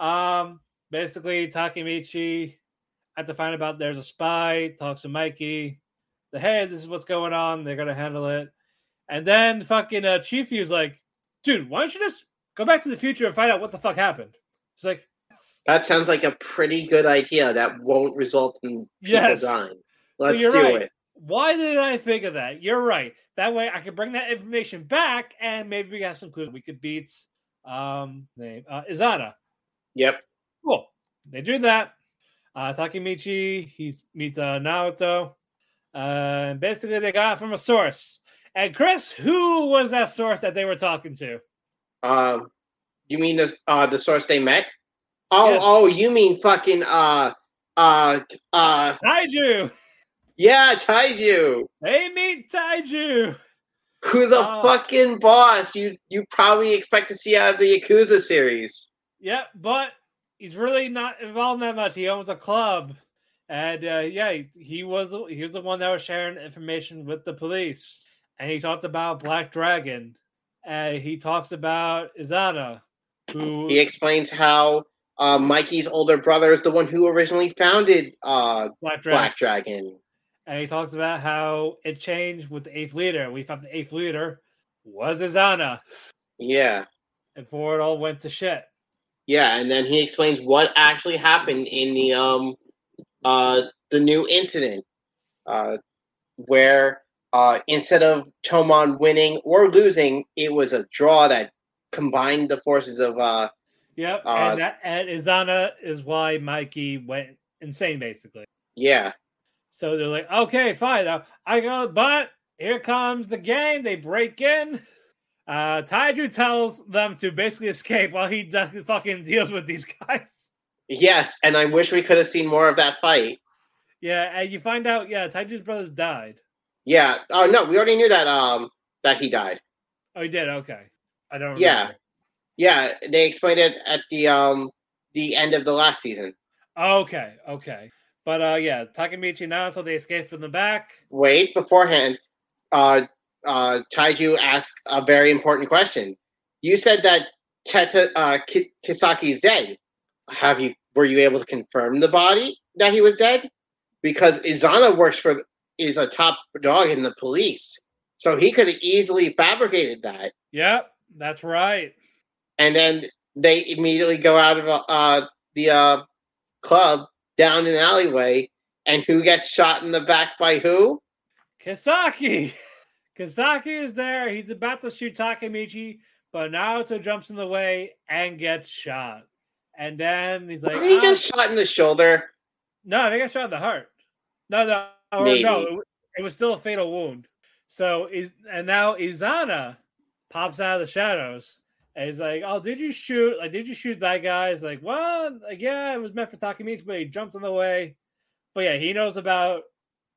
Um, basically, Takemichi had to find about there's a spy, talks to Mikey. The hey, this is what's going on. They're gonna handle it. And then fucking uh, Chief was like, dude, why don't you just go back to the future and find out what the fuck happened? He's like, That sounds like a pretty good idea that won't result in people Yes. dying. So Let's you're do right. it. Why did I think of that? You're right. That way I could bring that information back and maybe we got some clues. We could beat um name uh Izana. Yep. Cool. They do that. Uh Takemichi, he meets uh Naoto. Uh basically they got it from a source. And Chris, who was that source that they were talking to? Um, you mean the uh the source they met? Oh, Yeah. oh, you mean fucking uh uh uh Taiju. yeah, Taiju. They meet Taiju. Who's a Oh. fucking boss? You you probably expect to see out of the Yakuza series. Yeah, but he's really not involved that much. He owns a club, and uh, yeah, he, he was he was the one that was sharing information with the police, and he talked about Black Dragon, and he talks about Izana, who He explains how uh, Mikey's older brother is the one who originally founded uh, Black Dragon, Black Dragon. and he talks about how it changed with the eighth leader. We found the eighth leader was Izana, Yeah, and before it all went to shit. Yeah, and then he explains what actually happened in the um uh the new incident, uh, where uh instead of Toman winning or losing, it was a draw that combined the forces of uh Yep, Uh, and that and Izana is why Mikey went insane, basically. yeah So they're like, okay, fine. I go, but here comes the gang. They break in. Uh, Taiju tells them to basically escape while he does, fucking deals with these guys. yes, and I wish we could have seen more of that fight. Yeah, and you find out, yeah, Taiju's brothers died. Yeah. Oh no, we already knew that um that he died. Oh, he did. Okay, I don't. Yeah. remember. Yeah, they explained it at the um the end of the last season. Okay. Okay. But uh, yeah, Takemichi now until they escape from the back. Wait, beforehand, uh uh Taiju asked a very important question. You said that Teta uh Ki- Kisaki's dead. Have you were you able to confirm the body that he was dead? Because Izana works for is a top dog in the police. So he could have easily fabricated that. Yep, that's right. and then they immediately go out of uh, the uh, club down an alleyway, and who gets shot in the back by who? Kisaki. Kisaki is there. He's about to shoot Takemichi, but Naoto jumps in the way and gets shot. And then he's like, Was he "Ah." just shot in the shoulder? No, they got shot in the heart. No, no, or no, it, it was still a fatal wound. So is and now Izana pops out of the shadows and he's like, "Oh, did you shoot? Like, did you shoot that guy?" He's like, "Well, like, yeah, it was meant for Takemichi, but he jumped in the way." But yeah, he knows about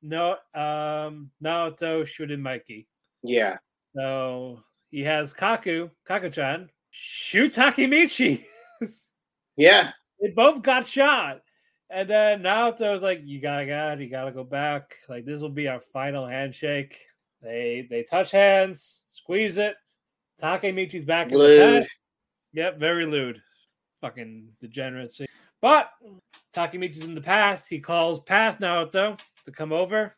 no um Naoto shooting Mikey. Yeah. So he has Kaku, Kaku-chan, shoot Takemichi. Yeah. they both got shot. And then Naoto was like, "You gotta out. You gotta go back. Like this will be our final handshake." They they touch hands, squeeze it. Takemichi's back in the Lewd. Yep, very lewd. Fucking degeneracy. But Takemichi's in the past. He calls past Naoto to come over,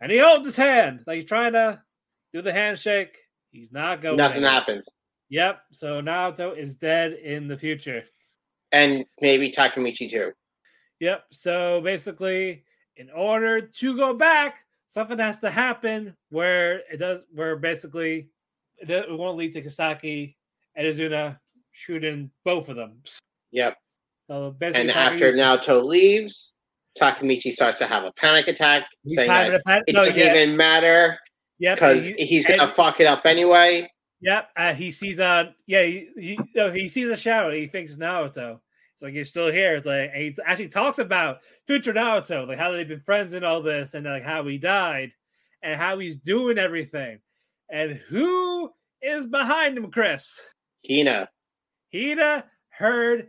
and he holds his hand like he's trying to do the handshake. He's not going. Nothing anywhere. happens. Yep. So Naoto is dead in the future. And maybe Takemichi too. Yep. So basically, in order to go back, something has to happen where it does, where basically it, won't lead to Kisaki and Izana shooting both of them. Yep. So basically, And after Naoto leaves, Takemichi starts to have a panic attack, He's saying that a pan- it no, doesn't yeah. even matter Yep, because he- he's gonna and- fuck it up anyway. Yep, uh, he sees uh yeah he he, no, he sees a shadow. He thinks it's Naoto. It's like you're still here. It's like he actually talks about future Naoto, like how they've been friends and all this, and like how he died and how he's doing everything. And who is behind him, Chris? Hina. Hina heard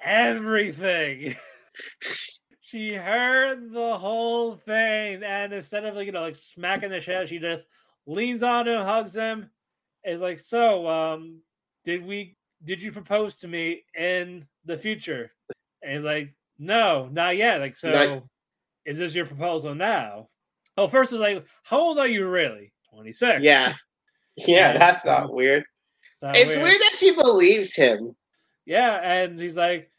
everything. she heard the whole thing, and instead of like you know like smacking the shit, she just leans on him, hugs him, is like, "So, um, did we? Did you propose to me in the future?" And he's like, "No, not yet." Like, so Not- is this your proposal now? Oh, first is like, "How old are you really?" Twenty six. Yeah. Yeah, Yeah. that's not weird. It's weird. that she believes him. Yeah, and he's like,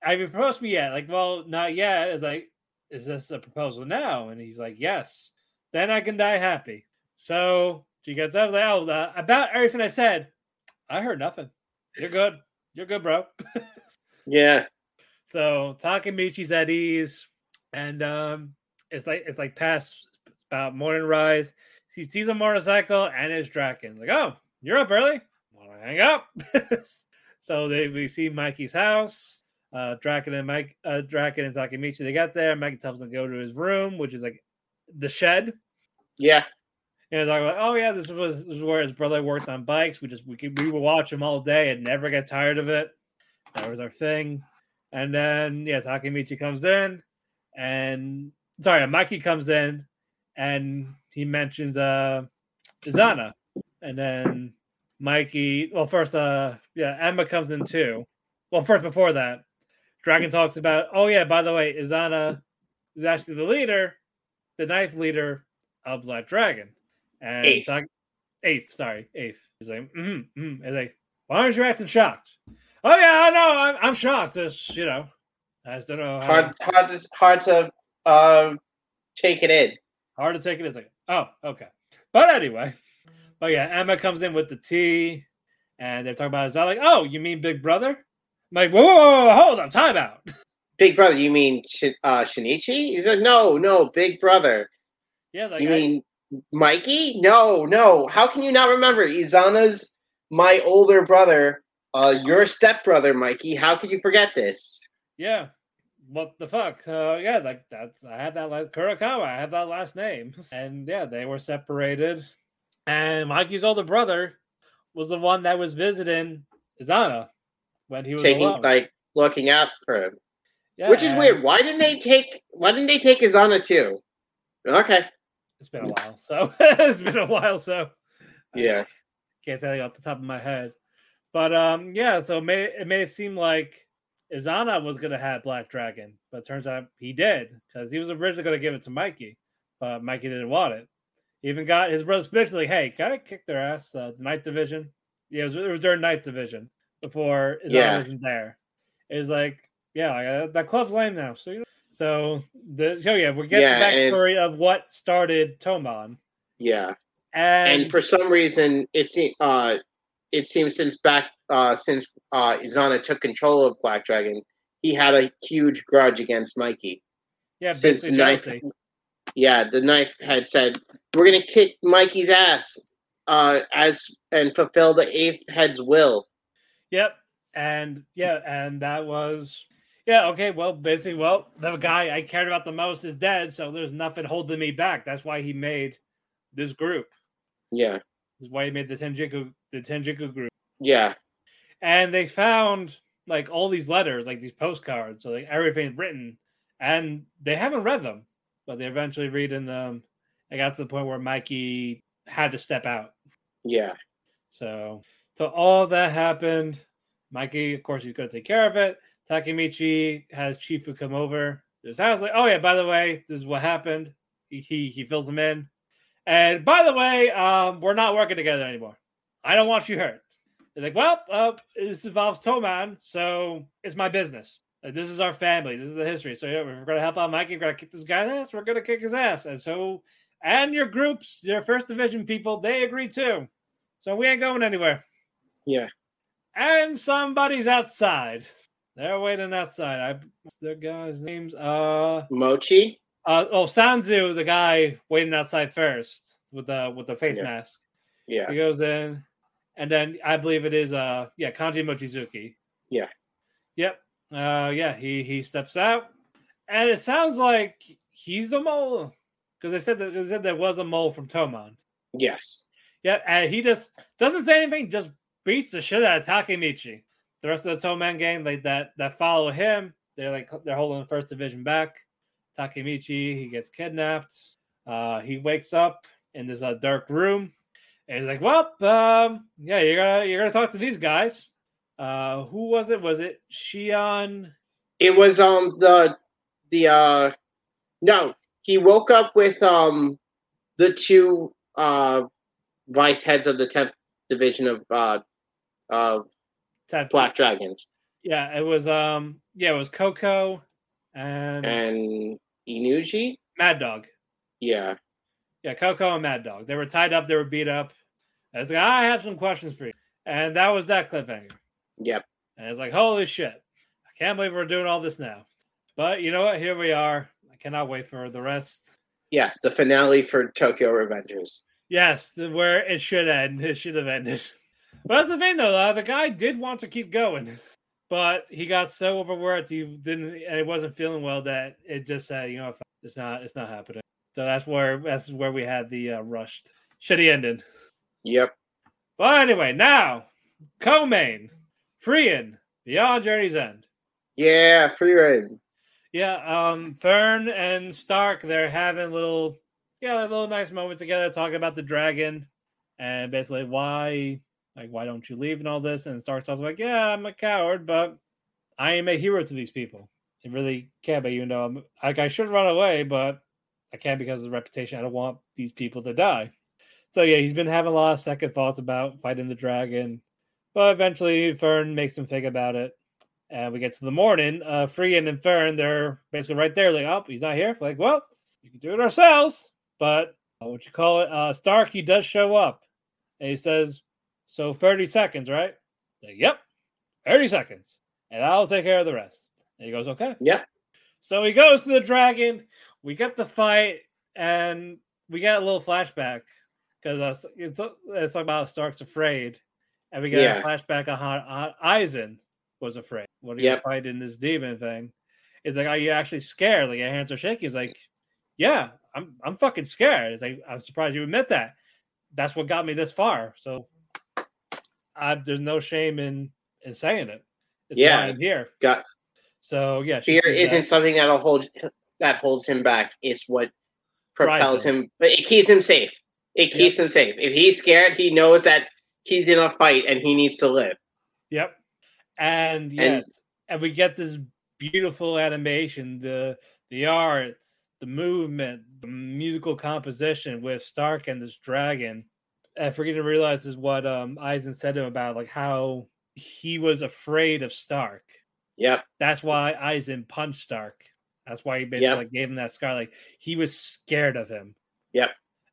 "Have you proposed me yet?" Like, well, not yet. It's like, is this a proposal now? And he's like, "Yes." Then I can die happy. So she gets up like, "Oh, uh, about everything I said, I heard nothing. You're good. You're good, bro." Yeah. So Takemichi's at ease, and um, it's like it's like past about morning rise. She sees a motorcycle and it's Draken. Like, oh, you're up early. Want to hang up? so they we see Mikey's house. Uh, Draken and Mike, uh, Draken and Takemichi. They got there. Mike tells them to go to his room, which is like the shed. Yeah. And talking about, oh yeah, this was this is where his brother worked on bikes. We just we could, we would watch him all day and never get tired of it. That was our thing. And then yeah, Takemichi comes in, and sorry, Mikey comes in, and he mentions uh Izana, and then Mikey. Well, first uh yeah, Emma comes in too. Well, first before that, Dragon talks about oh yeah, by the way, Izana is actually the leader, the ninth leader of Black Dragon. And Eighth. eighth, sorry, eighth. He's like, mm-hmm, mm-hmm. He's like, why aren't you acting shocked? Oh yeah, I know, I'm, I'm shocked. Just you know, I just don't know. Hard hard to hard to uh, take it in. hard to take it. It's like, oh, okay. But anyway, but yeah, Emma comes in with the tea, and they're talking about is that like, oh, you mean Big Brother? Like, whoa, whoa, whoa, hold on, time out. Big brother, you mean uh, Shinichi? He's like, no, no, big brother. Yeah, like you I- mean Mikey? No, no. How can you not remember? Izana's my older brother. Uh, your stepbrother, Mikey. How could you forget this? Yeah. What the fuck? Uh, yeah, like that's I had that last Kurokawa. I had that last name, and yeah, they were separated. And Mikey's older brother was the one that was visiting Izana when he was Taking alone. like looking out for him. Yeah, Which is weird. Why didn't they take why didn't they take Izana too? Okay. It's been a while, so it's been a while, so Yeah. can't tell you off the top of my head. But um, yeah, so it made it may seem like Izana was gonna have Black Dragon, but turns out he did because he was originally gonna give it to Mikey, but Mikey didn't want it. He even got his brother spiritually, hey, I kick their ass? Uh, the Ninth Division. Yeah, it was, it was during Ninth Division before Izana Yeah. wasn't there. It was like, yeah, like, uh, that club's lame now. So, you know, so the so yeah, we get Yeah, the backstory of what started Toman. Yeah. And, And for some reason it's uh it seems since back uh, since uh, Izana took control of Black Dragon, he had a huge grudge against Mikey. Yeah, since basically Knife, yeah, the knife had said, "We're gonna kick Mikey's ass uh, as and fulfill the eighth head's will." Yep. And yeah, and that was yeah, okay. Well, basically, well, the guy I cared about the most is dead, so there's nothing holding me back. That's why he made this group. Yeah, This is why he made the Tenjiku the Tenjiku group. yeah, And they found like all these letters, like these postcards, so like everything written, and they haven't read them, but they eventually read in them. They got to the point where Mikey had to step out. yeah, So, so all that happened. Mikey, of course, he's going to take care of it. Takemichi has Chifu come over to his house. Like, oh yeah, by the way, this is what happened. He he, he fills him in. And by the way, um, we're not working together anymore. I don't want you hurt. He's like, well, uh, this involves Toman, so it's my business. Like, this is our family. This is the history. So yeah, we're gonna help out Mikey. We're gonna kick this guy's ass. We're gonna kick his ass. And so, and your groups, your first division people, they agree too. So we ain't going anywhere. Yeah. And somebody's outside. They're waiting outside. I what's their guy's names? Uh Mochi. uh oh Sanzu, the guy waiting outside first with the with the face Yeah. mask. Yeah, He goes in, and then I believe it is uh yeah, Kanji Mochizuki. Yeah. Yep. Uh yeah, he he steps out. And it sounds like he's a mole. Because they said that they said there was a mole from Toman. yes, Yeah, and he just doesn't say anything, just beats the shit out of Takemichi. The rest of the Toman gang, like that that follow him, they're like they're holding the first division back. Takemichi, he gets kidnapped. Uh he wakes up in this uh, dark room and he's like, Well, um, yeah, you're gonna you're gonna talk to these guys. Uh who was it? Was it Shion? it was um the the uh no he woke up with um the two uh vice heads of the 10th division of uh of Ted- black dragons Yeah, it was um yeah, it was Coco and and inuji Mad Dog. yeah Yeah, Coco and Mad Dog. They were tied up. They were beat up. And it's like, I have some questions for you. And that was that cliffhanger. yep And it's like, holy shit. I can't believe we're doing all this now. But you know what? Here we are. I cannot wait for the rest. yes the finale for tokyo revengers Yes, the, where it should end. It should have ended. But that's the thing, though. Uh, the guy did want to keep going, but he got so overworked. He didn't, and he wasn't feeling well that it just said, you know, it's not, it's not happening. So that's where that's where we had the uh, rushed, shitty ending. yep But anyway, now co-main, Frieren beyond Journey's End. yeah Frieren Yeah, um, Fern and Stark, they're having little, yeah, a little nice moment together, talking about the dragon and basically why, like, why don't you leave and all this. And Stark talks like, yeah, I'm a coward, but I am a hero to these people. I really can't, but you know, I'm, like, I should run away, but I can't because of the reputation. I don't want these people to die. So yeah, he's been having a lot of second thoughts about fighting the dragon, but eventually Fern makes him think about it. And we get to the morning. Uh, Frieren and Fern, they're basically right there. Like, oh, he's not here. Like, well, we can do it ourselves. But uh, what you call it? Uh, Stark, he does show up, and he says, "So thirty seconds, right?" Like, yep, thirty seconds, and I'll take care of the rest. And he goes, "Okay." Yep. So he goes to the dragon. We get the fight, and we get a little flashback because it's, it's talking about Stark's afraid, and we get Yeah. a flashback on how Eisen was afraid when he Yep. was fighting this demon thing. It's like, are you actually scared? Like, your hands are shaking. He's like, yeah, I'm, I'm fucking scared. It's like, I'm surprised you admit that. That's what got me this far. So, I, there's no shame in in saying it. It's Yeah. here. got So yeah, fear isn't that. something that'll hold that holds him back it's what propels him but it keeps him safe it keeps him safe if he's scared he knows that he's in a fight and he needs to live Yep. And yes, and, we get this beautiful animation, the the art, the movement, the musical composition with Stark and this dragon. I forget to realize is what um Eisen said to him about like how he was afraid of Stark. Yep. That's why Eisen punched Stark. That's why he basically Yep. like, gave him that scar. Like he was scared of him. Yep.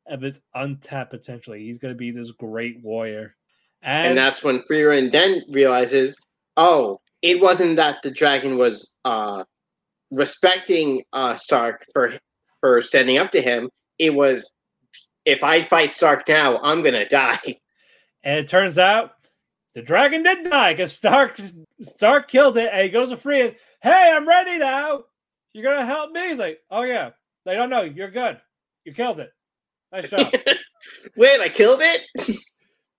Of his untapped potential. He's gonna be this great warrior. And, that's when Frieren then realizes, oh, it wasn't that the dragon was uh respecting uh Stark for for standing up to him. It was if I fight Stark now, I'm gonna die. And it turns out the dragon did die because Stark Stark killed it, and he goes to free it. Hey, I'm ready now. You're gonna help me? He's like, oh yeah. They don't know. You're good. You killed it. Nice job. Wait, I killed it.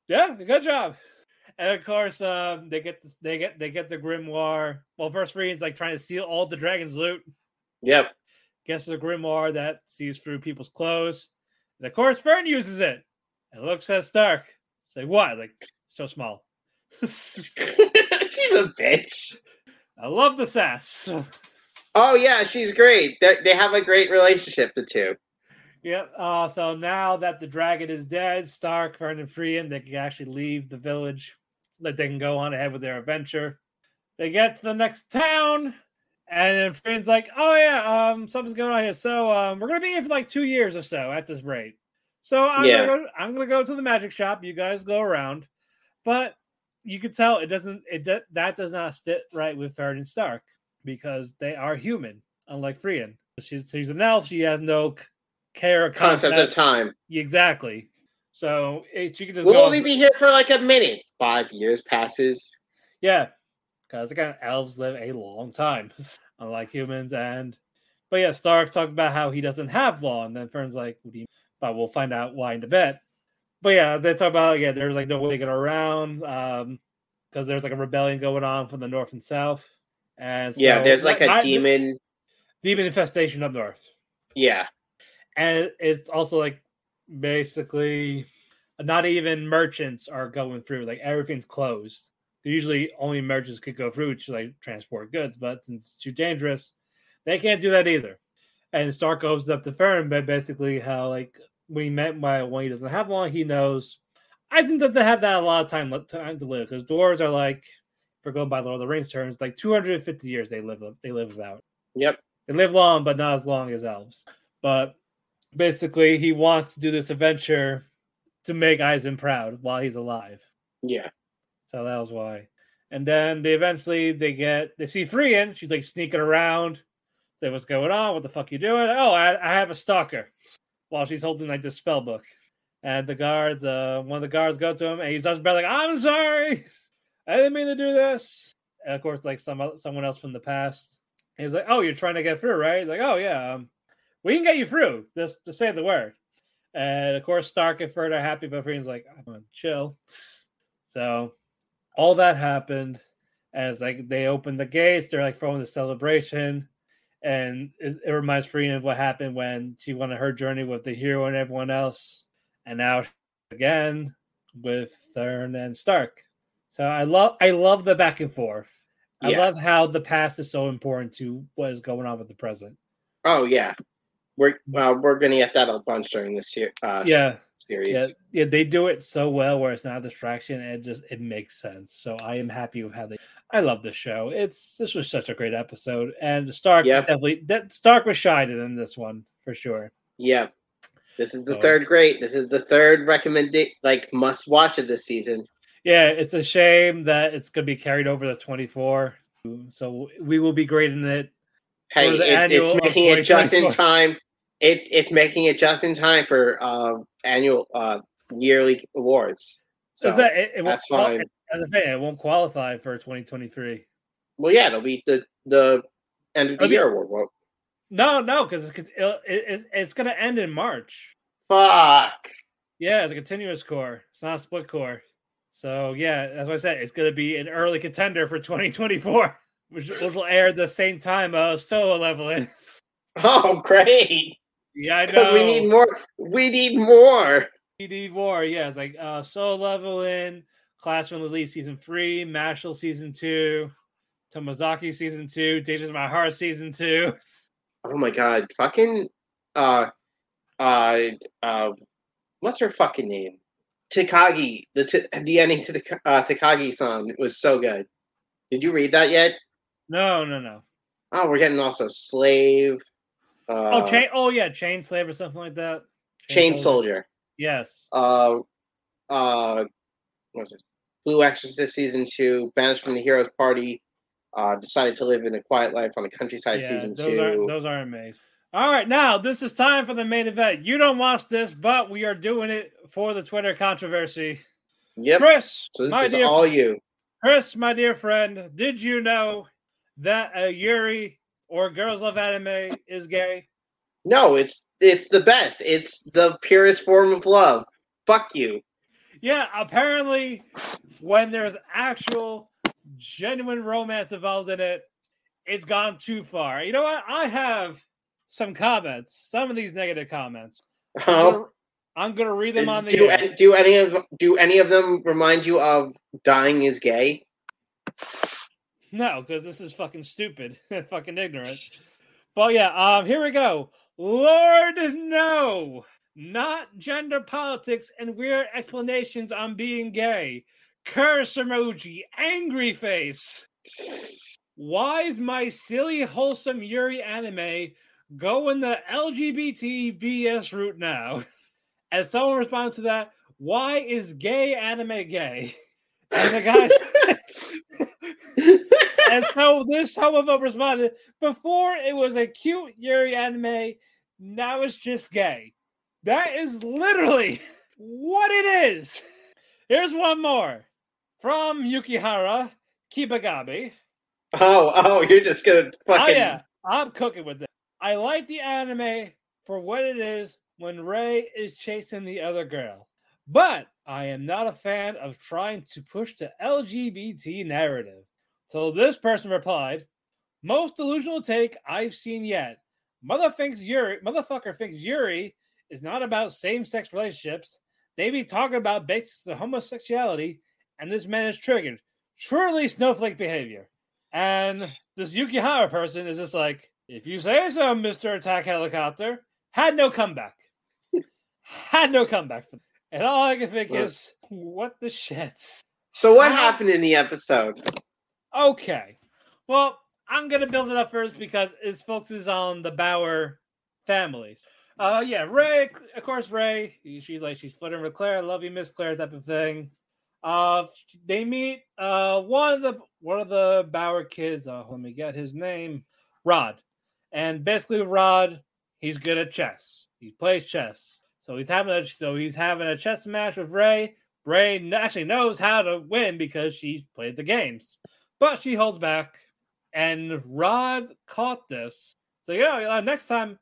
yeah, good job. And of course, um, they get the, they get they get the grimoire. Well, first Frieren's like trying to steal all the dragon's loot. Yep. Guess the grimoire that sees through people's clothes. And of course, Fern uses it and looks at Stark. Say, what? Like, so small. She's a bitch. I love the sass. Oh yeah, she's great. They, they have a great relationship, the two. Yep. Uh, so now that the dragon is dead, Stark, Fern, and Frieren, they can actually leave the village. Like they can go on ahead with their adventure. They get to the next town, and then Frieren's like, "Oh yeah, um, something's going on here. So um, we're gonna be here for like two years or so at this rate. So I'm Yeah. gonna go, I'm gonna go to the magic shop. You guys go around, but you can tell it doesn't it that does not sit right with Fern Stark because they are human, unlike Frien. She's she's an elf. She has no care or Concept of time. Exactly. So it, she can just We'll go. only be here for like a minute. Five years passes. Yeah, because again, elves live a long time, unlike humans. And but yeah, Stark's talking about how he doesn't have law, and then Fern's like, "What do you?" But we'll find out why in the vet. But yeah, they talk about yeah, there's like no way to get around um because there's like a rebellion going on from the north and south. And yeah, there's like a demon. demon infestation up north. Yeah. and it's also like basically not even merchants are going through like everything's closed usually only merchants could go through to like transport goods but since it's too dangerous they can't do that either and stark goes up to fern but basically how like when he met by when he doesn't have one he knows i think that they have that a lot of time, time to live because dwarves are like for going by lord of the rings terms like 250 years they live they live about Yep. they live long, but not as long as elves. But basically, he wants to do this adventure to make Eisen proud while he's alive. Yeah. So that was why. And then they eventually they get they see Frieren. She's like sneaking around. Say, what's going on? What the fuck you doing? Oh, I, I have a stalker. While she's holding like this spell book. And the guards, uh, one of the guards go to him and he starts like, I'm sorry. I didn't mean to do this. And of course, like some someone else from the past. He's like, "Oh, you're trying to get through, right?" Like, "Oh yeah, um, we can get you through. Just, just say the word." And of course, Stark and Fern are happy, but Frieren's like, "I'm gonna chill." So all that happened as like they open the gates. They're like throwing the celebration, and it, it reminds Frieren of what happened when she went on her journey with the hero and everyone else, and now again with Fern and Stark. So I love I love the back and forth. I Yeah. love how the past is so important to what is going on with the present. Oh yeah. We're well, we're gonna get that a bunch during this year. Uh, Yeah. Series. Yeah, yeah, they do it so well where it's not a distraction and it just it makes sense. So I am happy with how they. I love the show. It's this was such a great episode, and Stark Yep. definitely that Stark was shining in this one for sure. Yeah. This is the So- third great. This is the third recommended like must watch of this season. Yeah, it's a shame that it's going to be carried over to twenty four. So we will be grading it. Hey, it, it's making it just in time. It's it's making it just in time for uh, annual uh, yearly awards. So Is that it, it won't that's fine. As a fan, it won't qualify for twenty twenty three. Well, yeah, it'll be the the end of the Okay. year award. Well, No, no, because it's, it's it's going to end in March. fuck. Yeah, it's a continuous core. It's not a split core. So yeah, that's what I said. It's going to be an early contender for 2024, which, which will air at the same time of solo leveling. Oh, great! Yeah, I know. Because we need more. We need more. We need more. Yeah, it's like uh, solo leveling, Classroom Elite season three, Mashle season two, Tomozaki season two, Dangers My Heart season two. Oh my god, fucking uh uh uh what's her fucking name? Takagi, the t- the ending to the uh, Takagi song was so good. Did you read that yet? No, no, no. Oh, we're getting also Slave, uh, oh, chain. Oh, yeah, Chain Slave or something like that. Chain Soldier. Yes. Uh, uh, what was it? Blue Exorcist season two, banished from the heroes party, uh, decided to live in a quiet life on the countryside season those two. Are, those are amazing. All right, now this is time for the main event. You don't watch this, but we are doing it for the Twitter controversy. Yep. Chris, So this my is dear, all you. Chris, my dear friend, did you know that a Yuri or Girls Love Anime is gay? No, it's it's the best. It's the purest form of love. Fuck you. Yeah, apparently, when there's actual genuine romance involved in it, it's gone too far. You know what? I have some comments, some of these negative comments. I'm Oh. I'm gonna read them on the Do, do any of do any of them remind you of dying is gay? No, because this is fucking stupid and fucking ignorant. But yeah, um, here we go. Lord, no, not gender politics and weird explanations on being gay. Curse emoji, angry face. Why is my silly, wholesome Yuri anime going the LGBT BS route now? As someone responded to that, why is gay anime gay? And the guys and so this homophobe responded, before it was a cute Yuri anime, now it's just gay. That is literally what it is. Here's one more from Yukihara Kibagabi. Oh, oh, you're just gonna oh, fucking Oh yeah, I'm cooking with it. I like the anime for what it is when Ray is chasing the other girl, but I am not a fan of trying to push the LGBT narrative. So this person replied, "Most delusional take I've seen yet. Mother thinks Yuri, motherfucker thinks Yuri is not about same-sex relationships. They be talking about basics of homosexuality, and this man is triggered. Truly snowflake behavior." And this Yukihara person is just like, if you say so, Mr. Attack Helicopter, had no comeback. had no comeback. And all I can think Well- is, what the shits? So what happened in the episode? Okay. Well, I'm gonna build it up first because it focuses on the Bauer families. Uh yeah, Ray, of course, Ray. She's like she's flirting with Claire, I love you, Miss Claire, type of thing. Uh they meet uh one of the one of the Bauer kids, uh let me get his name, Rod. And basically Rod, he's good at chess. He plays chess. So he's having a so he's having a chess match with Ray. Ray actually knows how to win because she played the games but she holds back. And Rod caught this. So yeah, uh, next time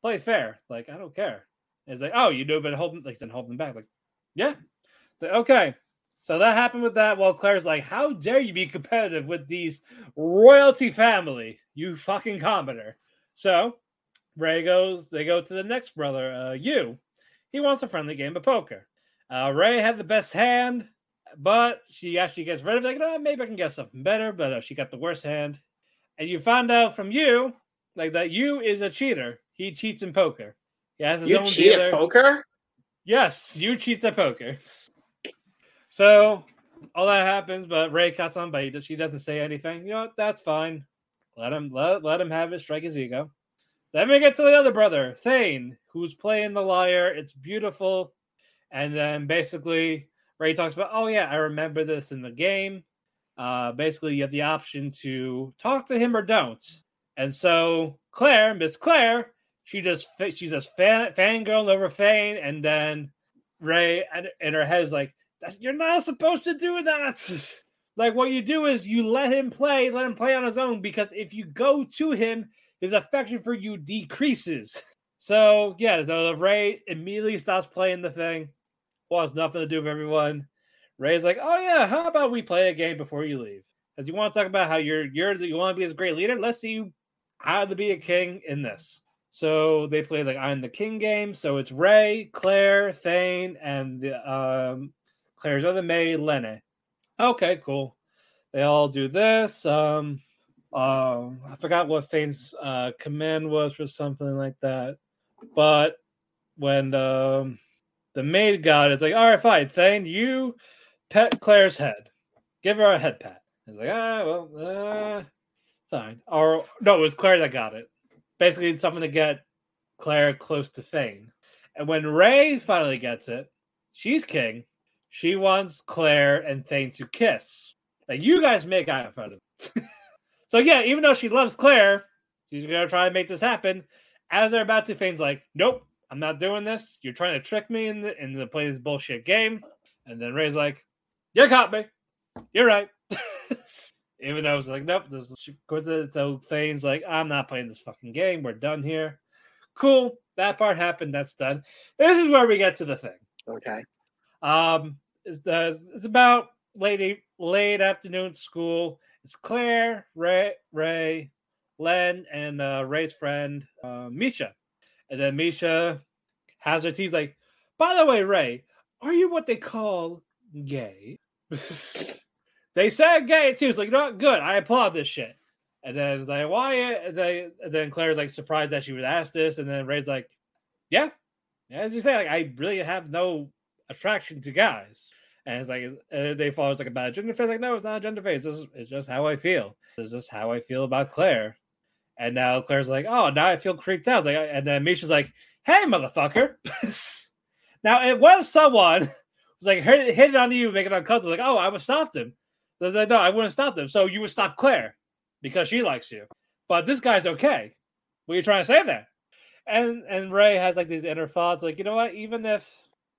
play fair. Like I don't care. It's like, oh, you do, but holding like then holding back. Like, yeah, Like, okay. So that happened with that. Well, Claire's like, how dare you be competitive with these royalty family? You fucking commenter. So Ray goes. They go to the next brother. Uh, Yu. He wants a friendly game of poker. Uh, Ray had the best hand but she actually gets rid of it. Like, oh, maybe I can get something better, but uh, she got the worst hand. And you found out from Yu, like that Yu is a cheater. He cheats in poker. He has his You own cheat dealer. at poker? Yes, Yu cheats at poker. So all that happens, but Ray cuts on, but he, she doesn't say anything. You know what? That's fine. Let him let, let him have it. Strike his ego. Then we get to the other brother, Thane, who's playing the liar. It's beautiful. And then basically Ray talks about, oh yeah, I remember this in the game. Uh, basically, you have the option to talk to him or don't. And so Claire, Miss Claire, she just she's just fan fangirling over Thane, and then Ray and in her head is like, "You're not supposed to do that." like what you do is you let him play, let him play on his own, because if you go to him, his affection for you decreases. So yeah, the, the Ray immediately stops playing the thing. Wants nothing to do with everyone. Ray's like, "Oh yeah, how about we play a game before you leave? Because you want to talk about how you're you're you want to be this great leader. Let's see you how to be a king in this." So they play like I'm the King game. So it's Ray, Claire, Thane, and the, um, Claire's other maid, Lene. Okay, cool. They all do this. Um, uh, I forgot what Thane's uh, command was for something like that. But when um, the maid god is like, all right, fine, Thane, you pet Claire's head. Give her a head pat. It's like, ah, well, uh, fine. Or no, it was Claire that got it. Basically, it's something to get Claire close to Thane. And when Ray finally gets it, she's king. she wants Claire and Thane to kiss. Like you guys make out in front of it. so yeah, even though she loves Claire, she's gonna try to make this happen. As they're about to, Thane's like, "Nope, I'm not doing this. You're trying to trick me in the, in the play this bullshit game." And then Ray's like, "You caught me. You're right." even though it's like, "Nope." This is so Thane's like, "I'm not playing this fucking game. We're done here." Cool. That part happened. That's done. This is where we get to the thing. Okay. Um, it's, uh, it's about late late afternoon school. It's Claire, Ray, Ray, Len, and uh, Ray's friend uh, Misha. And then Misha has her teeth like, by the way, Ray, are you what they call gay? they said gay too. It's like, what? Good. I applaud this shit. And then it's like, why? And they, and then Claire's like surprised that she was asked this. And then Ray's like, yeah, as you say, like I really have no attraction to guys. And it's like uh, they follow it's like about gender phase. Like, no, it's not a gender phase. It's it's just how I feel. It's just how I feel about Claire. And now Claire's like, oh, now I feel creeped out. Like, and then Misha's like, hey, motherfucker. now was someone was like hit, hit it on you, make it uncomfortable. Like, oh, I would stop them. Like, no, I wouldn't stop them. So you would stop Claire because she likes you. But this guy's okay. What are you trying to say there? And and Ray has like these inner thoughts, like, you know what? Even if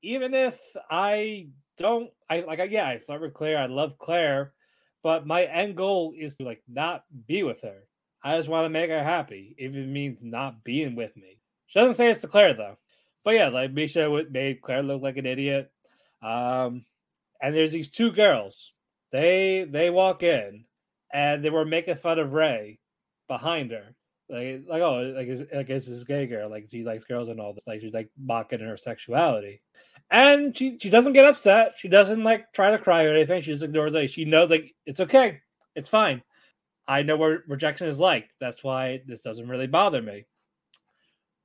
even if I don't I like I yeah, I flirt with Claire, I love Claire, but my end goal is to like not be with her. I just want to make her happy, if it means not being with me. She doesn't say it's to Claire though. But yeah, like Misha made Claire look like an idiot. Um, and there's these two girls. They they walk in and they were making fun of Ray behind her. Like, like oh, like, like it's this gay girl. Like she likes girls and all this. Like she's like mocking her sexuality, and she she doesn't get upset. She doesn't like try to cry or anything. She just ignores it. She knows like it's okay. It's fine. I know what rejection is like. That's why this doesn't really bother me.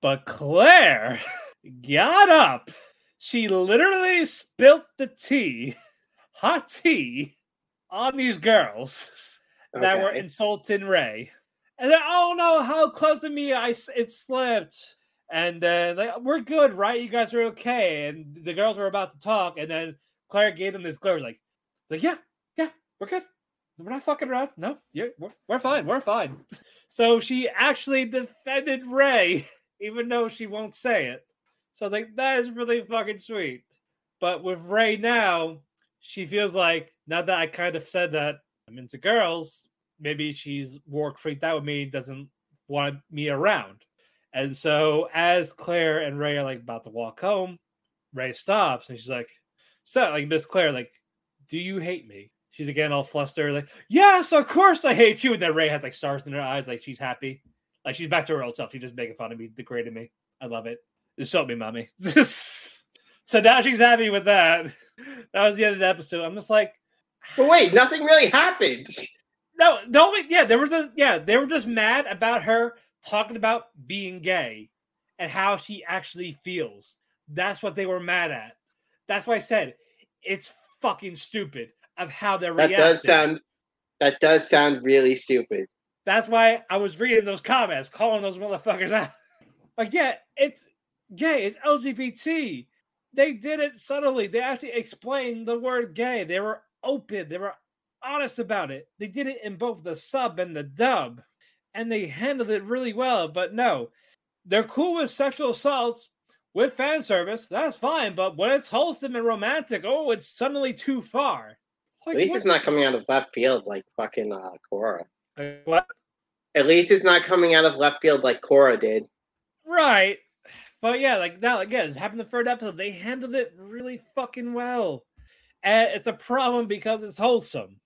But Claire got up. She literally spilt the tea, hot tea, on these girls that were insulting Ray. And then, oh no, how close to me I it slipped. And then like we're good, right? You guys are okay. And the girls were about to talk, and then Claire gave them this glare, like, like, yeah, yeah, we're good. We're not fucking around. No, yeah, we're, we're fine. We're fine. So she actually defended Ray, even though she won't say it. So I was like, that is really fucking sweet. But with Ray now, she feels like now that I kind of said that I'm into girls, maybe she's more freaked out with me, doesn't want me around. And so as Claire and Ray are like about to walk home, Ray stops and she's like, So like Miss Claire, like, do you hate me? She's again all flustered, like, Yes, of course I hate you. And then Ray has like stars in her eyes, like she's happy. Like she's back to her old self. She's just making fun of me, degrading me. I love it. Just help me, mommy. so now she's happy with that. That was the end of the episode. I'm just like, but wait, nothing really happened. No, the only yeah, they were just yeah, they were just mad about her talking about being gay and how she actually feels. That's what they were mad at. That's why I said it's fucking stupid of how they're That reacting. does sound that does sound really stupid. That's why I was reading those comments, calling those motherfuckers out. Like, yeah, it's gay, it's LGBT. They did it subtly. They actually explained the word gay. They were open, they were honest about it. They did it in both the sub and the dub, and they handled it really well. But no, they're cool with sexual assaults with fan service. That's fine. But when it's wholesome and romantic, oh, it's suddenly too far. At least it's not coming out of left field like fucking uh, Korra. What? At least it's not coming out of left field like Korra did. Right. But yeah, like now again, it's happened the third episode. They handled it really fucking well. And it's a problem because it's wholesome.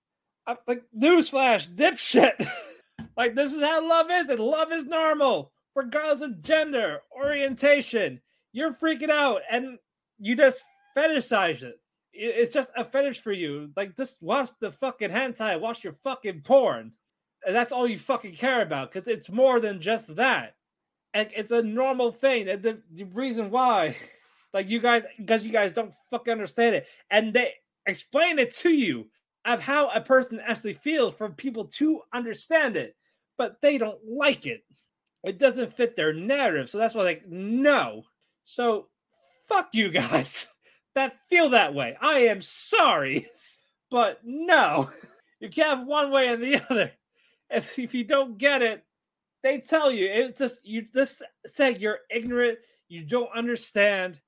I, like newsflash, dipshit. like this is how love is, and love is normal, regardless of gender, orientation. You're freaking out and you just fetishize it. It's just a fetish for you. Like just watch the fucking hentai, watch your fucking porn. And that's all you fucking care about because it's more than just that it's a normal thing. And the, the reason why, like you guys, because you guys don't fucking understand it, and they explain it to you of how a person actually feels for people to understand it, but they don't like it. It doesn't fit their narrative, so that's why, like, no. So, fuck you guys. that feel that way. I am sorry. But no, you can't have one way and the other. If, if you don't get it, they tell you. It's just you just say you're ignorant, you don't understand.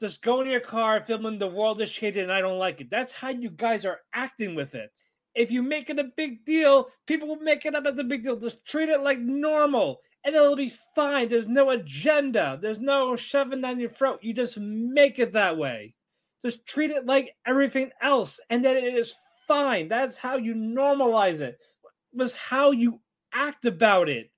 Just go in your car, filming the world is shitty and I don't like it. That's how you guys are acting with it. If you make it a big deal, people will make it up as a big deal. Just treat it like normal and it'll be fine. There's no agenda, there's no shoving down your throat. You just make it that way. Just treat it like everything else, and then it is fine. That's how you normalize it. Was how you act about it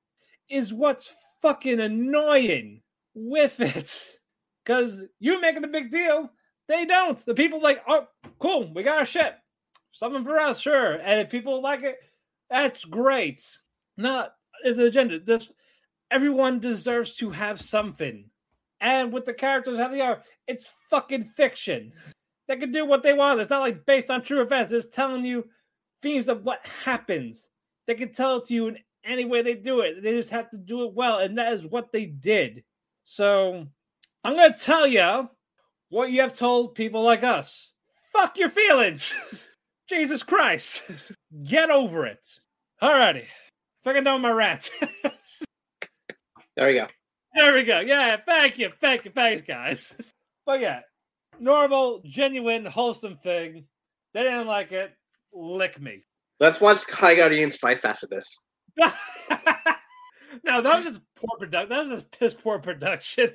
is what's fucking annoying with it. Cause you're making a big deal, they don't. The people like, oh, cool, we got our shit. Something for us, sure. And if people like it, that's great. Not as an agenda. This everyone deserves to have something. And with the characters how they are, it's fucking fiction. They can do what they want. It's not like based on true events. It's telling you themes of what happens. They can tell it to you in any way they do it. They just have to do it well, and that is what they did. So I'm gonna tell you what you have told people like us. Fuck your feelings. Jesus Christ. Get over it. Alrighty. Fucking done with my rant. there we go. There we go. Yeah, thank you. Thank you. Thanks, guys. But yeah, normal, genuine, wholesome thing. They didn't like it. Lick me. Let's watch High Guardian Spice after this. no, that was just poor production. That was just piss poor production.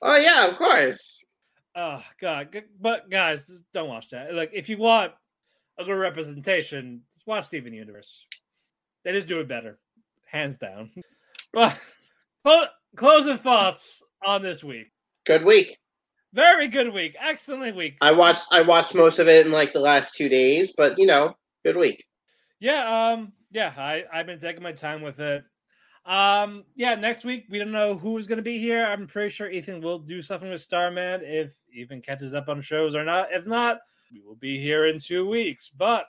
Oh yeah, of course. Oh god, but guys, just don't watch that. Like, if you want a good representation, just watch Steven Universe. They just do it better, hands down. But closing thoughts on this week. Good week. Very good week. Excellent week. I watched I watched most of it in like the last two days, but you know, good week. Yeah, um, yeah, I, I've been taking my time with it. Um, yeah, next week we don't know who is gonna be here. I'm pretty sure Ethan will do something with Starman if Ethan catches up on shows or not. If not, we will be here in two weeks. But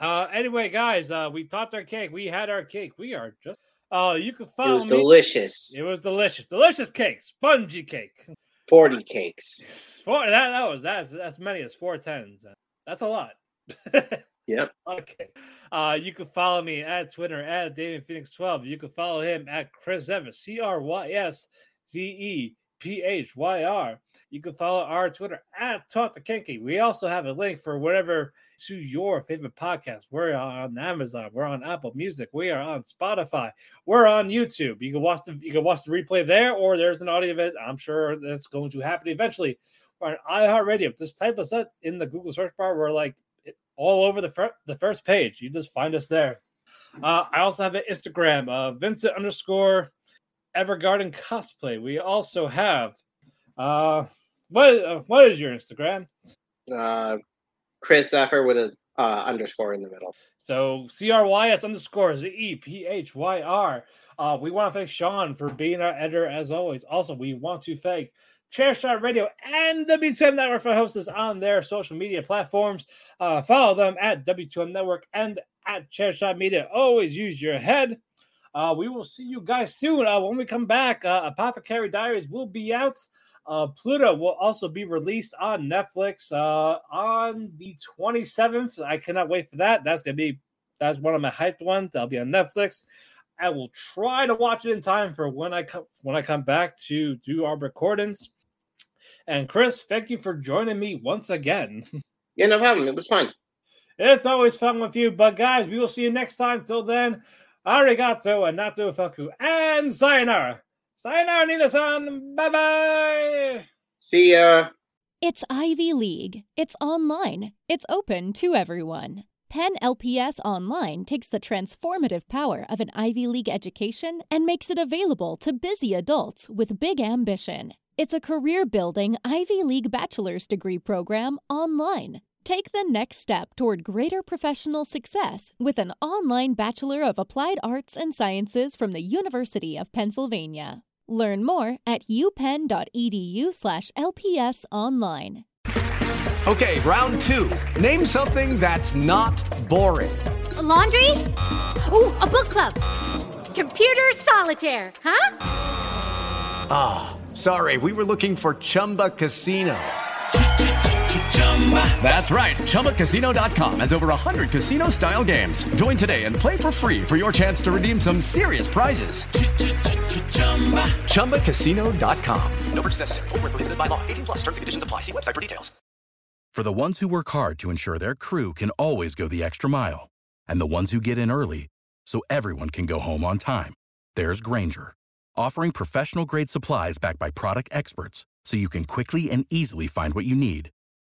uh anyway, guys, uh we topped our cake. We had our cake. We are just Oh, you can follow It was me. delicious. It was delicious. Delicious cake. Spongy cake. Forty cakes. Four that that was that's as many as four tens. That's a lot. Yep. Okay. Uh, you can follow me at Twitter at David Phoenix 12. You can follow him at Chris Evans, C R Y S Z E P H Y R. You can follow our Twitter at Talk to Kinky. We also have a link for whatever to your favorite podcast. We're on Amazon. We're on Apple Music. We are on Spotify. We're on YouTube. You can watch the you can watch the replay there, or there's an audio event. I'm sure that's going to happen eventually. We're on iHeartRadio. Just type us up in the Google search bar. We're like all over the the first page. You just find us there. Uh, I also have an Instagram, uh, Vincent underscore Evergarden cosplay. We also have uh, what uh, what is your Instagram? Uh, Chris Zephyr with a uh, underscore in the middle. So C R Y S underscore Z E P H Y R. Uh, we want to thank Sean for being our editor as always. Also, we want to thank Chairshot Radio and W2M Network for hosting us on their social media platforms. Uh, follow them at W2M Network and at Chairshot Media. Always use your head. Uh, we will see you guys soon. Uh, when we come back, uh, Apothecary Diaries will be out. Uh, Pluto will also be released on Netflix uh, on the 27th. I cannot wait for that. That's gonna be that's one of my hyped ones. That'll be on Netflix. I will try to watch it in time for when I come when I come back to do our recordings. And Chris, thank you for joining me once again. Yeah, no problem. It was fun. It's always fun with you. But guys, we will see you next time. Till then, arigato and nato faku and sayonara. Sayonara, Nina-san. Bye bye. See ya. It's Ivy League. It's online. It's open to everyone. Penn LPS Online takes the transformative power of an Ivy League education and makes it available to busy adults with big ambition. It's a career building Ivy League bachelor's degree program online. Take the next step toward greater professional success with an online Bachelor of Applied Arts and Sciences from the University of Pennsylvania. Learn more at upenn.edu/slash LPS online. Okay, round two. Name something that's not boring. A laundry? Ooh, a book club. Computer solitaire, huh? Ah, sorry, we were looking for Chumba Casino. That's right. ChumbaCasino.com has over 100 casino style games. Join today and play for free for your chance to redeem some serious prizes. ChumbaCasino.com. No purchase necessary. Void where prohibited by law. 18 plus terms and conditions apply. See website for details. For the ones who work hard to ensure their crew can always go the extra mile, and the ones who get in early so everyone can go home on time, there's Grainger, offering professional grade supplies backed by product experts so you can quickly and easily find what you need.